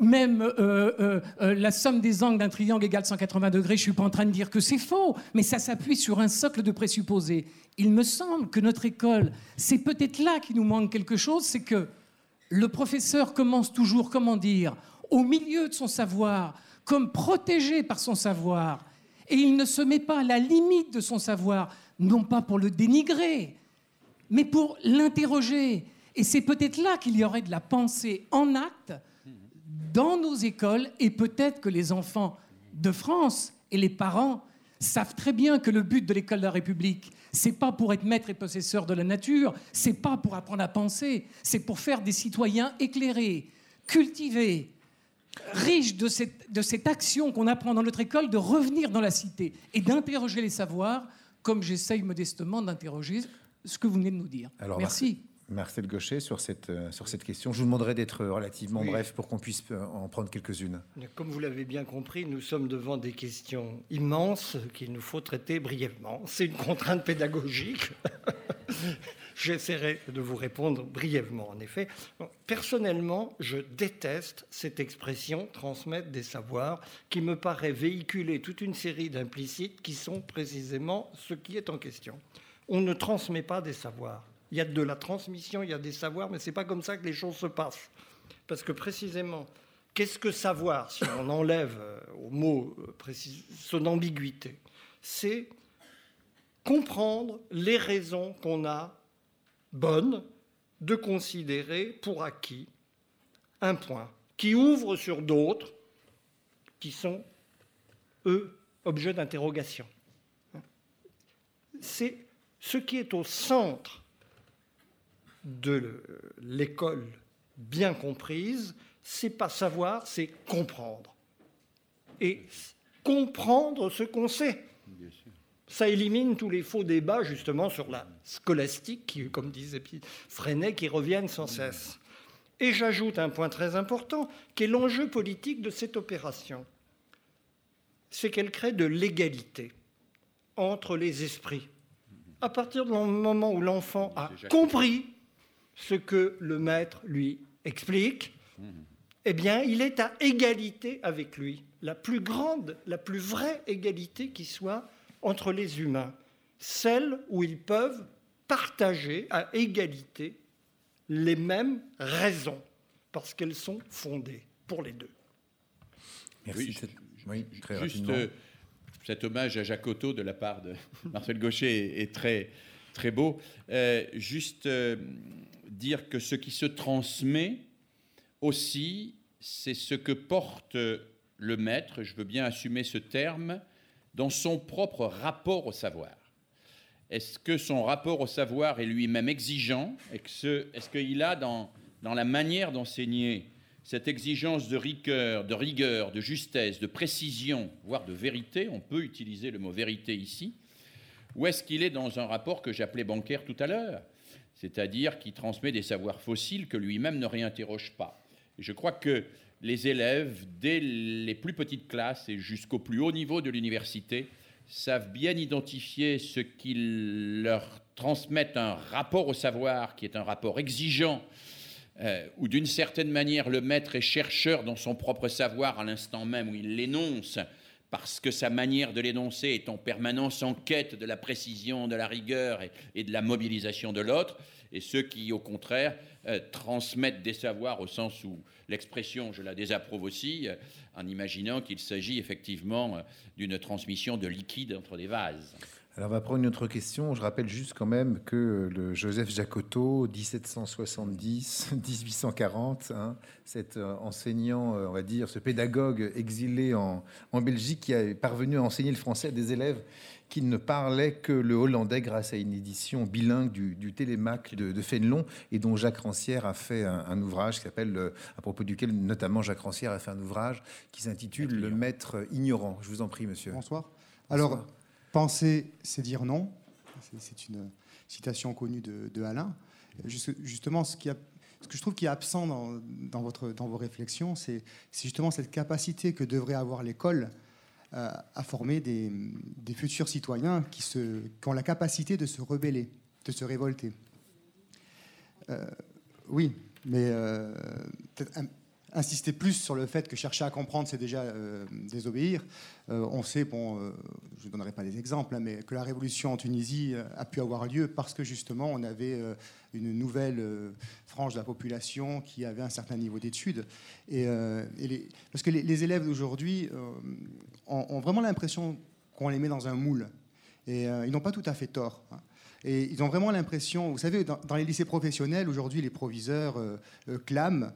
Même euh, euh, euh, la somme des angles d'un triangle égale 180 degrés, je suis pas en train de dire que c'est faux, mais ça s'appuie sur un socle de présupposés. Il me semble que notre école, c'est peut-être là qu'il nous manque quelque chose, c'est que le professeur commence toujours, comment dire, au milieu de son savoir, comme protégé par son savoir, et il ne se met pas à la limite de son savoir, non pas pour le dénigrer, mais pour l'interroger. Et c'est peut-être là qu'il y aurait de la pensée en acte dans nos écoles, et peut-être que les enfants de France et les parents savent très bien que le but de l'école de la République, c'est pas pour être maître et possesseur de la nature, c'est pas pour apprendre à penser, c'est pour faire des citoyens éclairés, cultivés, riches de cette, de cette action qu'on apprend dans notre école de revenir dans la cité et d'interroger les savoirs, comme j'essaye modestement d'interroger ce que vous venez de nous dire. Alors, Merci. Marcel Gaucher, sur cette, euh, sur cette question. Je vous demanderai d'être relativement Oui. bref pour qu'on puisse euh, en prendre quelques-unes. Comme vous l'avez bien compris, nous sommes devant des questions immenses qu'il nous faut traiter brièvement. C'est une contrainte pédagogique. J'essaierai de vous répondre brièvement, en effet. Personnellement, je déteste cette expression transmettre des savoirs qui me paraît véhiculer toute une série d'implicites qui sont précisément ce qui est en question. On ne transmet pas des savoirs. Il y a de la transmission, il y a des savoirs, mais ce n'est pas comme ça que les choses se passent. Parce que précisément, qu'est-ce que savoir, si on enlève euh, au mot euh, son ambiguïté? C'est comprendre les raisons qu'on a bonnes de considérer pour acquis un point qui ouvre sur d'autres qui sont, eux, objets d'interrogation. C'est ce qui est au centre de l'école bien comprise, c'est pas savoir, c'est comprendre. Et comprendre ce qu'on sait. Ça élimine tous les faux débats justement sur la scolastique, qui, comme disait Freinet, qui reviennent sans cesse. Et j'ajoute un point très important, qui est l'enjeu politique de cette opération. C'est qu'elle crée de l'égalité entre les esprits. À partir du moment où l'enfant a compris ce que le maître lui explique, eh bien, il est à égalité avec lui. La plus grande, la plus vraie égalité qui soit entre les humains. Celle où ils peuvent partager à égalité les mêmes raisons, parce qu'elles sont fondées pour les deux. Merci. Oui, très Juste rapidement. euh, cet hommage à Jacques Otto de la part de Marcel Gaucher est, est très, très beau. Euh, juste euh, dire que ce qui se transmet aussi, c'est ce que porte le maître, je veux bien assumer ce terme, dans son propre rapport au savoir. Est-ce que son rapport au savoir est lui-même exigeant? Est-ce qu'il a dans, dans la manière d'enseigner cette exigence de rigueur, de rigueur, de justesse, de précision, voire de vérité? On peut utiliser le mot vérité ici. Ou est-ce qu'il est dans un rapport que j'appelais bancaire tout à l'heure C'est-à-dire qui transmet des savoirs fossiles que lui-même ne réinterroge pas? Et je crois que les élèves, dès les plus petites classes et jusqu'au plus haut niveau de l'université, savent bien identifier ce qui leur transmet un rapport au savoir qui est un rapport exigeant, euh, où d'une certaine manière le maître est chercheur dans son propre savoir à l'instant même où il l'énonce, parce que sa manière de l'énoncer est en permanence en quête de la précision, de la rigueur et de la mobilisation de l'autre, et ceux qui, au contraire, euh, transmettent des savoirs au sens où l'expression, je la désapprouve aussi, euh, en imaginant qu'il s'agit effectivement euh, d'une transmission de liquide entre des vases. Alors, on va prendre une autre question. Je rappelle juste quand même que Joseph Jacotot, 1770-1840, hein, cet enseignant, on va dire, ce pédagogue exilé en, en Belgique qui est parvenu à enseigner le français à des élèves qui ne parlaient que le hollandais grâce à une édition bilingue du, du Télémaque de, de Fénelon et dont Jacques Rancière a fait un, un ouvrage qui s'appelle, euh, à propos duquel notamment Jacques Rancière a fait un ouvrage qui s'intitule Le maître ignorant. Je vous en prie, monsieur. Bonsoir. Alors, penser, c'est dire non. C'est- une citation connue de, de Alain. Juste- justement, ce, qui a- ce que je trouve qui est absent dans, dans votre, dans vos réflexions, c'est justement cette capacité que devrait avoir l'école à former des, futurs citoyens qui, ont la capacité de se rebeller, de se révolter. oui, mais peut-être insister plus sur le fait que chercher à comprendre, c'est déjà euh, désobéir. Euh, on sait, bon, euh, je ne donnerai pas des exemples, hein, mais que la révolution en Tunisie a pu avoir lieu parce que justement on avait une nouvelle frange de la population qui avait un certain niveau d'études. Et, parce que les, élèves d'aujourd'hui ont, vraiment l'impression qu'on les met dans un moule. Et ils n'ont pas tout à fait tort. Hein. Et ils ont vraiment l'impression, vous savez, dans, les lycées professionnels, aujourd'hui, les proviseurs clament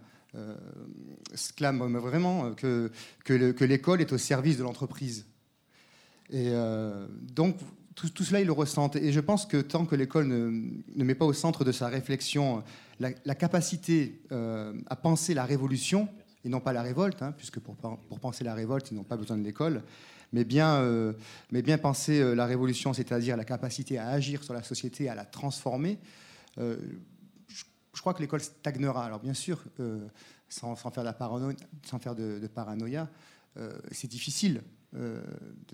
clame vraiment que, que l'école est au service de l'entreprise. Et euh, donc, tout, cela, ils le ressentent. Et je pense que tant que l'école ne, met pas au centre de sa réflexion la, capacité euh, à penser la révolution, et non pas la révolte, hein, puisque pour, pour, penser la révolte, ils n'ont pas besoin de l'école, mais bien, mais bien penser la révolution, c'est-à-dire la capacité à agir sur la société, à la transformer crois que l'école stagnera. Alors bien sûr, euh, sans, faire, de, paranoïa, sans faire de, paranoïa, euh, c'est difficile euh,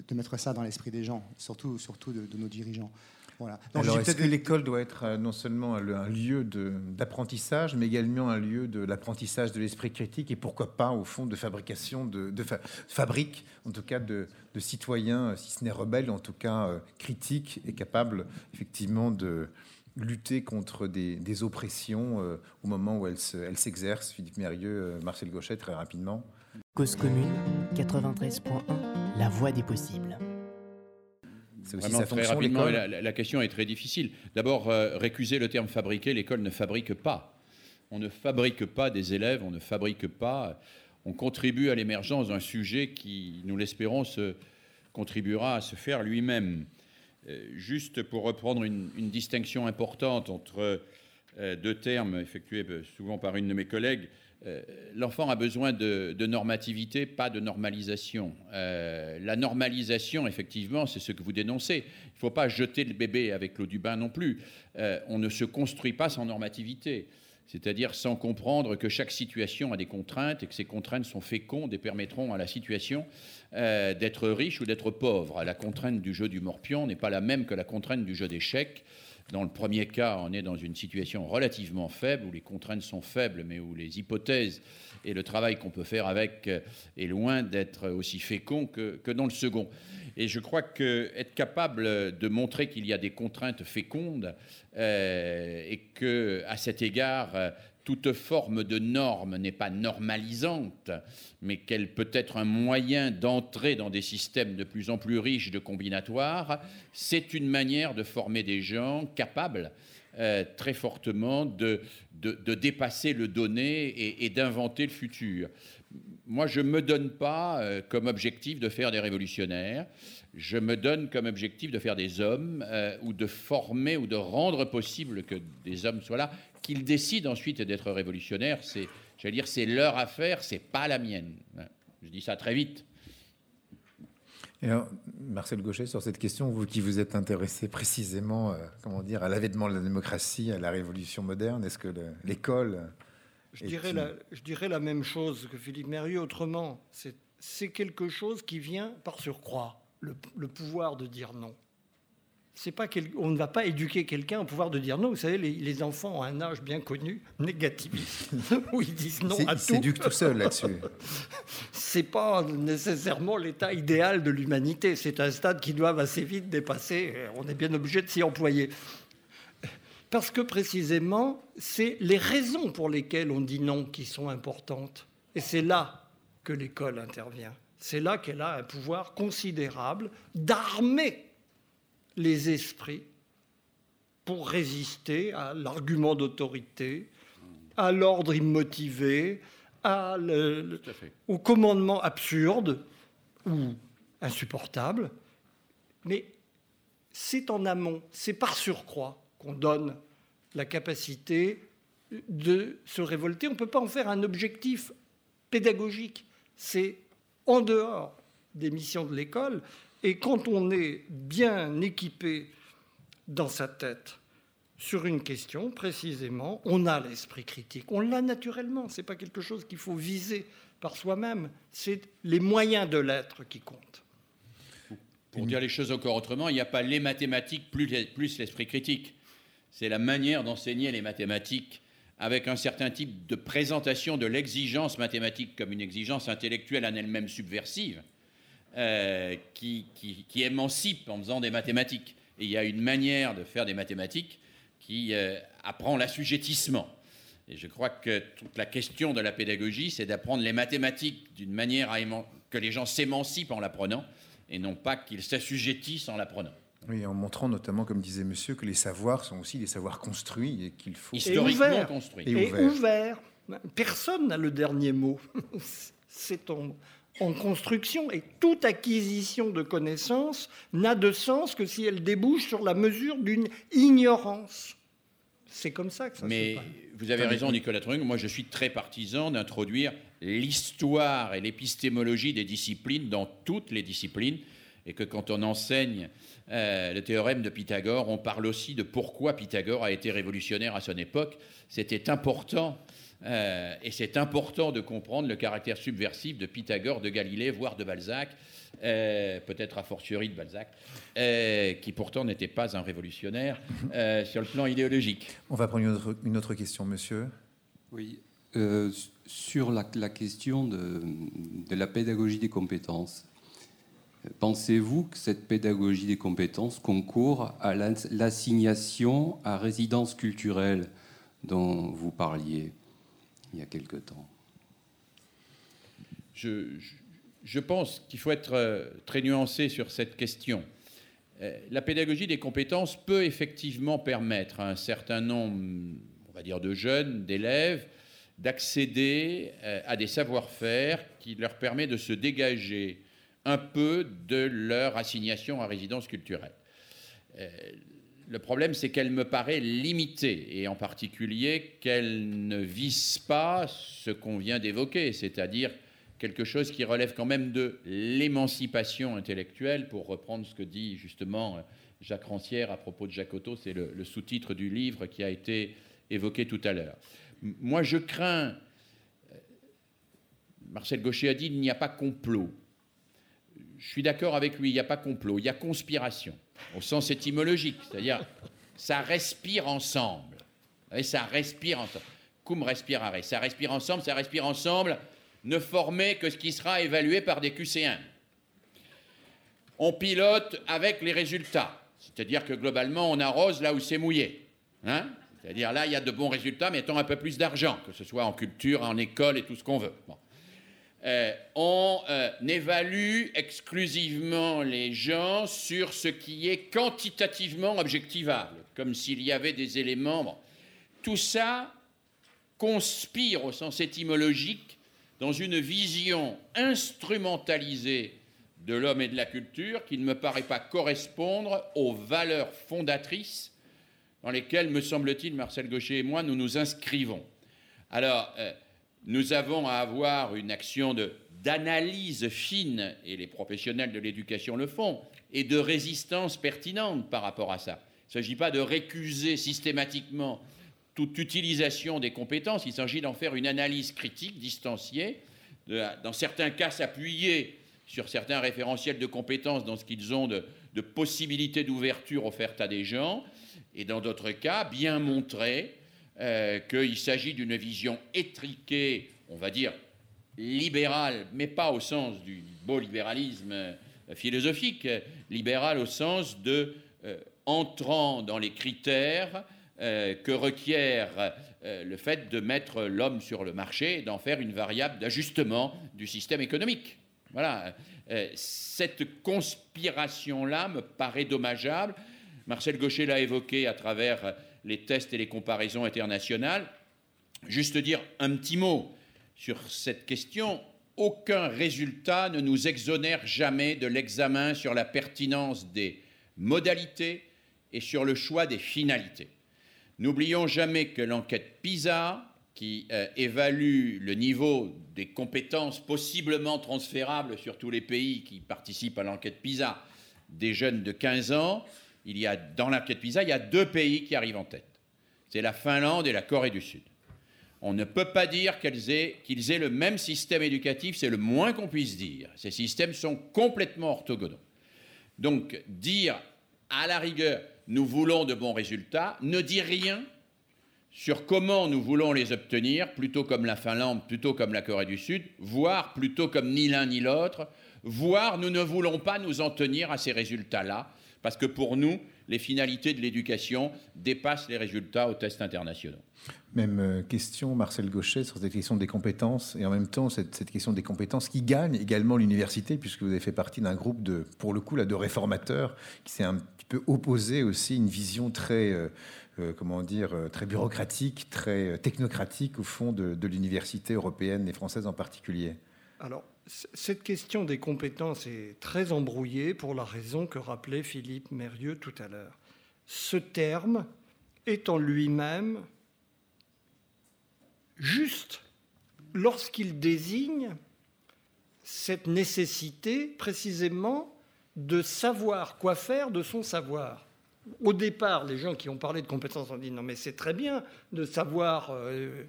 de, mettre ça dans l'esprit des gens, surtout, surtout de, nos dirigeants. Voilà. Alors, est-ce que l'école doit être non seulement un lieu d'apprentissage, mais également un lieu de l'apprentissage de l'esprit critique et pourquoi pas, au fond, de fabrication, de, fabrique, en tout cas, de, citoyens, si ce n'est rebelles, en tout cas critiques et capables, effectivement, de, lutter contre des, oppressions euh, au moment où elles s'exercent. Philippe Mérieux, euh, Marcel Gauchet, très rapidement. Cause commune, 93.1, la voie des possibles. C'est aussi Vraiment, très rapidement, la, question est très difficile. D'abord, euh, récuser le terme fabriquer, l'école ne fabrique pas. On ne fabrique pas des élèves, on ne fabrique pas. On contribue à l'émergence d'un sujet qui, nous l'espérons, se, contribuera à se faire lui-même. Euh, juste pour reprendre une, distinction importante entre euh, deux termes effectués euh, souvent par une de mes collègues, l'enfant a besoin de, normativité, pas de normalisation. la normalisation, effectivement, c'est ce que vous dénoncez. Il ne faut pas jeter le bébé avec l'eau du bain non plus. on ne se construit pas sans normativité c'est-à-dire sans comprendre que chaque situation a des contraintes et que ces contraintes sont fécondes et permettront à la situation euh, d'être riche ou d'être pauvre. La contrainte du jeu du morpion n'est pas la même que la contrainte du jeu d'échecs. Dans le premier cas, on est dans une situation relativement faible, où les contraintes sont faibles, mais où les hypothèses et le travail qu'on peut faire avec euh, est loin d'être aussi fécond que, que dans le second. Et je crois qu'être capable de montrer qu'il y a des contraintes fécondes euh, et que, à cet égard, euh, toute forme de norme n'est pas normalisante, mais qu'elle peut être un moyen d'entrer dans des systèmes de plus en plus riches de combinatoires, c'est une manière de former des gens capables euh, très fortement de, dépasser le donné et d'inventer le futur. Moi, je ne me donne pas euh, comme objectif de faire des révolutionnaires, je me donne comme objectif de faire des hommes euh, ou de former ou de rendre possible que des hommes soient là, qu'ils décident ensuite d'être révolutionnaires. C'est, j'allais dire, c'est leur affaire, c'est pas la mienne. Je dis ça très vite. alors, Marcel Gauchet, sur cette question, vous qui vous êtes intéressé précisément, euh, comment dire, à l'avènement de la démocratie, à la révolution moderne, est-ce que l'école je dirais, la, je dirais la même chose que Philippe Mérieux, autrement. C'est quelque chose qui vient par surcroît, le, pouvoir de dire non. C'est pas on ne va pas éduquer quelqu'un au pouvoir de dire non. Vous savez, les, enfants ont un âge bien connu, négativiste, où ils disent non à tout. Ils s'éduquent tout seuls là-dessus. c'est pas nécessairement l'état idéal de l'humanité. C'est un stade qui doit assez vite dépasser. On est bien obligé de s'y employer. Parce que précisément, c'est les raisons pour lesquelles on dit non qui sont importantes. Et c'est là que l'école intervient. C'est là qu'elle a un pouvoir considérable d'armer les esprits pour résister à l'argument d'autorité, à l'ordre immotivé, à au commandement absurde ou insupportable. Mais c'est en amont, c'est par surcroît qu'on donne la capacité de se révolter. On ne peut pas en faire un objectif pédagogique. C'est en dehors des missions de l'école. Et quand on est bien équipé dans sa tête sur une question, précisément, on a l'esprit critique. On l'a naturellement. Ce n'est pas quelque chose qu'il faut viser par soi-même. C'est les moyens de l'être qui comptent. pour dire les choses encore autrement, il n'y a pas les mathématiques plus, l'esprit critique. C'est la manière d'enseigner les mathématiques avec un certain type de présentation de l'exigence mathématique comme une exigence intellectuelle en elle-même subversive, euh, qui, qui, émancipe en faisant des mathématiques. Et il y a une manière de faire des mathématiques qui euh, apprend l'assujettissement. Et je crois que toute la question de la pédagogie, c'est d'apprendre les mathématiques d'une manière à que les gens s'émancipent en l'apprenant et non pas qu'ils s'assujettissent en l'apprenant. Oui, en montrant notamment, comme disait monsieur, que les savoirs sont aussi des savoirs construits et qu'il faut... Historiquement construits. Et, ouverts. Personne n'a le dernier mot. C'est en, en construction et toute acquisition de connaissances n'a de sens que si elle débouche sur la mesure d'une ignorance. C'est comme ça que ça Mais se passe. vous avez raison, Nicolas Trung. Moi, je suis très partisan d'introduire l'histoire et l'épistémologie des disciplines dans toutes les disciplines et que quand on enseigne euh, le théorème de Pythagore, on parle aussi de pourquoi Pythagore a été révolutionnaire à son époque. C'était important. Euh, et c'est important de comprendre le caractère subversif de Pythagore, de Galilée, voire de Balzac, euh, peut-être a fortiori de Balzac, qui pourtant n'était pas un révolutionnaire sur le plan idéologique. On va prendre une autre, une autre question, monsieur. Oui, sur la, question de, de, la pédagogie des compétences. Pensez-vous que cette pédagogie des compétences concourt à l'assignation à résidence culturelle dont vous parliez il y a quelque temps? Je, pense qu'il faut être euh, très nuancé sur cette question. Euh, la pédagogie des compétences peut effectivement permettre à un certain nombre, on va dire, de jeunes, d'élèves, d'accéder euh, à des savoir-faire qui leur permet de se dégager un peu de leur assignation à résidence culturelle. Euh, le problème, c'est qu'elle me paraît limitée, et en particulier qu'elle ne vise pas ce qu'on vient d'évoquer, c'est-à-dire quelque chose qui relève quand même de l'émancipation intellectuelle, pour reprendre ce que dit justement Jacques Rancière à propos de Otto, c'est le, le sous-titre du livre qui a été évoqué tout à l'heure. Moi, je crains, euh, Marcel Gaucher a dit, il n'y a pas complot je suis d'accord avec lui, il n'y a pas complot, il y a conspiration, au sens étymologique, c'est-à-dire ça respire ensemble. Et ça respire ensemble. Cum respirare, ça respire ensemble, ça respire ensemble, ne former que ce qui sera évalué par des QC1. On pilote avec les résultats, c'est-à-dire que globalement on arrose là où c'est mouillé. Hein c'est-à-dire là il y a de bons résultats, mais mettons un peu plus d'argent, que ce soit en culture, en école et tout ce qu'on veut. Euh, on euh, évalue exclusivement les gens sur ce qui est quantitativement objectivable, comme s'il y avait des éléments. Tout ça conspire au sens étymologique dans une vision instrumentalisée de l'homme et de la culture qui ne me paraît pas correspondre aux valeurs fondatrices dans lesquelles, me semble-t-il, Marcel Gaucher et moi, nous nous inscrivons. Alors, euh, nous avons à avoir une action d'analyse fine, et les professionnels de l'éducation le font, et de résistance pertinente par rapport à ça. Il ne s'agit pas de récuser systématiquement toute utilisation des compétences, il s'agit d'en faire une analyse critique, distanciée, dans certains cas s'appuyer sur certains référentiels de compétences dans ce qu'ils ont de, de possibilités d'ouverture offertes à des gens, et dans d'autres cas, bien montrer euh, qu'il s'agit d'une vision étriquée, on va dire libérale, mais pas au sens du beau libéralisme euh, philosophique, libéral au sens de euh, entrant dans les critères que requiert le fait de mettre l'homme sur le marché et d'en faire une variable d'ajustement du système économique. Voilà. cette conspiration-là me paraît dommageable. Marcel Gaucher l'a évoqué à travers les tests et les comparaisons internationales. Juste dire un petit mot sur cette question. Aucun résultat ne nous exonère jamais de l'examen sur la pertinence des modalités et sur le choix des finalités. N'oublions jamais que l'enquête PISA, qui euh, évalue le niveau des compétences possiblement transférables sur tous les pays qui participent à l'enquête PISA des jeunes de 15 ans, il y a, dans l'enquête PISA, il y a deux pays qui arrivent en tête. C'est la Finlande et la Corée du Sud. On ne peut pas dire qu'ils aient le même système éducatif, c'est le moins qu'on puisse dire. Ces systèmes sont complètement orthogonaux. Donc dire à la rigueur, nous voulons de bons résultats, ne dit rien sur comment nous voulons les obtenir, plutôt comme la Finlande, plutôt comme la Corée du Sud, voire plutôt comme ni l'un ni l'autre, voire nous ne voulons pas nous en tenir à ces résultats-là, parce que pour nous, les finalités de l'éducation dépassent les résultats aux tests internationaux. Même euh, question, Marcel Gauchet, sur cette question des compétences, et en même temps cette, cette question des compétences qui gagne également l'université, puisque vous avez fait partie d'un groupe de, pour le coup, là, de réformateurs, qui s'est un petit peu opposé aussi une vision très, euh, euh, comment dire, très bureaucratique, très technocratique, au fond, de, de l'université européenne et française en particulier. Alors, cette question des compétences est très embrouillée pour la raison que rappelait Philippe Mérieux tout à l'heure. Ce terme est en lui-même juste lorsqu'il désigne cette nécessité précisément de savoir quoi faire de son savoir. Au départ, les gens qui ont parlé de compétences ont dit non mais c'est très bien de savoir euh,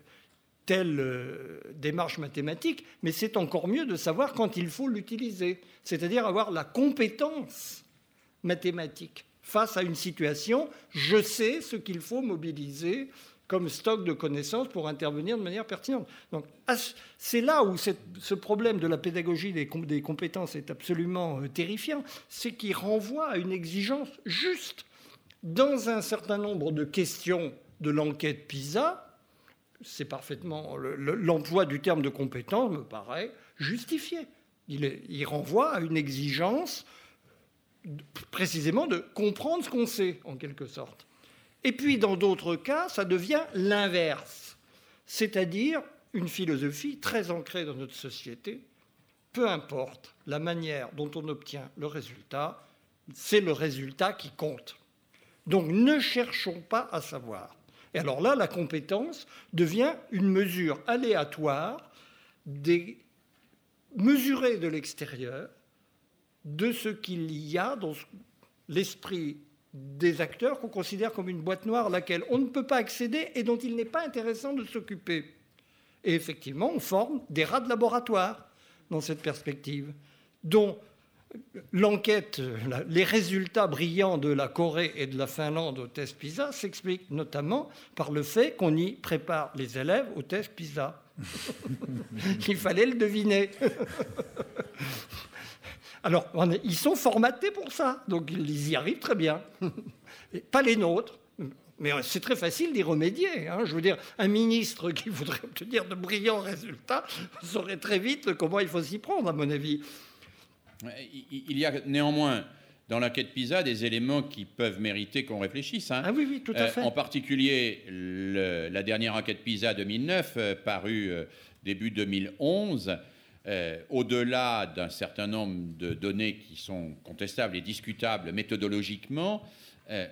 telle euh, démarche mathématique, mais c'est encore mieux de savoir quand il faut l'utiliser, c'est-à-dire avoir la compétence mathématique face à une situation, je sais ce qu'il faut mobiliser comme stock de connaissances pour intervenir de manière pertinente. Donc, c'est là où ce problème de la pédagogie des compétences est absolument euh, terrifiant, c'est qu'il renvoie à une exigence juste. Dans un certain nombre de questions de l'enquête PISA, c'est parfaitement le- le- l'emploi du terme de compétence me paraît justifié. Il, renvoie à une exigence précisément de comprendre ce qu'on sait, en quelque sorte. Et puis, dans d'autres cas, ça devient l'inverse, c'est-à-dire une philosophie très ancrée dans notre société. Peu importe la manière dont on obtient le résultat, c'est le résultat qui compte. Donc ne cherchons pas à savoir. Et alors là, la compétence devient une mesure aléatoire mesurée de l'extérieur de ce qu'il y a dans l'esprit des acteurs qu'on considère comme une boîte noire à laquelle on ne peut pas accéder et dont il n'est pas intéressant de s'occuper. Et effectivement, on forme des rats de laboratoire dans cette perspective, dont l'enquête, les résultats brillants de la Corée et de la Finlande au test PISA s'expliquent notamment par le fait qu'on y prépare les élèves au test PISA. Il fallait le deviner. Alors, est- ils sont formatés pour ça, donc ils y arrivent très bien. Pas les nôtres. Mais c'est très facile d'y remédier. hein. Je veux dire, un ministre qui voudrait obtenir de brillants résultats saurait très vite comment il faut s'y prendre, à mon avis. Il y a néanmoins dans l'enquête PISA des éléments qui peuvent mériter qu'on réfléchisse. hein. Ah oui, oui, tout à Euh, fait. en particulier, le- la dernière enquête PISA 2009, euh, parue euh, début 2011, euh, au-delà d'un certain nombre de données qui sont contestables et discutables méthodologiquement,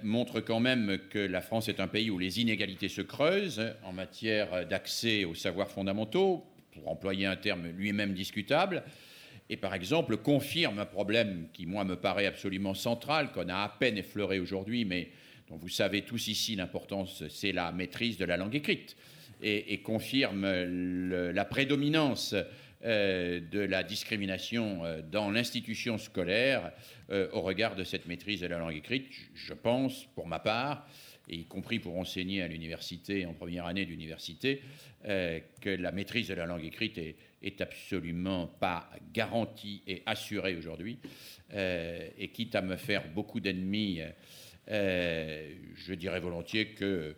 montre quand même que la France est un pays où les inégalités se creusent en matière d'accès aux savoirs fondamentaux, pour employer un terme lui-même discutable, et par exemple confirme un problème qui, moi, me paraît absolument central, qu'on a à peine effleuré aujourd'hui, mais dont vous savez tous ici l'importance, c'est la maîtrise de la langue écrite, et, confirme la prédominance euh, de la discrimination euh, dans l'institution scolaire euh, au regard de cette maîtrise de la langue écrite. Je pense, pour ma part, et y compris pour enseigner à l'université, en première année d'université, que la maîtrise de la langue écrite est, est absolument pas garantie et assurée aujourd'hui. Euh, et quitte à me faire beaucoup d'ennemis, euh, je dirais volontiers que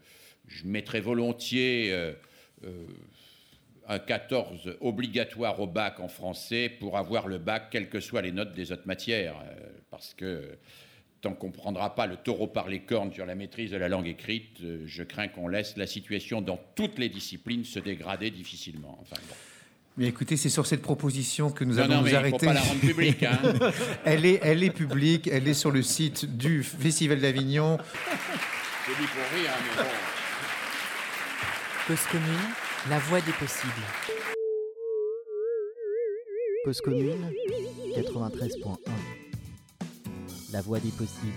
je mettrais volontiers euh, un 14 obligatoire au bac en français pour avoir le bac, quelles que soient les notes des autres matières. parce que tant qu'on ne prendra pas le taureau par les cornes sur la maîtrise de la langue écrite, je crains qu'on laisse la situation dans toutes les disciplines se dégrader difficilement. Enfin, bon. Mais écoutez, c'est sur cette proposition que nous Non, allons non, nous mais il ne arrêter. faut pas la rendre publique. hein. elle, est, elle est publique, elle est sur le site du Festival d'Avignon. Je dis pour rire, hein, mais bon. Cause commune, la voie des possibles. Cause commune, 93.1. La voie des possibles.